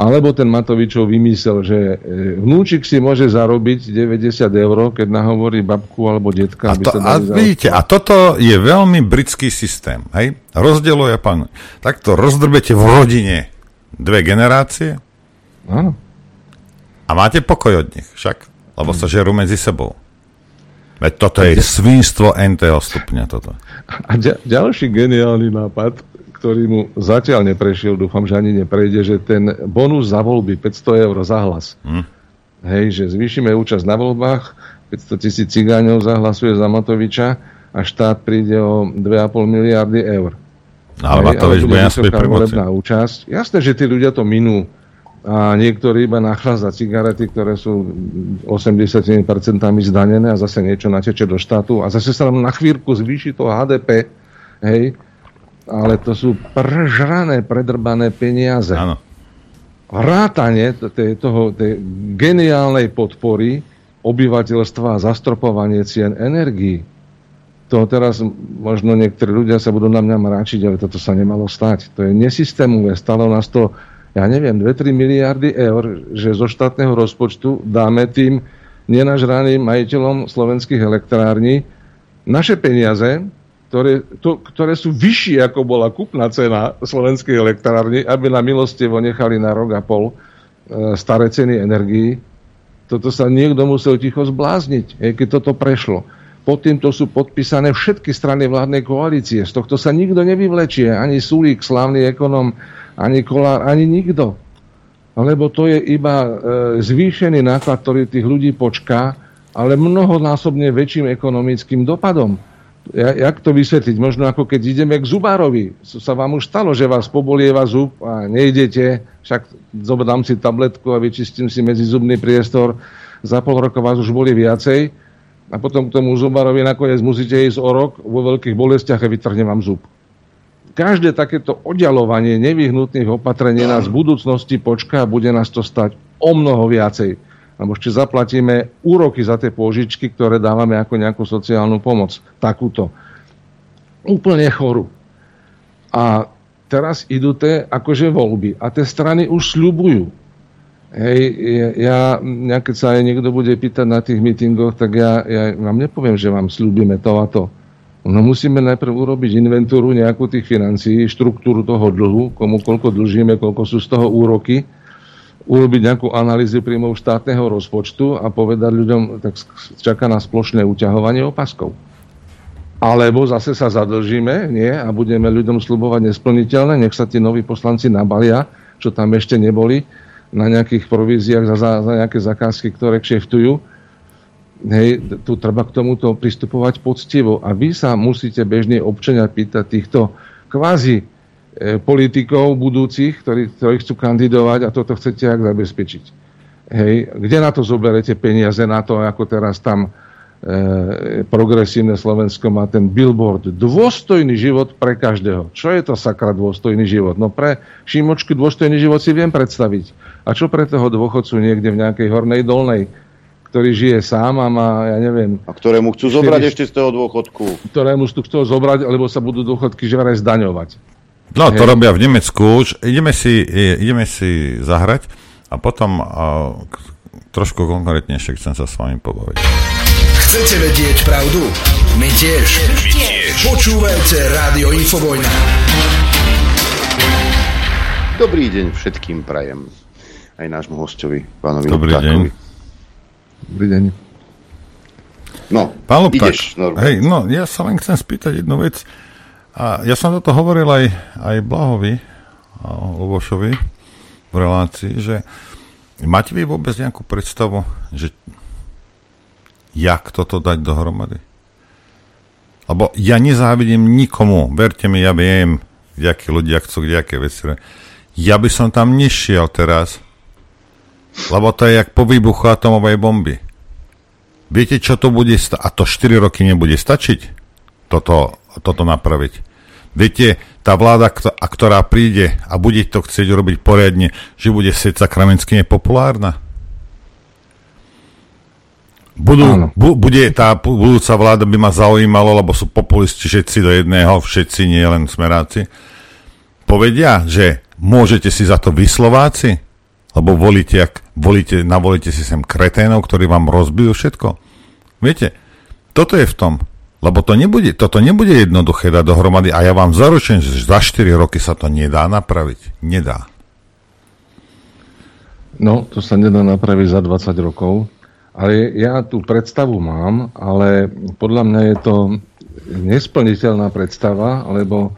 Alebo ten Matovičov vymysel, že e, vnúčik si môže zarobiť 90 eur, keď nahovorí babku alebo detka. A, to, a vidíte, a toto je veľmi britský systém. Hej? Rozdeluje pán. Takto rozdrbete v rodine dve generácie. Áno. A máte pokoj od nich však, lebo sa žerú medzi sebou. Veď toto je svinstvo NTO stupňa toto. A ďalší geniálny nápad, ktorý mu zatiaľ neprešiel, dúfam, že ani neprejde, že ten bonus za voľby 500 eur za hlas. Hm. Hej, že zvýšime účasť na voľbách, 500 tisíc cigáňov zahlasuje za Matoviča a štát príde o 2,5 miliardy eur. Ale Matovič bude naspäť pri účasť. Jasné, že tí ľudia to minú a niektorí iba nachádza cigarety, ktoré sú 80% zdanené a zase niečo nateče do štátu a zase sa nám na chvíľku zvýši to HDP, hej, ale to sú prežrané, predrbané peniaze. Áno. Vrátanie toho, geniálnej podpory obyvateľstva a zastropovanie cien energií. To teraz možno niektorí ľudia sa budú na mňa mráčiť, ale toto sa nemalo stať. To je nesystémové. Stalo nás to, ja neviem, 2-3 miliardy eur, že zo štátneho rozpočtu dáme tým nenažraným majiteľom slovenských elektrární naše peniaze, ktoré, to, ktoré sú vyššie, ako bola kúpna cena slovenskej elektrárny, aby na milostivo nechali na rok a pol e, staré ceny energií. Toto sa niekto musel ticho zblázniť, keď toto prešlo. Pod týmto sú podpísané všetky strany vládnej koalície. Z tohto sa nikto nevyvlečie. Ani Sulík, slávny ekonom, ani Kolár, ani nikto. Lebo to je iba e, zvýšený náklad, ktorý tých ľudí počká, ale mnohonásobne väčším ekonomickým dopadom ja, jak to vysvetliť? Možno ako keď ideme k zubárovi. Sa vám už stalo, že vás pobolieva zub a nejdete, však zobrám si tabletku a vyčistím si medzizubný priestor. Za pol roka vás už boli viacej a potom k tomu zubárovi nakoniec musíte ísť o rok vo veľkých bolestiach a vytrhne vám zub. Každé takéto oddialovanie nevyhnutných opatrení nás v budúcnosti počká a bude nás to stať o mnoho viacej lebo ešte zaplatíme úroky za tie pôžičky, ktoré dávame ako nejakú sociálnu pomoc. Takúto. Úplne chorú. A teraz idú tie akože voľby. A tie strany už sľubujú. Hej, ja, ja, keď sa aj niekto bude pýtať na tých mítingoch, tak ja, ja vám nepoviem, že vám slúbime to a to. No musíme najprv urobiť inventúru nejakú tých financií, štruktúru toho dlhu, komu koľko dlžíme, koľko sú z toho úroky urobiť nejakú analýzu príjmov štátneho rozpočtu a povedať ľuďom, tak čaká na splošné uťahovanie opaskov. Alebo zase sa zadlžíme nie, a budeme ľuďom slubovať nesplniteľné, nech sa tí noví poslanci nabalia, čo tam ešte neboli, na nejakých províziách za, za, za nejaké zakázky, ktoré kšeftujú. Hej, tu treba k tomuto pristupovať poctivo. A vy sa musíte bežne občania pýtať týchto kvázi E, politikov budúcich, ktorí, ktorí chcú kandidovať a toto chcete ak zabezpečiť. Hej, kde na to zoberete peniaze, na to, ako teraz tam e, progresívne Slovensko má ten billboard. Dôstojný život pre každého. Čo je to sakra dôstojný život? No pre Šimočky dôstojný život si viem predstaviť. A čo pre toho dôchodcu niekde v nejakej hornej dolnej, ktorý žije sám a má, ja neviem... A ktorému chcú 4, zobrať ešte z toho dôchodku. Ktorému chcú zobrať, lebo sa budú dôchodky že zdaňovať. No, to robia v Nemecku už. Ideme si, ideme si zahrať a potom a, trošku konkrétnejšie chcem sa s vami pobaviť. Chcete vedieť pravdu? My tiež. My tiež. Počúvajte Rádio Infovojna. Dobrý deň všetkým prajem. Aj nášmu hostovi, pánovi Dobrý Luptákovi. deň. Dobrý deň. No, Pán Lupták, ideš, hej, no, ja sa len chcem spýtať jednu vec. A ja som toto hovoril aj, aj Blahovi, a Lubošovi v relácii, že máte vy vôbec nejakú predstavu, že jak toto dať dohromady? Lebo ja nezávidím nikomu, verte mi, ja viem, kdejaké ľudia chcú kdejaké veci. Ja by som tam nešiel teraz, lebo to je jak po výbuchu atomovej bomby. Viete, čo to bude stať? A to 4 roky nebude stačiť toto, toto napraviť. Viete, tá vláda, ktorá príde a bude to chcieť robiť poriadne, že bude sieť sakramensky nepopulárna? Budú, bu, bude tá budúca vláda by ma zaujímalo, lebo sú populisti všetci do jedného, všetci, nie len smeráci. Povedia, že môžete si za to vy Slováci, lebo volíte, ak volíte, navolíte si sem kreténov, ktorí vám rozbijú všetko. Viete, toto je v tom. Lebo to nebude, toto nebude jednoduché dať dohromady a ja vám zaručujem, že za 4 roky sa to nedá napraviť. Nedá. No, to sa nedá napraviť za 20 rokov. Ale ja tú predstavu mám, ale podľa mňa je to nesplniteľná predstava, lebo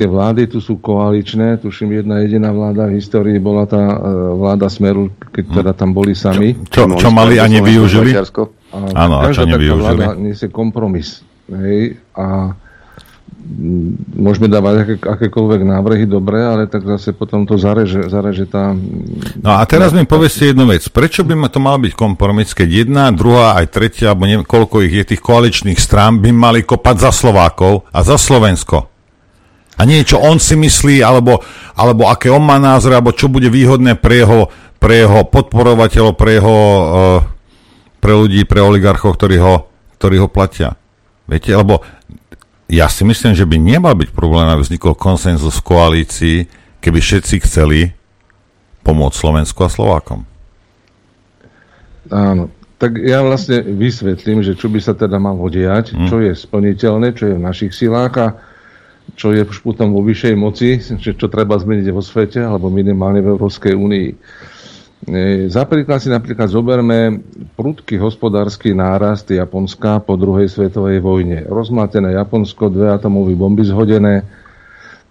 tie vlády tu sú koaličné. Tuším, jedna jediná vláda v histórii bola tá e, vláda Smeru, keď teda tam boli sami. Čo, čo mali a nevyužili? Áno, a čo nevyužili? vláda nesie kompromis. Hej, a môžeme dávať aké, akékoľvek návrhy, dobre, ale tak zase potom to zareže, zareže tá... No a teraz mi povedzte jednu vec. Prečo by ma to mal byť kompromis, keď jedna, druhá, aj tretia, alebo neviem, koľko ich je tých koaličných strán, by mali kopať za Slovákov a za Slovensko? A nie, čo on si myslí, alebo, alebo aké on má názor, alebo čo bude výhodné pre jeho, pre jeho podporovateľov, pre jeho, uh, pre ľudí, pre oligarchov, ktorí ho, ktorí ho platia. Viete, lebo ja si myslím, že by nemal byť problém, aby vznikol konsenzus v koalícii, keby všetci chceli pomôcť Slovensku a Slovákom. Áno. Tak ja vlastne vysvetlím, že čo by sa teda malo diať, Hm. čo je splniteľné, čo je v našich silách a čo je už potom vo vyššej moci, že čo treba zmeniť vo svete, alebo minimálne v Európskej únii. E, Za príklad si napríklad zoberme prudký hospodársky nárast Japonska po druhej svetovej vojne. Rozmlatené Japonsko, dve atomové bomby zhodené,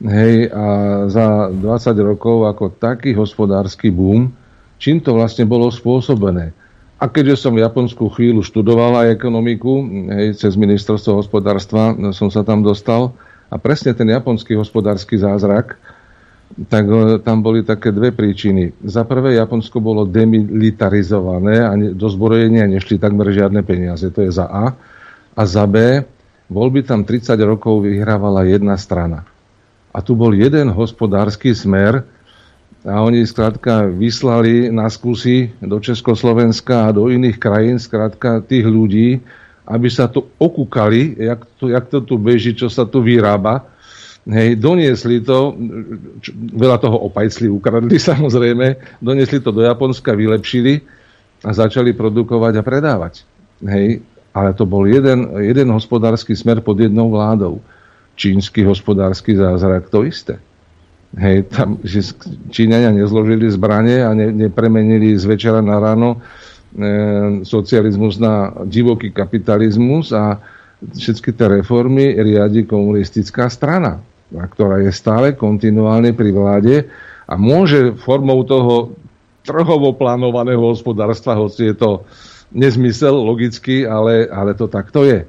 hej, a za 20 rokov ako taký hospodársky boom, čím to vlastne bolo spôsobené. A keďže som Japonsku chvíľu študoval aj ekonomiku, hej, cez ministerstvo hospodárstva som sa tam dostal, a presne ten japonský hospodársky zázrak, tak e, tam boli také dve príčiny. Za prvé, Japonsko bolo demilitarizované a do zbrojenia nešli takmer žiadne peniaze, to je za A. A za B, voľby tam 30 rokov vyhrávala jedna strana. A tu bol jeden hospodársky smer a oni skrátka vyslali na skúsi do Československa a do iných krajín skrátka tých ľudí, aby sa tu okúkali, jak to, jak to tu beží, čo sa tu vyrába. Hej, doniesli to, čo, veľa toho opajcli, ukradli samozrejme, doniesli to do Japonska, vylepšili a začali produkovať a predávať. Hej, ale to bol jeden, jeden hospodársky smer pod jednou vládou. Čínsky hospodársky zázrak, to isté. Hej, tam, že Číňania nezložili zbranie a ne, nepremenili z večera na ráno socializmus na divoký kapitalizmus a všetky tie reformy riadi komunistická strana, ktorá je stále kontinuálne pri vláde a môže formou toho trhovo plánovaného hospodárstva, hoci je to nezmysel logicky, ale, ale to takto je.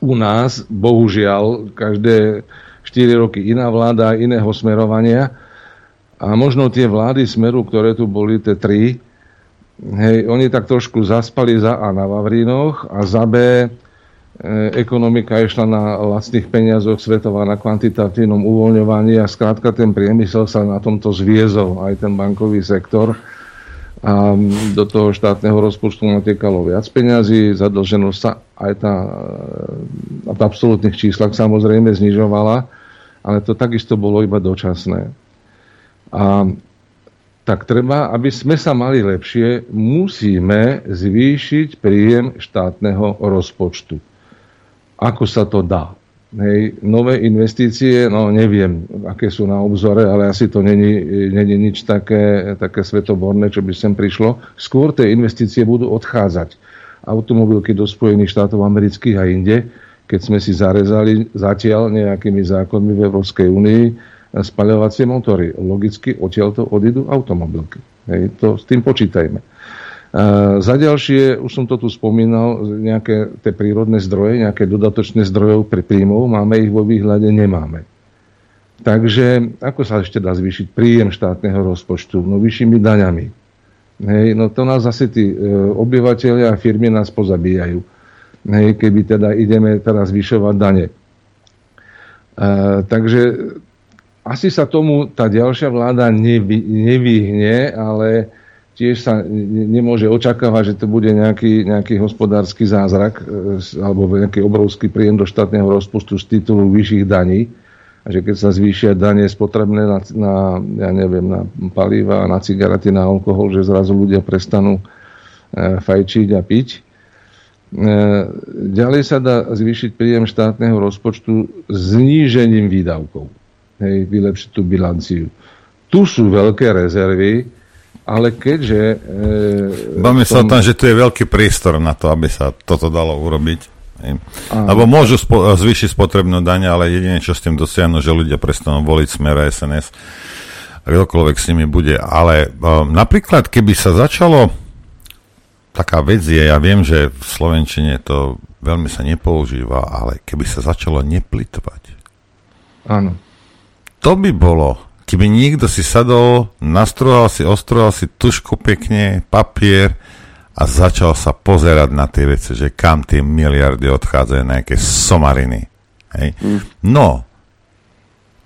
U nás, bohužiaľ, každé 4 roky iná vláda, iného smerovania a možno tie vlády smeru, ktoré tu boli, tie tri, Hej, oni tak trošku zaspali za A na Vavrínoch a za B e, ekonomika išla na lacných peniazoch svetová na kvantitatívnom uvoľňovaní a skrátka ten priemysel sa na tomto zviezol, aj ten bankový sektor a do toho štátneho rozpočtu natiekalo viac peňazí, zadlženosť sa aj tá e, v absolútnych číslach samozrejme znižovala, ale to takisto bolo iba dočasné. A tak treba, aby sme sa mali lepšie, musíme zvýšiť príjem štátneho rozpočtu. Ako sa to dá? Hej, nové investície, no neviem, aké sú na obzore, ale asi to není, nič také, také svetoborné, čo by sem prišlo. Skôr tie investície budú odchádzať. Automobilky do Spojených štátov amerických a inde, keď sme si zarezali zatiaľ nejakými zákonmi v Európskej únii spaľovacie motory. Logicky odtiaľto odídu automobilky. Hej, to s tým počítajme. Za ďalšie, už som to tu spomínal, nejaké tie prírodné zdroje, nejaké dodatočné zdrojov pre príjmov, máme ich vo výhľade, nemáme. Takže ako sa ešte dá zvýšiť príjem štátneho rozpočtu? No vyššími daňami. Hej, no to nás zase tí e, obyvateľia a firmy nás pozabíjajú. Hej, keby teda ideme teraz zvyšovať dane. E, takže asi sa tomu tá ďalšia vláda nevy, nevyhne, ale tiež sa nemôže očakávať, že to bude nejaký, nejaký hospodársky zázrak e, alebo nejaký obrovský príjem do štátneho rozpočtu z titulu vyšších daní. A že keď sa zvýšia dane spotrebné na, na, ja neviem, na paliva, na cigarety, na alkohol, že zrazu ľudia prestanú e, fajčiť a piť. E, ďalej sa dá zvýšiť príjem štátneho rozpočtu znížením výdavkov. Hej, vylepšiť tú bilanciu. Tu sú veľké rezervy, ale keďže... E, Bavíme sa o tom, že tu je veľký priestor na to, aby sa toto dalo urobiť. Lebo môžu spo- zvýšiť spotrebnú daň, ale jedine, čo s tým dosiahnu, že ľudia prestanú voliť smer a SNS. Kdokoľvek s nimi bude. Ale um, napríklad, keby sa začalo taká vec je, ja viem, že v Slovenčine to veľmi sa nepoužíva, ale keby sa začalo neplitvať. Áno. To by bolo keby niekto si sadol, nastroval si, ostroval si tušku pekne, papier a začal sa pozerať na tie veci, že kam tie miliardy odchádzajú na nejaké somariny. Hej? Mm. No,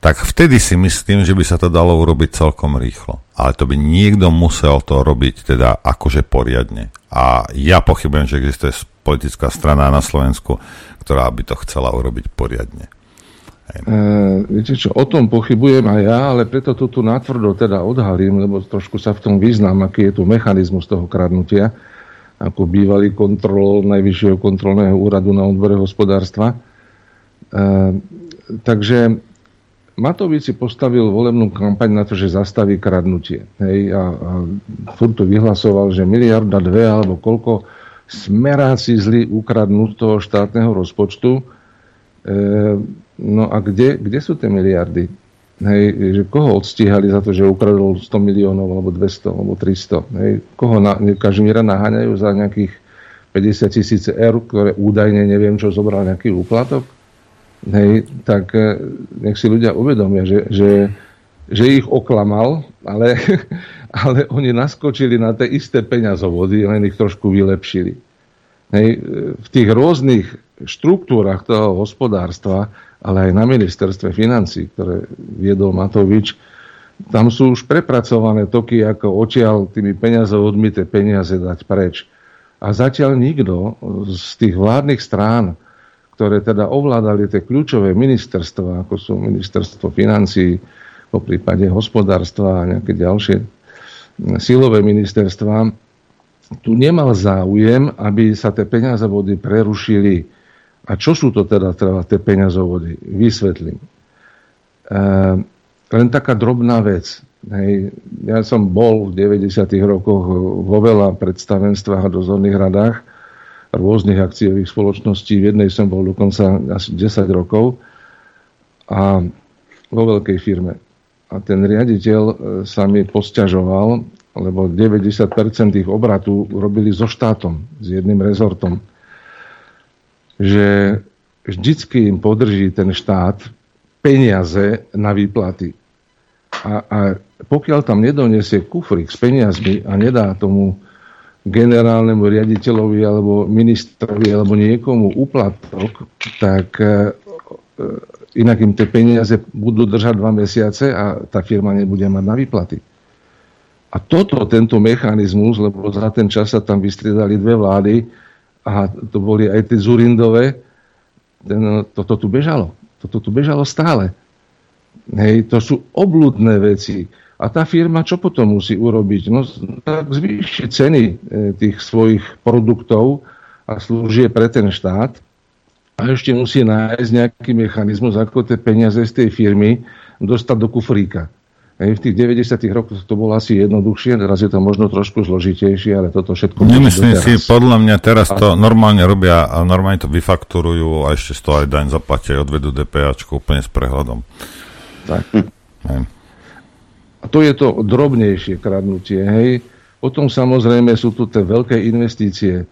tak vtedy si myslím, že by sa to dalo urobiť celkom rýchlo. Ale to by niekto musel to robiť teda akože poriadne. A ja pochybujem, že existuje politická strana na Slovensku, ktorá by to chcela urobiť poriadne. E, viete čo, o tom pochybujem aj ja, ale preto to tu natvrdo teda odhalím, lebo trošku sa v tom význam, aký je tu mechanizmus toho kradnutia, ako bývalý kontrol Najvyššieho kontrolného úradu na odbore hospodárstva. E, takže Matovič si postavil volebnú kampaň na to, že zastaví kradnutie. Hej, a, a furt to vyhlasoval, že miliarda, dve alebo koľko smeráci zli ukradnú toho štátneho rozpočtu. E, No a kde, kde sú tie miliardy? Hej, že koho odstíhali za to, že ukradol 100 miliónov, alebo 200, alebo 300? Hej, koho na, Kažimíra naháňajú za nejakých 50 tisíc eur, ktoré údajne neviem, čo zobral nejaký úplatok? Hej, tak e, nech si ľudia uvedomia, že, že, že ich oklamal, ale, ale oni naskočili na tie isté peňazovody, len ich trošku vylepšili. Hej, v tých rôznych štruktúrach toho hospodárstva ale aj na ministerstve financí, ktoré viedol Matovič, tam sú už prepracované toky, ako odtiaľ tými peniazovodmi tie peniaze dať preč. A zatiaľ nikto z tých vládnych strán, ktoré teda ovládali tie kľúčové ministerstva, ako sú ministerstvo financí, po prípade hospodárstva a nejaké ďalšie silové ministerstva, tu nemal záujem, aby sa tie peniazovody prerušili a čo sú to teda, teda tie peňazovody? Vysvetlím. E, len taká drobná vec. Hej. Ja som bol v 90. rokoch vo veľa predstavenstvách a dozorných radách rôznych akciových spoločností. V jednej som bol dokonca asi 10 rokov a vo veľkej firme. A ten riaditeľ e, sa mi posťažoval, lebo 90% ich obratu robili so štátom, s jedným rezortom že vždycky im podrží ten štát peniaze na výplaty. A, a pokiaľ tam nedonesie kufrik s peniazmi a nedá tomu generálnemu riaditeľovi alebo ministrovi alebo niekomu úplatok, tak e, e, inak im tie peniaze budú držať dva mesiace a tá firma nebude mať na výplaty. A toto, tento mechanizmus, lebo za ten čas sa tam vystriedali dve vlády, a to boli aj tie Zurindové, ten, toto tu bežalo. Toto tu bežalo stále. Hej, to sú obludné veci. A tá firma čo potom musí urobiť? No tak zvýšiť ceny e, tých svojich produktov a služie pre ten štát, a ešte musí nájsť nejaký mechanizmus, ako tie peniaze z tej firmy dostať do kufríka. Hej, v tých 90. rokoch to bolo asi jednoduchšie, teraz je to možno trošku zložitejšie, ale toto všetko... Nemyslím si, podľa mňa teraz to normálne robia a normálne to vyfakturujú a ešte z toho aj daň zaplatia, odvedú DPAčku úplne s prehľadom. Tak. Hej. A to je to drobnejšie kradnutie, hej. Potom samozrejme sú tu tie veľké investície, e,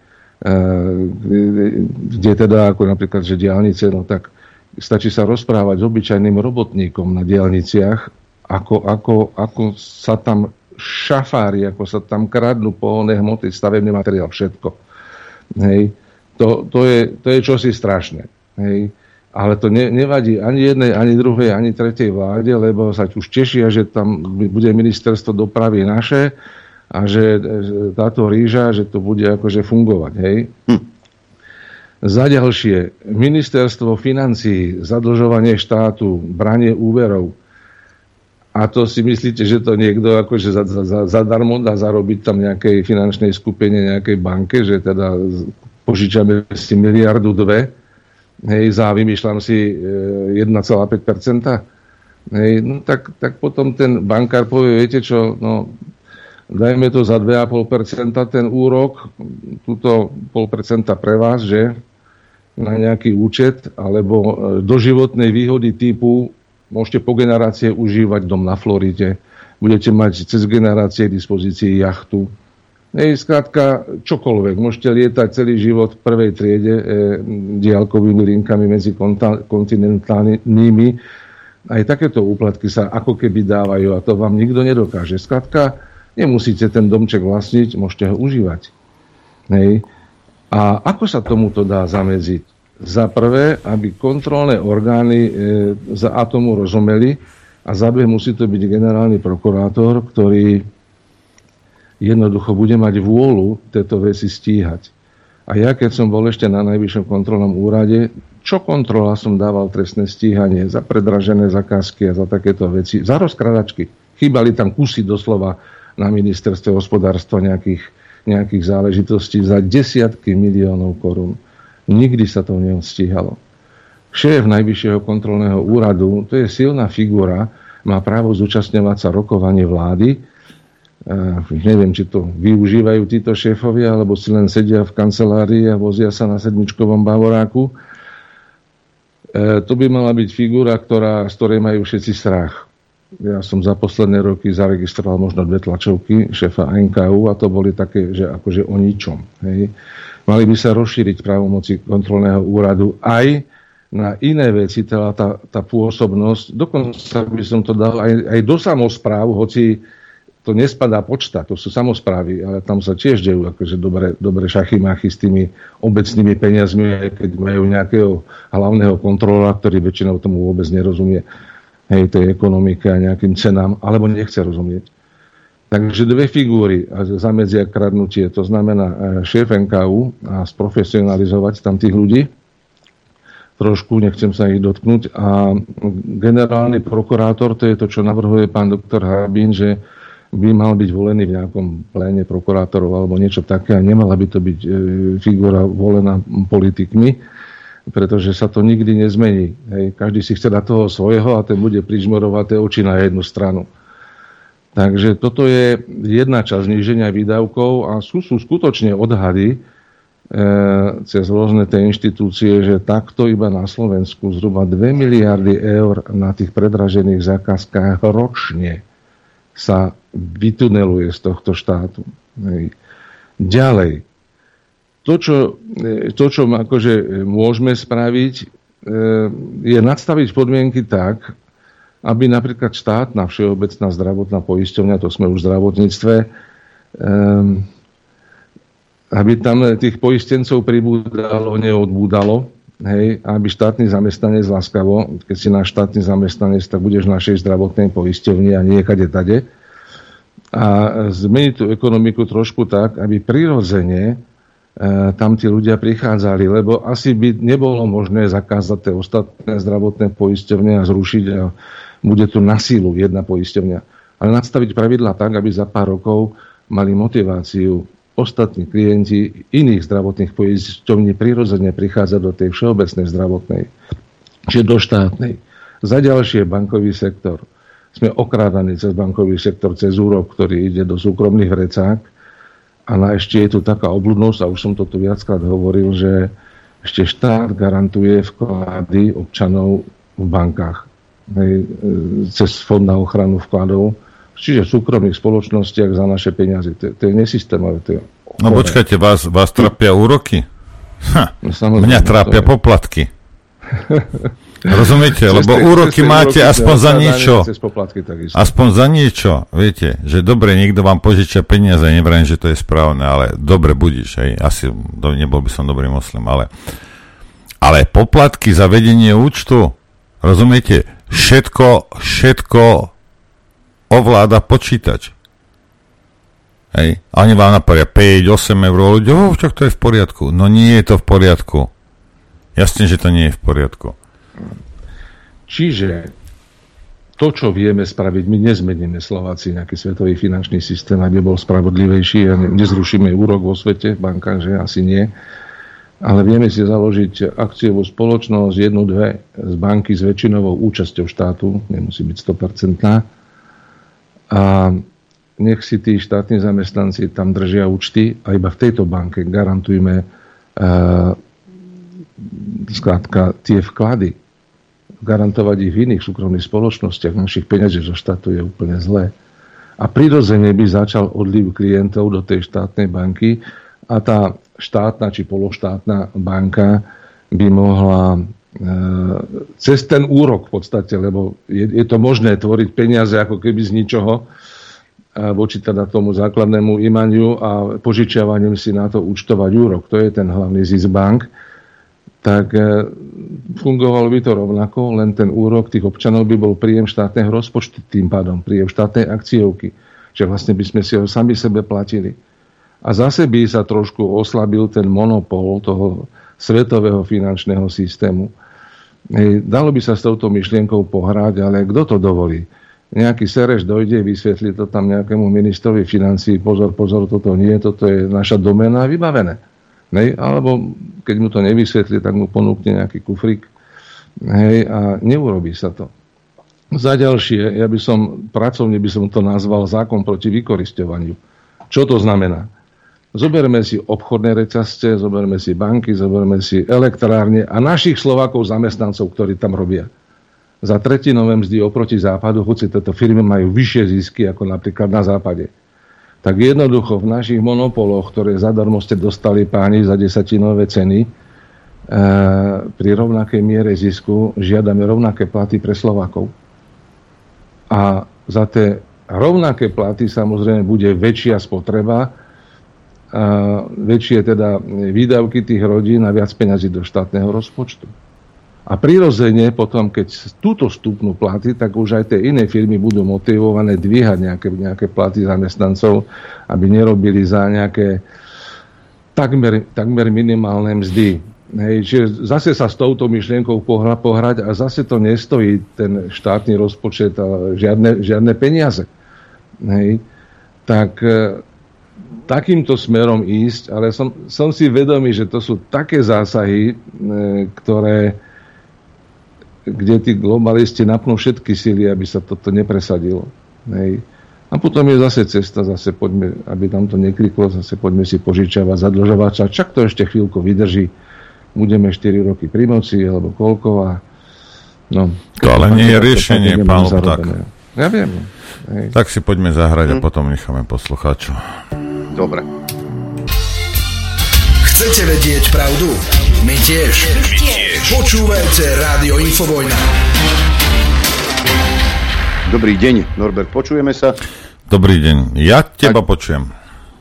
kde teda ako napríklad, že diálnice, no tak stačí sa rozprávať s obyčajným robotníkom na diálniciach ako, ako, ako sa tam šafári, ako sa tam kradnú pohonné hmoty, stavebný materiál, všetko. Hej. To, to, je, to je čosi strašné. Hej. Ale to ne, nevadí ani jednej, ani druhej, ani tretej vláde, lebo sa už tešia, že tam bude ministerstvo dopravy naše a že táto ríža, že to bude akože fungovať. Hej. Hm. Za ďalšie, ministerstvo financií, zadlžovanie štátu, branie úverov, a to si myslíte, že to niekto akože za, za, zadarmo dá zarobiť tam nejakej finančnej skupine, nejakej banke, že teda požičame si miliardu dve, hej, za vymýšľam si 1,5%, e, hej, no tak, tak potom ten bankár povie, viete čo, no dajme to za 2,5% ten úrok, túto 0,5% pre vás, že? Na nejaký účet, alebo e, doživotnej výhody typu Môžete po generácie užívať dom na Floride, budete mať cez generácie dispozícii jachtu. Ej, skrátka, čokoľvek. Môžete lietať celý život v prvej triede e, diálkovými linkami medzi kontinentálnymi. Aj takéto úplatky sa ako keby dávajú a to vám nikto nedokáže. Skrátka, nemusíte ten domček vlastniť, môžete ho užívať. Hej. A ako sa tomuto dá zamedziť? Za prvé, aby kontrolné orgány e, za atomu rozumeli a za druhé musí to byť generálny prokurátor, ktorý jednoducho bude mať vôľu tieto veci stíhať. A ja, keď som bol ešte na najvyššom kontrolnom úrade, čo kontrola som dával trestné stíhanie za predražené zakázky a za takéto veci, za rozkradačky. Chýbali tam kusy doslova na ministerstve hospodárstva nejakých, nejakých záležitostí za desiatky miliónov korún. Nikdy sa to neodstíhalo. Šéf Najvyššieho kontrolného úradu, to je silná figura, má právo zúčastňovať sa rokovanie vlády. Uh, neviem, či to využívajú títo šéfovia, alebo si len sedia v kancelárii a vozia sa na sedmičkovom bavoráku. Uh, to by mala byť figura, ktorá, z ktorej majú všetci strach. Ja som za posledné roky zaregistroval možno dve tlačovky šéfa NKU a to boli také, že akože o ničom. Hej. Mali by sa rozšíriť právomoci kontrolného úradu aj na iné veci, teda tá, tá pôsobnosť. Dokonca by som to dal aj, aj do samozpráv, hoci to nespadá počta, to sú samozprávy, ale tam sa tiež dejú akože dobre, dobre šachy machy s tými obecnými peniazmi, keď majú nejakého hlavného kontrola, ktorý väčšinou tomu vôbec nerozumie, hej, tej ekonomike a nejakým cenám, alebo nechce rozumieť. Takže dve figúry zamedzia kradnutie, to znamená e, šéf NKU a sprofesionalizovať tam tých ľudí, trošku, nechcem sa ich dotknúť. A generálny prokurátor, to je to, čo navrhuje pán doktor Harbín, že by mal byť volený v nejakom pléne prokurátorov alebo niečo také a nemala by to byť e, figura volená politikmi, pretože sa to nikdy nezmení. Hej. Každý si chce dať toho svojho a ten bude prižmorovať oči na jednu stranu. Takže toto je jedna časť zníženia výdavkov a sú, sú skutočne odhady e, cez rôzne tie inštitúcie, že takto iba na Slovensku zhruba 2 miliardy eur na tých predražených zákazkách ročne sa vytuneluje z tohto štátu. Hej. Ďalej, to, čo, e, to, čo akože môžeme spraviť, e, je nadstaviť podmienky tak, aby napríklad štátna všeobecná zdravotná poisťovňa, to sme už v zdravotníctve, um, aby tam tých poistencov pribúdalo, neodbúdalo, hej, aby štátny zamestnanec láskavo, keď si náš štátny zamestnanec, tak budeš v našej zdravotnej poisťovni a niekade tade. A zmeniť tú ekonomiku trošku tak, aby prirodzene e, tam tí ľudia prichádzali, lebo asi by nebolo možné zakázať tie ostatné zdravotné poisťovne a zrušiť a bude tu na sílu jedna poisťovňa. Ale nastaviť pravidla tak, aby za pár rokov mali motiváciu ostatní klienti iných zdravotných poisťovní prirodzene prichádza do tej všeobecnej zdravotnej, čiže do štátnej. Za ďalšie bankový sektor. Sme okrádaní cez bankový sektor, cez úrok, ktorý ide do súkromných vrecák. A na ešte je tu taká obludnosť, a už som to tu viackrát hovoril, že ešte štát garantuje vklady občanov v bankách. Hej, e, cez fond na ochranu vkladov čiže v súkromných spoločnostiach za naše peniaze. To, to je nesystémové. To je no počkajte, vás, vás trápia úroky? Ha, no, mňa trápia poplatky. Rozumiete? Cez Lebo úroky máte úroky aspoň za niečo. Aspoň za niečo. Viete, že dobre, niekto vám požičia peniaze, nevrajím, že to je správne, ale dobre budíš, hej. Asi do, nebol by som dobrý moslim, ale ale poplatky za vedenie účtu, rozumiete, všetko, všetko ovláda počítač. Hej. A oni vám naporia 5-8 eur, ľudia, oh, čo to je v poriadku. No nie je to v poriadku. Jasne, že to nie je v poriadku. Čiže to, čo vieme spraviť, my nezmeníme Slováci nejaký svetový finančný systém, aby bol spravodlivejší a nezrušíme úrok vo svete v bankách, že asi nie. Ale vieme si založiť akciovú spoločnosť, jednu, dve z banky s väčšinovou účasťou štátu, nemusí byť 100%, a nech si tí štátni zamestnanci tam držia účty a iba v tejto banke garantujme uh, skrátka tie vklady. Garantovať ich v iných súkromných spoločnostiach našich peniazí zo štátu je úplne zlé. A prirodzene by začal odliv klientov do tej štátnej banky a tá štátna či pološtátna banka by mohla E, cez ten úrok v podstate, lebo je, je to možné tvoriť peniaze ako keby z ničoho e, voči teda tomu základnému imaniu a požičiavaním si na to účtovať úrok. To je ten hlavný zisk bank. Tak e, fungovalo by to rovnako, len ten úrok tých občanov by bol príjem štátneho rozpočtu tým pádom, príjem štátnej akciovky. Čiže vlastne by sme si ho sami sebe platili. A zase by sa trošku oslabil ten monopol toho svetového finančného systému dalo by sa s touto myšlienkou pohrať, ale kto to dovolí? Nejaký Sereš dojde, vysvetlí to tam nejakému ministrovi financí, pozor, pozor, toto nie, toto je naša domena vybavené. Hej, alebo keď mu to nevysvetlí, tak mu ponúkne nejaký kufrik hej, a neurobí sa to. Za ďalšie, ja by som, pracovne by som to nazval zákon proti vykoristovaniu. Čo to znamená? Zoberme si obchodné reťazce, zoberme si banky, zoberme si elektrárne a našich Slovákov zamestnancov, ktorí tam robia. Za tretinové mzdy oproti západu, hoci tieto firmy majú vyššie zisky ako napríklad na západe. Tak jednoducho v našich monopoloch, ktoré zadarmo ste dostali páni za desatinové ceny, e, pri rovnakej miere zisku žiadame rovnaké platy pre Slovákov. A za tie rovnaké platy samozrejme bude väčšia spotreba, väčšie teda výdavky tých rodín a viac peňazí do štátneho rozpočtu. A prirodzene potom, keď túto stupnú platy, tak už aj tie iné firmy budú motivované dvíhať nejaké, nejaké platy zamestnancov, aby nerobili za nejaké takmer, takmer minimálne mzdy. Hej, čiže zase sa s touto myšlienkou pohra, pohrať a zase to nestojí ten štátny rozpočet a žiadne, žiadne peniaze. Hej, tak takýmto smerom ísť, ale som, som si vedomý, že to sú také zásahy, e, ktoré, kde tí globalisti napnú všetky síly, aby sa toto nepresadilo. Hej. A potom je zase cesta, zase poďme, aby tam to nekriklo, zase poďme si požičavať, zadlžovať sa. Čak to ešte chvíľku vydrží. Budeme 4 roky pri moci, alebo koľko a no, to ale nie je riešenie, pán tak. Ja viem. Hej. Tak si poďme zahrať hm. a potom necháme poslucháčov. Dobre. Chcete vedieť pravdu? My tiež. My tiež. Počúvajte Rádio Infovojna. Dobrý deň, Norbert, počujeme sa? Dobrý deň, ja teba tak, počujem.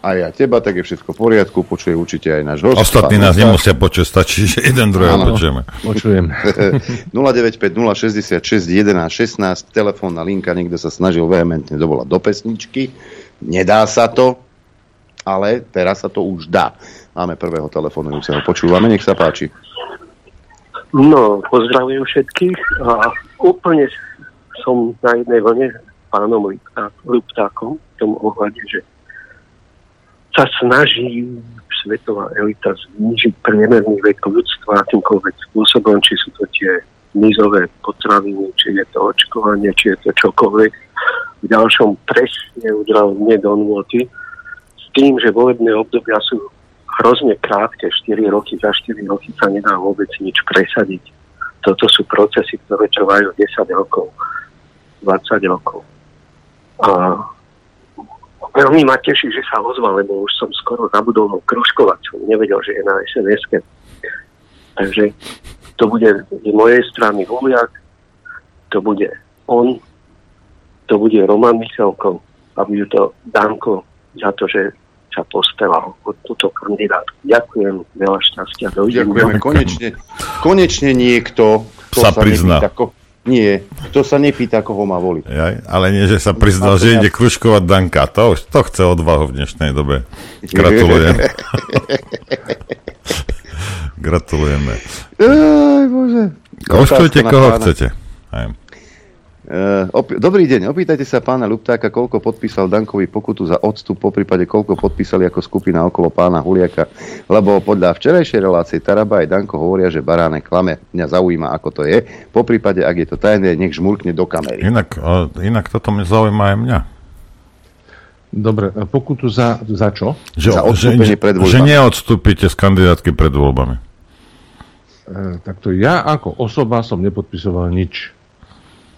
A ja teba, tak je všetko v poriadku, počuje určite aj náš host. Ostatní nás nemusia počuť, stačí, že jeden druhého počujeme. Počujem. 095 066 11 16, telefónna linka, niekto sa snažil vehementne dovolať do pesničky. Nedá sa to, ale teraz sa to už dá. Máme prvého telefonujúceho. Počúvame, nech sa páči. No, pozdravujem všetkých a úplne som na jednej vlne s pánom Luptákom v tom ohľade, že sa snaží svetová elita znižiť priemerný vek ľudstva akýmkoľvek spôsobom, či sú to tie nizové potraviny, či je to očkovanie, či je to čokoľvek. V ďalšom presne udral mne do nôty s tým, že volebné obdobia sú hrozne krátke, 4 roky, za 4 roky sa nedá vôbec nič presadiť. Toto sú procesy, ktoré trvajú 10 rokov, 20 rokov. A veľmi ma teší, že sa ozval, lebo už som skoro zabudol ho kružkovať, som nevedel, že je na sns Takže to bude z mojej strany Huliak, to bude on, to bude Roman Michalko a bude to Danko za to, že sa postelal od túto kandidátku. Ďakujem, veľa šťastia. Ďakujeme. Konečne, konečne niekto, kto sa, sa prizná. Nepýta, ko, nie, kto sa nepýta, koho má voliť. Jaj, ale nie, že sa priznal, že ide kružkovať Danka. To, to chce odvahu v dnešnej dobe. Gratulujem. Gratulujeme. Aj, bože. Koštujte, koho chcete. Aj. Uh, op- Dobrý deň, opýtajte sa pána Luptáka, koľko podpísal Dankovi pokutu za odstup, po prípade koľko podpísali ako skupina okolo pána Huliaka, lebo podľa včerajšej relácie Taraba aj Danko hovoria, že Baránek klame. Mňa zaujíma, ako to je. Po prípade, ak je to tajné, nech žmurkne do kamery. Inak, inak toto mňa zaujíma aj mňa. Dobre, pokutu za, za čo? Že, za že, pred voľbami. Že neodstúpite z kandidátky pred voľbami. E, takto ja ako osoba som nepodpisoval nič.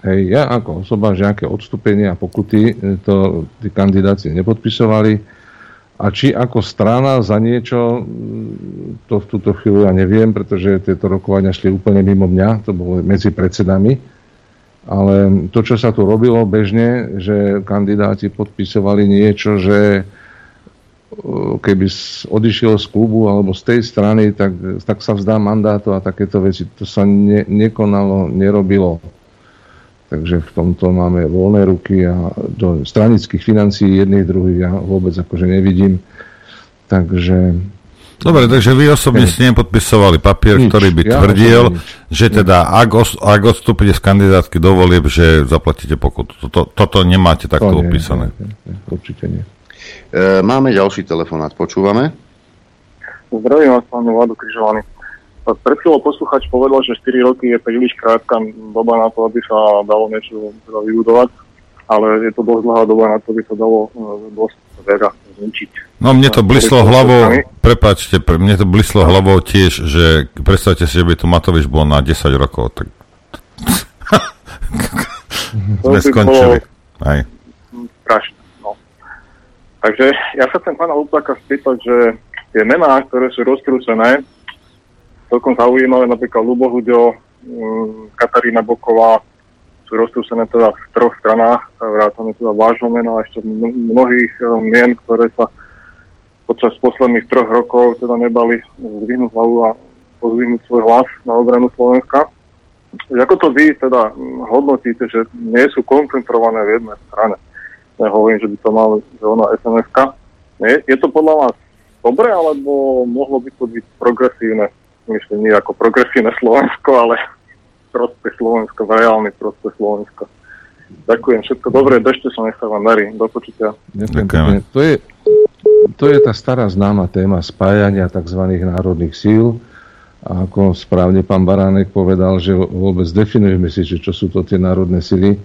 Hej, ja ako osoba, že aké odstúpenie a pokuty e, to tí kandidáci nepodpisovali. A či ako strana za niečo, to v túto chvíľu ja neviem, pretože tieto rokovania šli úplne mimo mňa, to bolo medzi predsedami. Ale to, čo sa tu robilo bežne, že kandidáti podpisovali niečo, že e, keby odišiel z klubu alebo z tej strany, tak, tak sa vzdá mandátu a takéto veci. To sa ne, nekonalo, nerobilo. Takže v tomto máme voľné ruky a do stranických financií jedných druhých ja vôbec akože nevidím. Takže... Dobre, takže vy osobne ste nepodpisovali papier, nič, ktorý by ja tvrdil, že teda ak, os, ak odstúpite z kandidátky do volieb, že zaplatíte pokutu. Toto, toto nemáte takto to nie, opísané. Nie, nie, určite nie. E, máme ďalší telefonát, počúvame. Zdravím vás, pán Vladu Križovaný. Pred chvíľou posluchač povedal, že 4 roky je príliš krátka doba na to, aby sa dalo niečo teda vybudovať, ale je to dosť dlhá doba na to, aby sa dalo e, dosť veľa zničiť. No mne to blislo hlavou, prepáčte, pre, mne to blislo hlavou tiež, že predstavte si, že by tu Matovič bol na 10 rokov, tak sme skončili. Aj. Strašne, no. Takže ja sa chcem pána Lupáka spýtať, že tie mená, ktoré sú roztrúsené, celkom zaujímavé, napríklad Lubohuďo, mm, Katarína Boková, sú roztrúsené teda v troch stranách, vrátane teda vášho mena a ešte mnohých eh, mien, ktoré sa počas posledných troch rokov teda nebali zdvihnúť hlavu a pozvihnúť svoj hlas na obranu Slovenska. Ako to vy teda mm, hodnotíte, že nie sú koncentrované v jednej strane? Ja hovorím, že by to malo ona sns je, je to podľa vás dobre, alebo mohlo by to byť progresívne myslím, nie ako progresívne Slovensko, ale proste Slovensko, reálny proste Slovensko. Ďakujem, všetko dobré, držte sa, nech sa vám darí. Do počutia. Ďakujem. To je, to je tá stará známa téma spájania tzv. národných síl. A ako správne pán Baránek povedal, že vôbec definujeme si, že čo sú to tie národné sily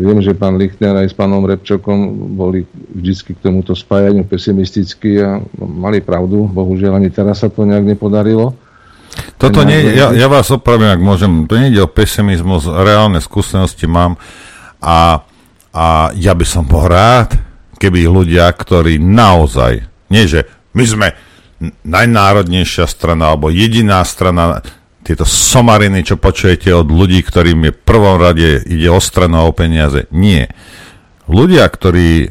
viem, že pán Lichtner aj s pánom Repčokom boli vždy k tomuto spájaniu pesimistickí a mali pravdu. Bohužiaľ ani teraz sa to nejak nepodarilo. Toto nie, ja, ja vás opravím, ak môžem. To nie ide o pesimizmus, reálne skúsenosti mám a, a ja by som bol rád, keby ľudia, ktorí naozaj, nie že my sme najnárodnejšia strana alebo jediná strana, tieto somariny, čo počujete od ľudí, ktorým je v prvom rade ide o stranu a o peniaze. Nie. Ľudia, ktorí e,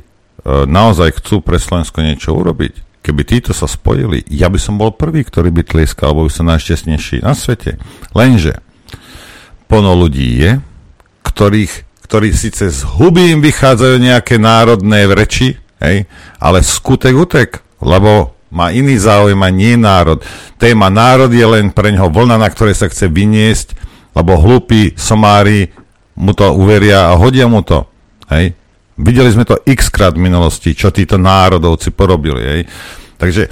naozaj chcú pre Slovensko niečo urobiť, keby títo sa spojili, ja by som bol prvý, ktorý by tlieskal, alebo by som najšťastnejší na svete. Lenže plno ľudí je, ktorých, ktorí síce z huby im vychádzajú nejaké národné reči, hej, ale skutek utek, lebo má iný záujem a nie národ. Téma národ je len pre neho vlna, na ktorej sa chce vyniesť, lebo hlúpi somári mu to uveria a hodia mu to. Hej? Videli sme to x krát v minulosti, čo títo národovci porobili. Hej. Takže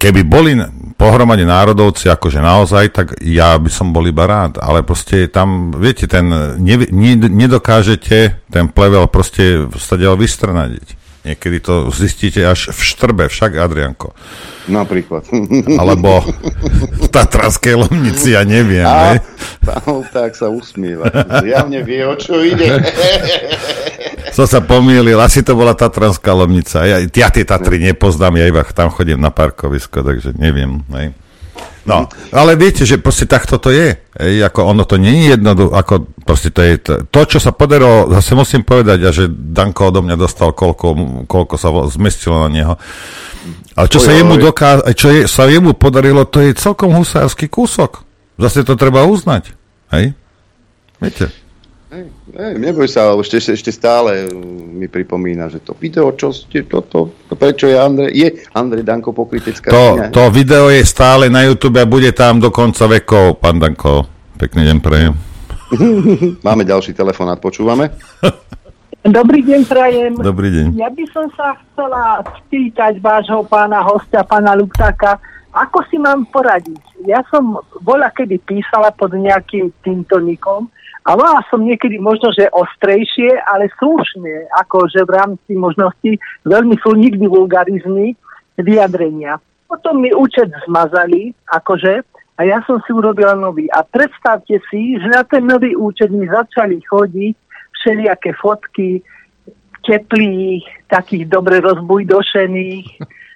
keby boli pohromade národovci akože naozaj, tak ja by som bol iba rád, ale proste tam, viete, ten, ne, ne, nedokážete ten plevel proste sa vystrnadiť. Niekedy to zistíte až v štrbe, však Adrianko. Napríklad. Alebo v Tatranskej Lomnici, ja neviem. A, tak sa usmieva. Zjavne vie, o čo ide. Som sa pomýlil, asi to bola Tatranská Lomnica. Ja, ja tie Tatry nepoznám, ja iba tam chodím na parkovisko, takže neviem. Hej. No, ale viete, že proste takto to je. Ej, ako ono to nie je jednoduché, ako proste to je to, to, čo sa podarilo, zase musím povedať, a že Danko odo mňa dostal, koľko, koľko sa zmestilo na neho. Ale čo oj, sa jemu dokáz, čo je, sa jemu podarilo, to je celkom husársky kúsok. Zase to treba uznať. Hej? Viete? Ej, neboj sa, ešte, ešte, ešte stále mi pripomína, že to video, čo ste, to, to, to prečo je Andrej, je Andrej Danko pokrytecká to, to video je stále na YouTube a bude tam do konca vekov, pán Danko. Pekný deň prejem. Máme ďalší telefonát, počúvame? Dobrý deň, prajem. Dobrý deň. Ja by som sa chcela spýtať vášho pána hostia, pána Luptáka, ako si mám poradiť? Ja som bola kedy písala pod nejakým týmto nikom, a mala som niekedy možno, že ostrejšie, ale slušne, akože v rámci možností veľmi sú nikdy vulgarizmy vyjadrenia. Potom mi účet zmazali, akože, a ja som si urobila nový. A predstavte si, že na ten nový účet mi začali chodiť všelijaké fotky teplých, takých dobre rozbujdošených,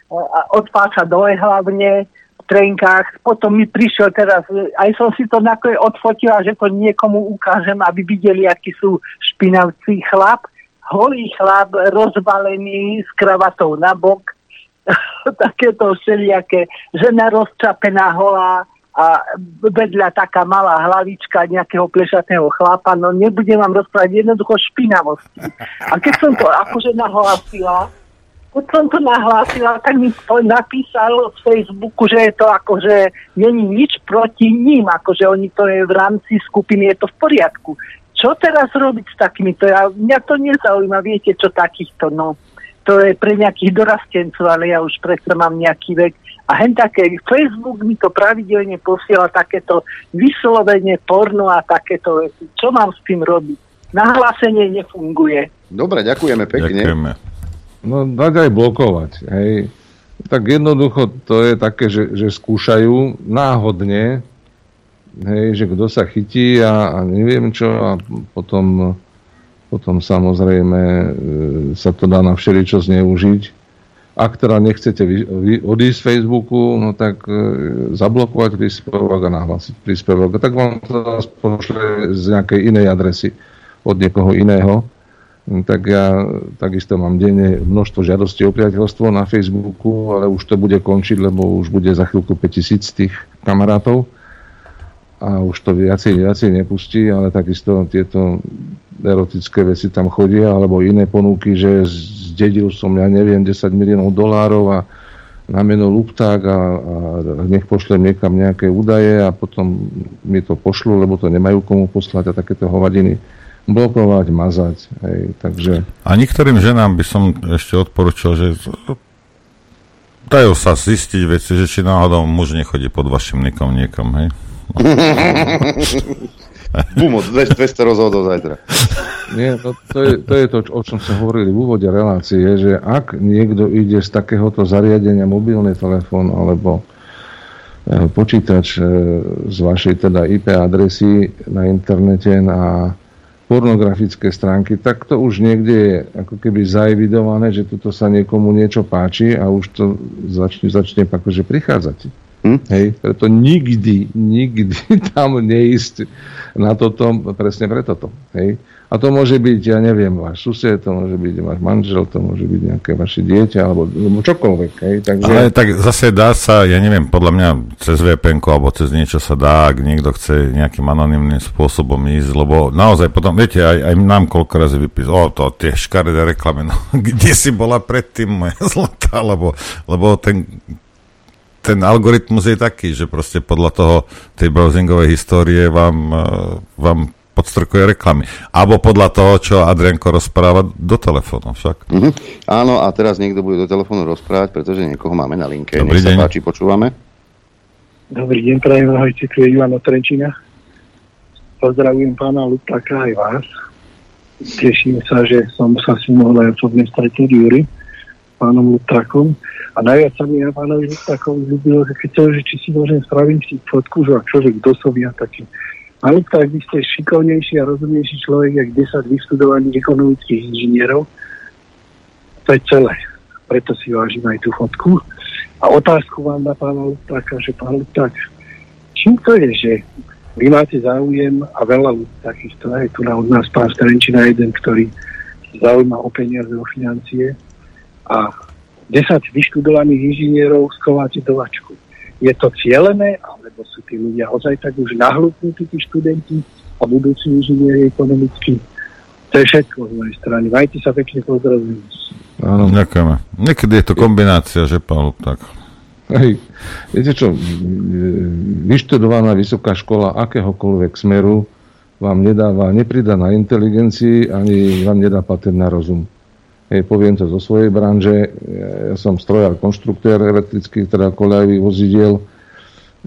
od pása dole hlavne, trenkách. Potom mi prišiel teraz, aj som si to nakoniec odfotila, že to niekomu ukážem, aby videli, aký sú špinavcí chlap. Holý chlap, rozvalený, s kravatou na bok. Takéto všelijaké. Žena rozčapená holá a vedľa taká malá hlavička nejakého plešatého chlapa. No nebudem vám rozprávať jednoducho špinavosti. A keď som to akože nahlásila, keď som to nahlásila, tak mi to napísal v Facebooku, že je to ako, že není nič proti ním, akože oni to je v rámci skupiny, je to v poriadku. Čo teraz robiť s takýmito? Ja, mňa to nezaujíma, viete, čo takýchto, no. To je pre nejakých dorastencov, ale ja už predsa mám nejaký vek. A hen také, Facebook mi to pravidelne posiela takéto vyslovene porno a takéto veci. Čo mám s tým robiť? Nahlásenie nefunguje. Dobre, ďakujeme pekne. Ďakujeme. No dať aj blokovať. Hej. Tak jednoducho to je také, že, že skúšajú náhodne, hej, že kto sa chytí a, a neviem čo a potom, potom samozrejme e, sa to dá na všeličo zneužiť. Ak teda nechcete vy, vy, odísť z Facebooku, no tak e, zablokovať príspevok a nahlásiť príspevok. Tak vám to pošle z nejakej inej adresy od niekoho iného tak ja takisto mám denne množstvo žiadostí o priateľstvo na Facebooku, ale už to bude končiť, lebo už bude za chvíľku 5000 tých kamarátov a už to viacej, viacej nepustí, ale takisto tieto erotické veci tam chodia, alebo iné ponuky, že zdedil som, ja neviem, 10 miliónov dolárov a na meno Lupták a, a nech pošlem niekam nejaké údaje a potom mi to pošlu, lebo to nemajú komu poslať a takéto hovadiny blokovať, mazať. Hej, takže... A niektorým ženám by som ešte odporučil, že dajú sa zistiť veci, že či náhodou muž nechodí pod vašim nikom niekam, hej? Bumo, 200 rozhodov zajtra. Nie, to, to, je, to je to, o čom sa hovorili v úvode relácie, že ak niekto ide z takéhoto zariadenia, mobilný telefón alebo e, počítač e, z vašej teda IP adresy na internete na pornografické stránky, tak to už niekde je ako keby zaevidované, že tuto sa niekomu niečo páči a už to začne, začne akože prichádzať. Hm? Hej, preto nikdy, nikdy tam neísť na toto, presne pre toto. Hej. A to môže byť, ja neviem, váš sused, to môže byť váš manžel, to môže byť nejaké vaše dieťa, alebo, alebo čokoľvek. Hej. Takže... Ale tak zase dá sa, ja neviem, podľa mňa cez VPN alebo cez niečo sa dá, ak niekto chce nejakým anonimným spôsobom ísť, lebo naozaj potom, viete, aj, aj nám koľko razy vypísať, o, to tie škaredé reklamy, no, kde si bola predtým moja zlatá, lebo, lebo ten ten algoritmus je taký, že proste podľa toho tej browsingovej histórie vám, vám podstrkuje reklamy. Alebo podľa toho, čo Adrianko rozpráva do telefónu však. Mm-hmm. Áno, a teraz niekto bude do telefónu rozprávať, pretože niekoho máme na linke. Dobrý Nech deň. sa páči, počúvame. Dobrý deň, prajem ahojte, tu je Ivan od Trenčína. Pozdravujem pána Lutáka aj vás. Teším sa, že som sa si mohol aj osobne stretnúť Júri, pánom Lutákom. A najviac sa mi ja pánovi Lutákovi ľúbilo, že keď sa, že či si môžem spraviť si fotku, že ak človek kto som ja taký. A Luták, vy ste šikovnejší a rozumnejší človek, jak 10 vystudovaných ekonomických inžinierov. To je celé. Preto si vážim aj tú fotku. A otázku vám na pána Lutáka, že pán Luták, čím to je, že vy máte záujem a veľa ľudí takýchto, aj tu na od nás pán Starenčina jeden, ktorý zaujíma o peniaze, o financie a 10 vyštudovaných inžinierov schováte do vačku. Je to cielené, alebo sú tí ľudia ozaj tak už nahlúpnutí, tí študenti a budúci inžinieri ekonomicky? To je všetko z mojej strany. Majte sa pekne, pozdravujem. Áno. Ďakujeme. Niekedy je to kombinácia, že Pavel, tak. Hej, viete čo, vyštudovaná vysoká škola akéhokoľvek smeru vám nedáva, nepridá na inteligencii, ani vám nedá patent na rozum. Poviem to zo svojej branže, ja som strojár, konštruktér elektrických, teda koľajových vozidiel.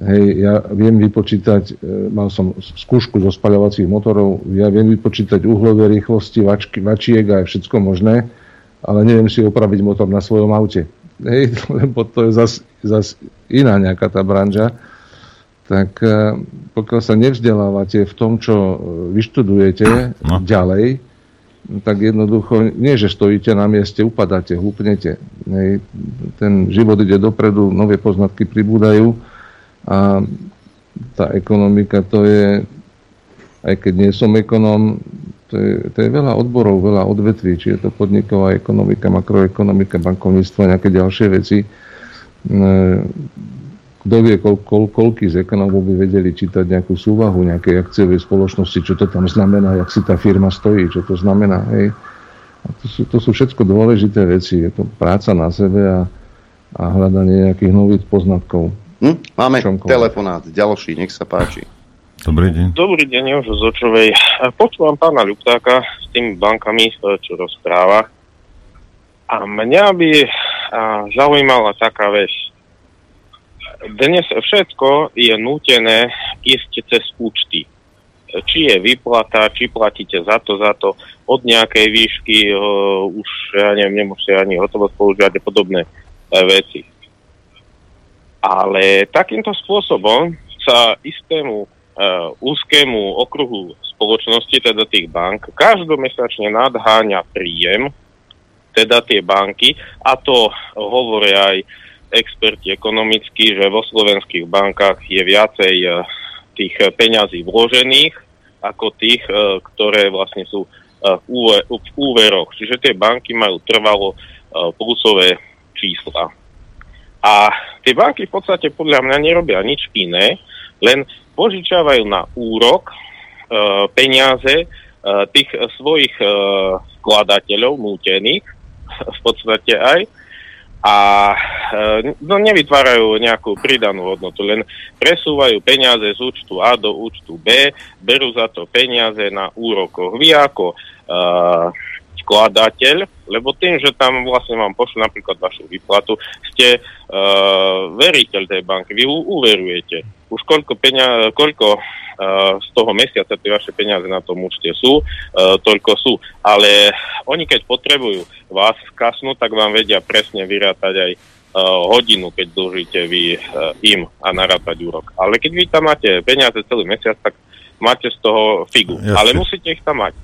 Hej, ja viem vypočítať, e, mal som skúšku zo spaľovacích motorov, ja viem vypočítať uhlové rýchlosti, vačky, vačiek a všetko možné, ale neviem si opraviť motor na svojom aute. Hej, lebo to je zase zas iná nejaká tá branža. Tak e, pokiaľ sa nevzdelávate v tom, čo e, vyštudujete no. ďalej, tak jednoducho, nie že stojíte na mieste, upadáte, hlúpnete. Hej, ten život ide dopredu, nové poznatky pribúdajú a tá ekonomika to je, aj keď nie som ekonóm, to je, to je veľa odborov, veľa odvetví, či je to podniková ekonomika, makroekonomika, bankovníctvo a nejaké ďalšie veci. E, Kto vie, kol, kol, koľký z ekonómov by vedeli čítať nejakú súvahu nejakej akciovej spoločnosti, čo to tam znamená, jak si tá firma stojí, čo to znamená. Hej. A to, sú, to sú všetko dôležité veci. Je to práca na sebe a, a hľadanie nejakých nových poznatkov. Hm? Máme telefonát, ďalší, nech sa páči. Dobrý deň. Dobrý deň, Jožo z Očovej. Počúvam pána Ľuptáka s tými bankami, čo rozpráva. A mňa by zaujímala taká vec. Dnes všetko je nútené ísť cez účty. Či je vyplata, či platíte za to, za to, od nejakej výšky, uh, už, ja neviem, nemôžete ani hotovosť používať a podobné uh, veci. Ale takýmto spôsobom sa istému uh, úzkému okruhu spoločnosti, teda tých bank, každomesačne nadháňa príjem, teda tie banky, a to hovoria aj experti ekonomickí, že vo slovenských bankách je viacej uh, tých peňazí vložených ako tých, uh, ktoré vlastne sú v, úver, v úveroch. Čiže tie banky majú trvalo plusové čísla. A tie banky v podstate podľa mňa nerobia nič iné, len požičiavajú na úrok peniaze tých svojich skladateľov nútených, v podstate aj, a e, no, nevytvárajú nejakú pridanú hodnotu, len presúvajú peniaze z účtu A do účtu B, berú za to peniaze na úrokoch. Vy ako e, skladateľ, lebo tým, že tam vlastne vám pošlu napríklad vašu výplatu, ste uh, veriteľ tej banky, vy uverujete. Už koľko, peňa, koľko uh, z toho mesiaca tie vaše peniaze na tom účte sú, uh, toľko sú. Ale oni keď potrebujú vás kasnúť, tak vám vedia presne vyrátať aj hodinu, keď dlžíte vy im a narátať úrok. Ale keď vy tam máte peniaze celý mesiac, tak máte z toho figu. Jasne. Ale musíte ich tam mať.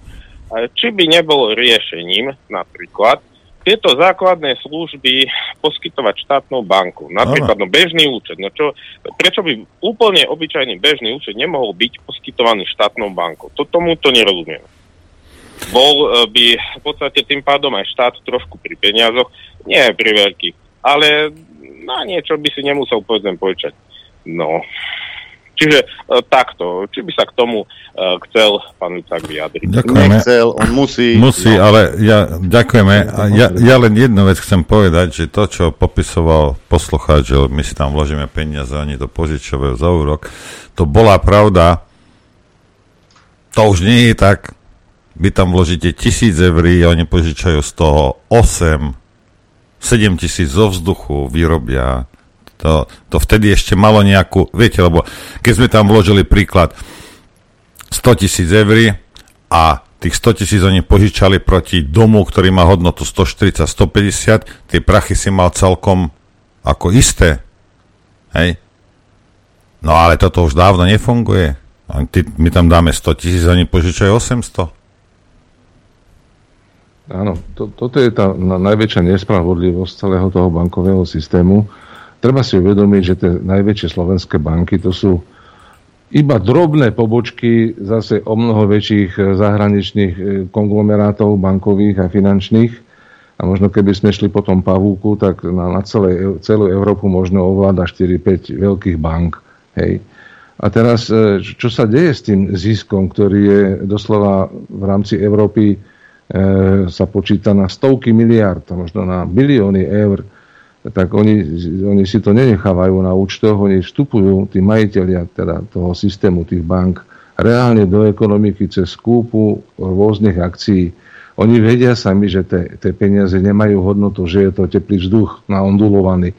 A Či by nebolo riešením napríklad tieto základné služby poskytovať štátnou banku. Napríklad no, bežný účet. No čo, prečo by úplne obyčajný bežný účet nemohol byť poskytovaný štátnou bankou? To tomu to nerozumiem. Bol e, by v podstate tým pádom aj štát trošku pri peniazoch, nie pri veľkých, ale na niečo by si nemusel povedzme požičať. No, Čiže e, takto, či by sa k tomu e, chcel pán Lucák vyjadriť. Ďakujeme. Nechcel, on musí. Musí, no. ale ja ďakujeme. A ja, ja len jednu vec chcem povedať, že to, čo popisoval poslucháč, že my si tam vložíme peniaze, oni to požičovajú za úrok, to bola pravda to už nie je tak. Vy tam vložíte tisíc eur a oni požičajú z toho 8, 7 tisíc zo vzduchu, vyrobia. To, to vtedy ešte malo nejakú, viete, lebo keď sme tam vložili príklad 100 tisíc eur a tých 100 tisíc oni požičali proti domu, ktorý má hodnotu 140, 150, tie prachy si mal celkom ako isté. Hej? No ale toto už dávno nefunguje. My tam dáme 100 tisíc, oni požičajú 800. Áno, to, toto je tá najväčšia nespravodlivosť celého toho bankového systému. Treba si uvedomiť, že tie najväčšie slovenské banky to sú iba drobné pobočky zase o mnoho väčších eh, zahraničných eh, konglomerátov bankových a finančných. A možno keby sme šli po tom pavúku, tak na, na celé, celú Európu možno ovláda 4-5 veľkých bank. Hej. A teraz, eh, čo sa deje s tým ziskom, ktorý je doslova v rámci Európy E, sa počíta na stovky miliard, možno na bilióny eur, tak oni, oni si to nenechávajú na účtoch, oni vstupujú, tí majiteľia teda toho systému, tých bank, reálne do ekonomiky cez kúpu rôznych akcií. Oni vedia sami, že tie peniaze nemajú hodnotu, že je to teplý vzduch naondulovaný,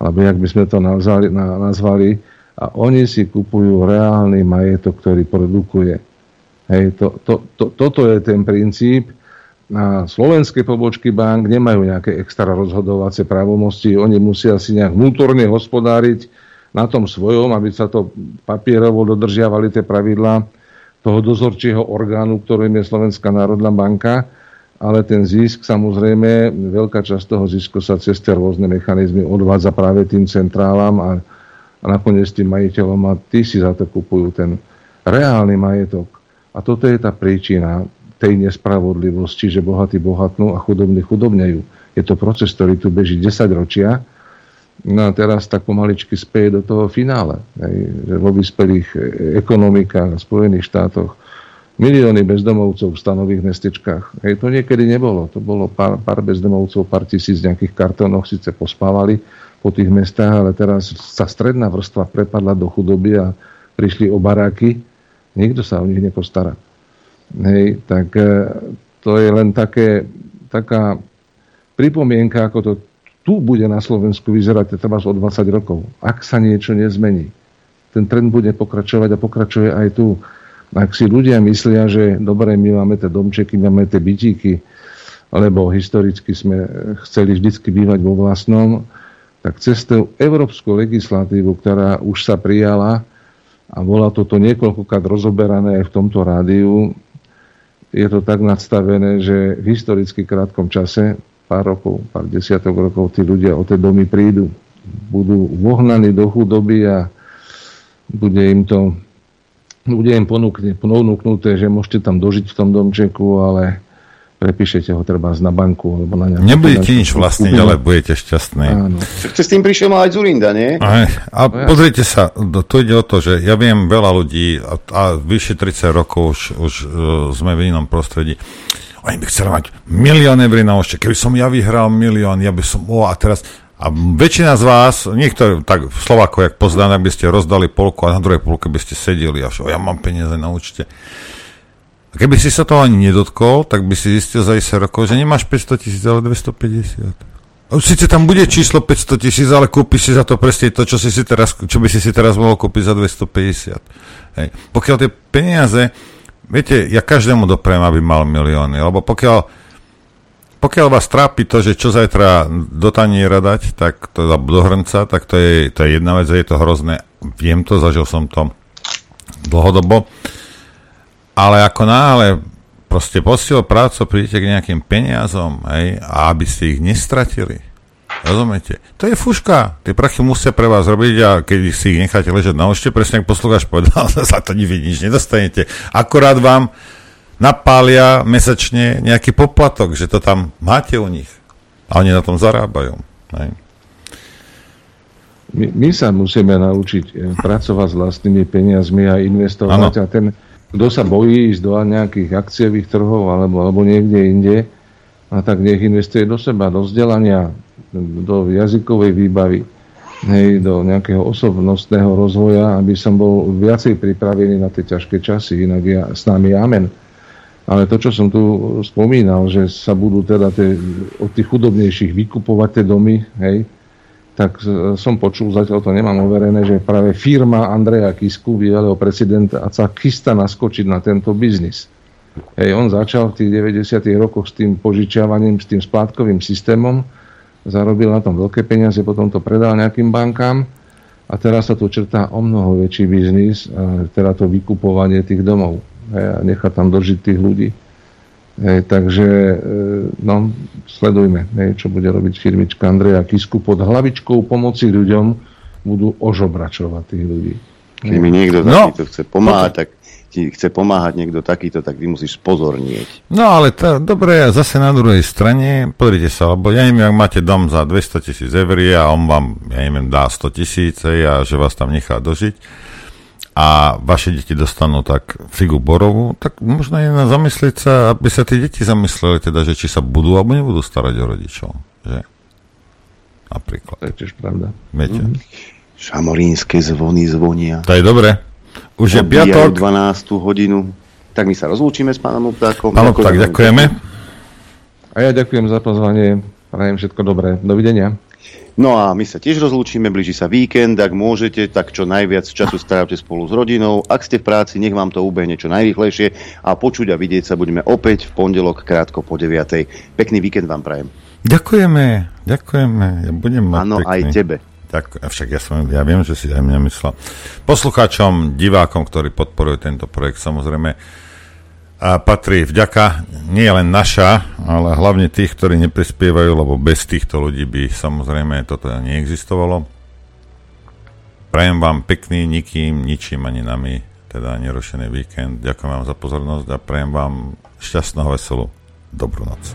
alebo jak by sme to nazvali, na, nazvali a oni si kupujú reálny majetok, ktorý produkuje. Hej, to, to, to, toto je ten princíp, na slovenské pobočky bank nemajú nejaké extra rozhodovacie právomosti, oni musia si nejak vnútorne hospodáriť na tom svojom, aby sa to papierovo dodržiavali tie pravidlá toho dozorčieho orgánu, ktorým je Slovenská národná banka, ale ten zisk, samozrejme, veľká časť toho zisku sa cez tie rôzne mechanizmy odvádza práve tým centrálam a, a nakoniec tým majiteľom a tí si za to kupujú ten reálny majetok. A toto je tá príčina, tej nespravodlivosti, že bohatí bohatnú a chudobní chudobnejú. Je to proces, ktorý tu beží 10 ročia. No a teraz tak pomaličky speje do toho finále. Hej, že vo vyspelých e, ekonomikách a Spojených štátoch milióny bezdomovcov v stanových mestečkách. Hej, to niekedy nebolo. To bolo pár, pár bezdomovcov, pár tisíc nejakých kartónoch, síce pospávali po tých mestách, ale teraz sa stredná vrstva prepadla do chudoby a prišli o baráky. Nikto sa o nich nepostará. Hej, tak e, to je len také, taká pripomienka, ako to tu bude na Slovensku vyzerať treba o 20 rokov. Ak sa niečo nezmení, ten trend bude pokračovať a pokračuje aj tu. Ak si ľudia myslia, že dobre, my máme tie domčeky, máme tie bytíky, lebo historicky sme chceli vždycky bývať vo vlastnom, tak cez tú európsku legislatívu, ktorá už sa prijala a bola toto niekoľkokrát rozoberané aj v tomto rádiu, je to tak nadstavené, že v historicky krátkom čase, pár rokov, pár desiatok rokov, tí ľudia o tie domy prídu. Budú vohnaní do chudoby a bude im to bude im ponúknuté, že môžete tam dožiť v tom domčeku, ale prepíšete ho treba na banku alebo na nejakú... Nebudete nič vlastniť, ale budete šťastní. Áno. s tým prišiel aj Zurinda, nie? Aj, a no, pozrite sa, to ide o to, že ja viem veľa ľudí a, a vyše 30 rokov už, už uh, sme v inom prostredí. Oni by chceli mať milión eur na ošte. Keby som ja vyhral milión, ja by som... O, a teraz... A väčšina z vás, niekto tak Slovako, jak poznám, by ste rozdali polku a na druhej polke by ste sedeli a šo, ja mám peniaze na účte. A keby si sa toho ani nedotkol, tak by si zistil za 10 rokov, že nemáš 500 tisíc, ale 250. Sice tam bude číslo 500 tisíc, ale kúpiš si za to presne to, čo, si si teraz, čo by si si teraz mohol kúpiť za 250. Hej. Pokiaľ tie peniaze, viete, ja každému doprejem, aby mal milióny, lebo pokiaľ, pokiaľ vás trápi to, že čo zajtra do taniera dať, tak to do hrnca, tak to je, to je jedna vec, je to hrozné. Viem to, zažil som to dlhodobo. Ale ako náhle proste posiel prácu, prídete k nejakým peniazom, hej, a aby ste ich nestratili. Rozumiete? To je fuška. Tie prachy musia pre vás robiť a keď si ich necháte ležať na ošte, presne ako poslucháč povedal, za to nič, nič nedostanete. Akorát vám napália mesačne nejaký poplatok, že to tam máte u nich. A oni na tom zarábajú. Hej. My, my sa musíme naučiť eh, pracovať s vlastnými peniazmi a investovať. Ano. A ten, kto sa bojí ísť do nejakých akciových trhov alebo, alebo niekde inde, a tak nech investuje do seba, do vzdelania, do jazykovej výbavy. hej, do nejakého osobnostného rozvoja, aby som bol viacej pripravený na tie ťažké časy, inak ja, s nami amen. Ale to, čo som tu spomínal, že sa budú teda tie, od tých chudobnejších vykupovať tie domy, hej, tak som počul, zatiaľ to nemám overené, že práve firma Andreja Kisku, bývalého prezidenta, sa chystá naskočiť na tento biznis. Hej, on začal v tých 90. rokoch s tým požičiavaním, s tým splátkovým systémom, zarobil na tom veľké peniaze, potom to predal nejakým bankám a teraz sa tu črtá o mnoho väčší biznis, teda to vykupovanie tých domov hej, a nechá tam dožiť tých ľudí. Hej, takže e, no, sledujme, hej, čo bude robiť firmička Andreja Kisku pod hlavičkou pomoci ľuďom budú ožobračovať tých ľudí. Keď mi niekto no. takýto chce pomáhať, tak ti chce pomáhať niekto takýto, tak vy musíš spozornieť. No ale to, dobre, a zase na druhej strane, pozrite sa, lebo ja neviem, ak máte dom za 200 tisíc eur a on vám, ja neviem, dá 100 tisíc a že vás tam nechá dožiť, a vaše deti dostanú tak figu borovú, tak možno je na zamyslieť sa, aby sa tie deti zamysleli teda, že či sa budú alebo nebudú starať o rodičov. Že? Napríklad. To je tiež pravda. Viete? Mm. Šamorínske zvony zvonia. To je dobre. Už je piatok. 12 hodinu. Tak my sa rozlúčime s pánom Uptákom. Pán Upták, ďakujeme. A ja ďakujem za pozvanie. Prajem všetko dobré. Dovidenia. No a my sa tiež rozlúčime, blíži sa víkend, ak môžete, tak čo najviac času strávte spolu s rodinou. Ak ste v práci, nech vám to ubehne čo najrýchlejšie a počuť a vidieť sa budeme opäť v pondelok krátko po 9. Pekný víkend vám prajem. Ďakujeme, ďakujeme. Ja budem mať Áno, aj tebe. Tak, však ja, som, ja viem, že si aj mňa myslel. Poslucháčom, divákom, ktorí podporujú tento projekt, samozrejme, a patrí vďaka nie len naša, ale hlavne tých, ktorí neprispievajú, lebo bez týchto ľudí by samozrejme toto neexistovalo. Prajem vám pekný, nikým, ničím ani nami, teda nerošený víkend. Ďakujem vám za pozornosť a prajem vám šťastnú, veselú, dobrú noc.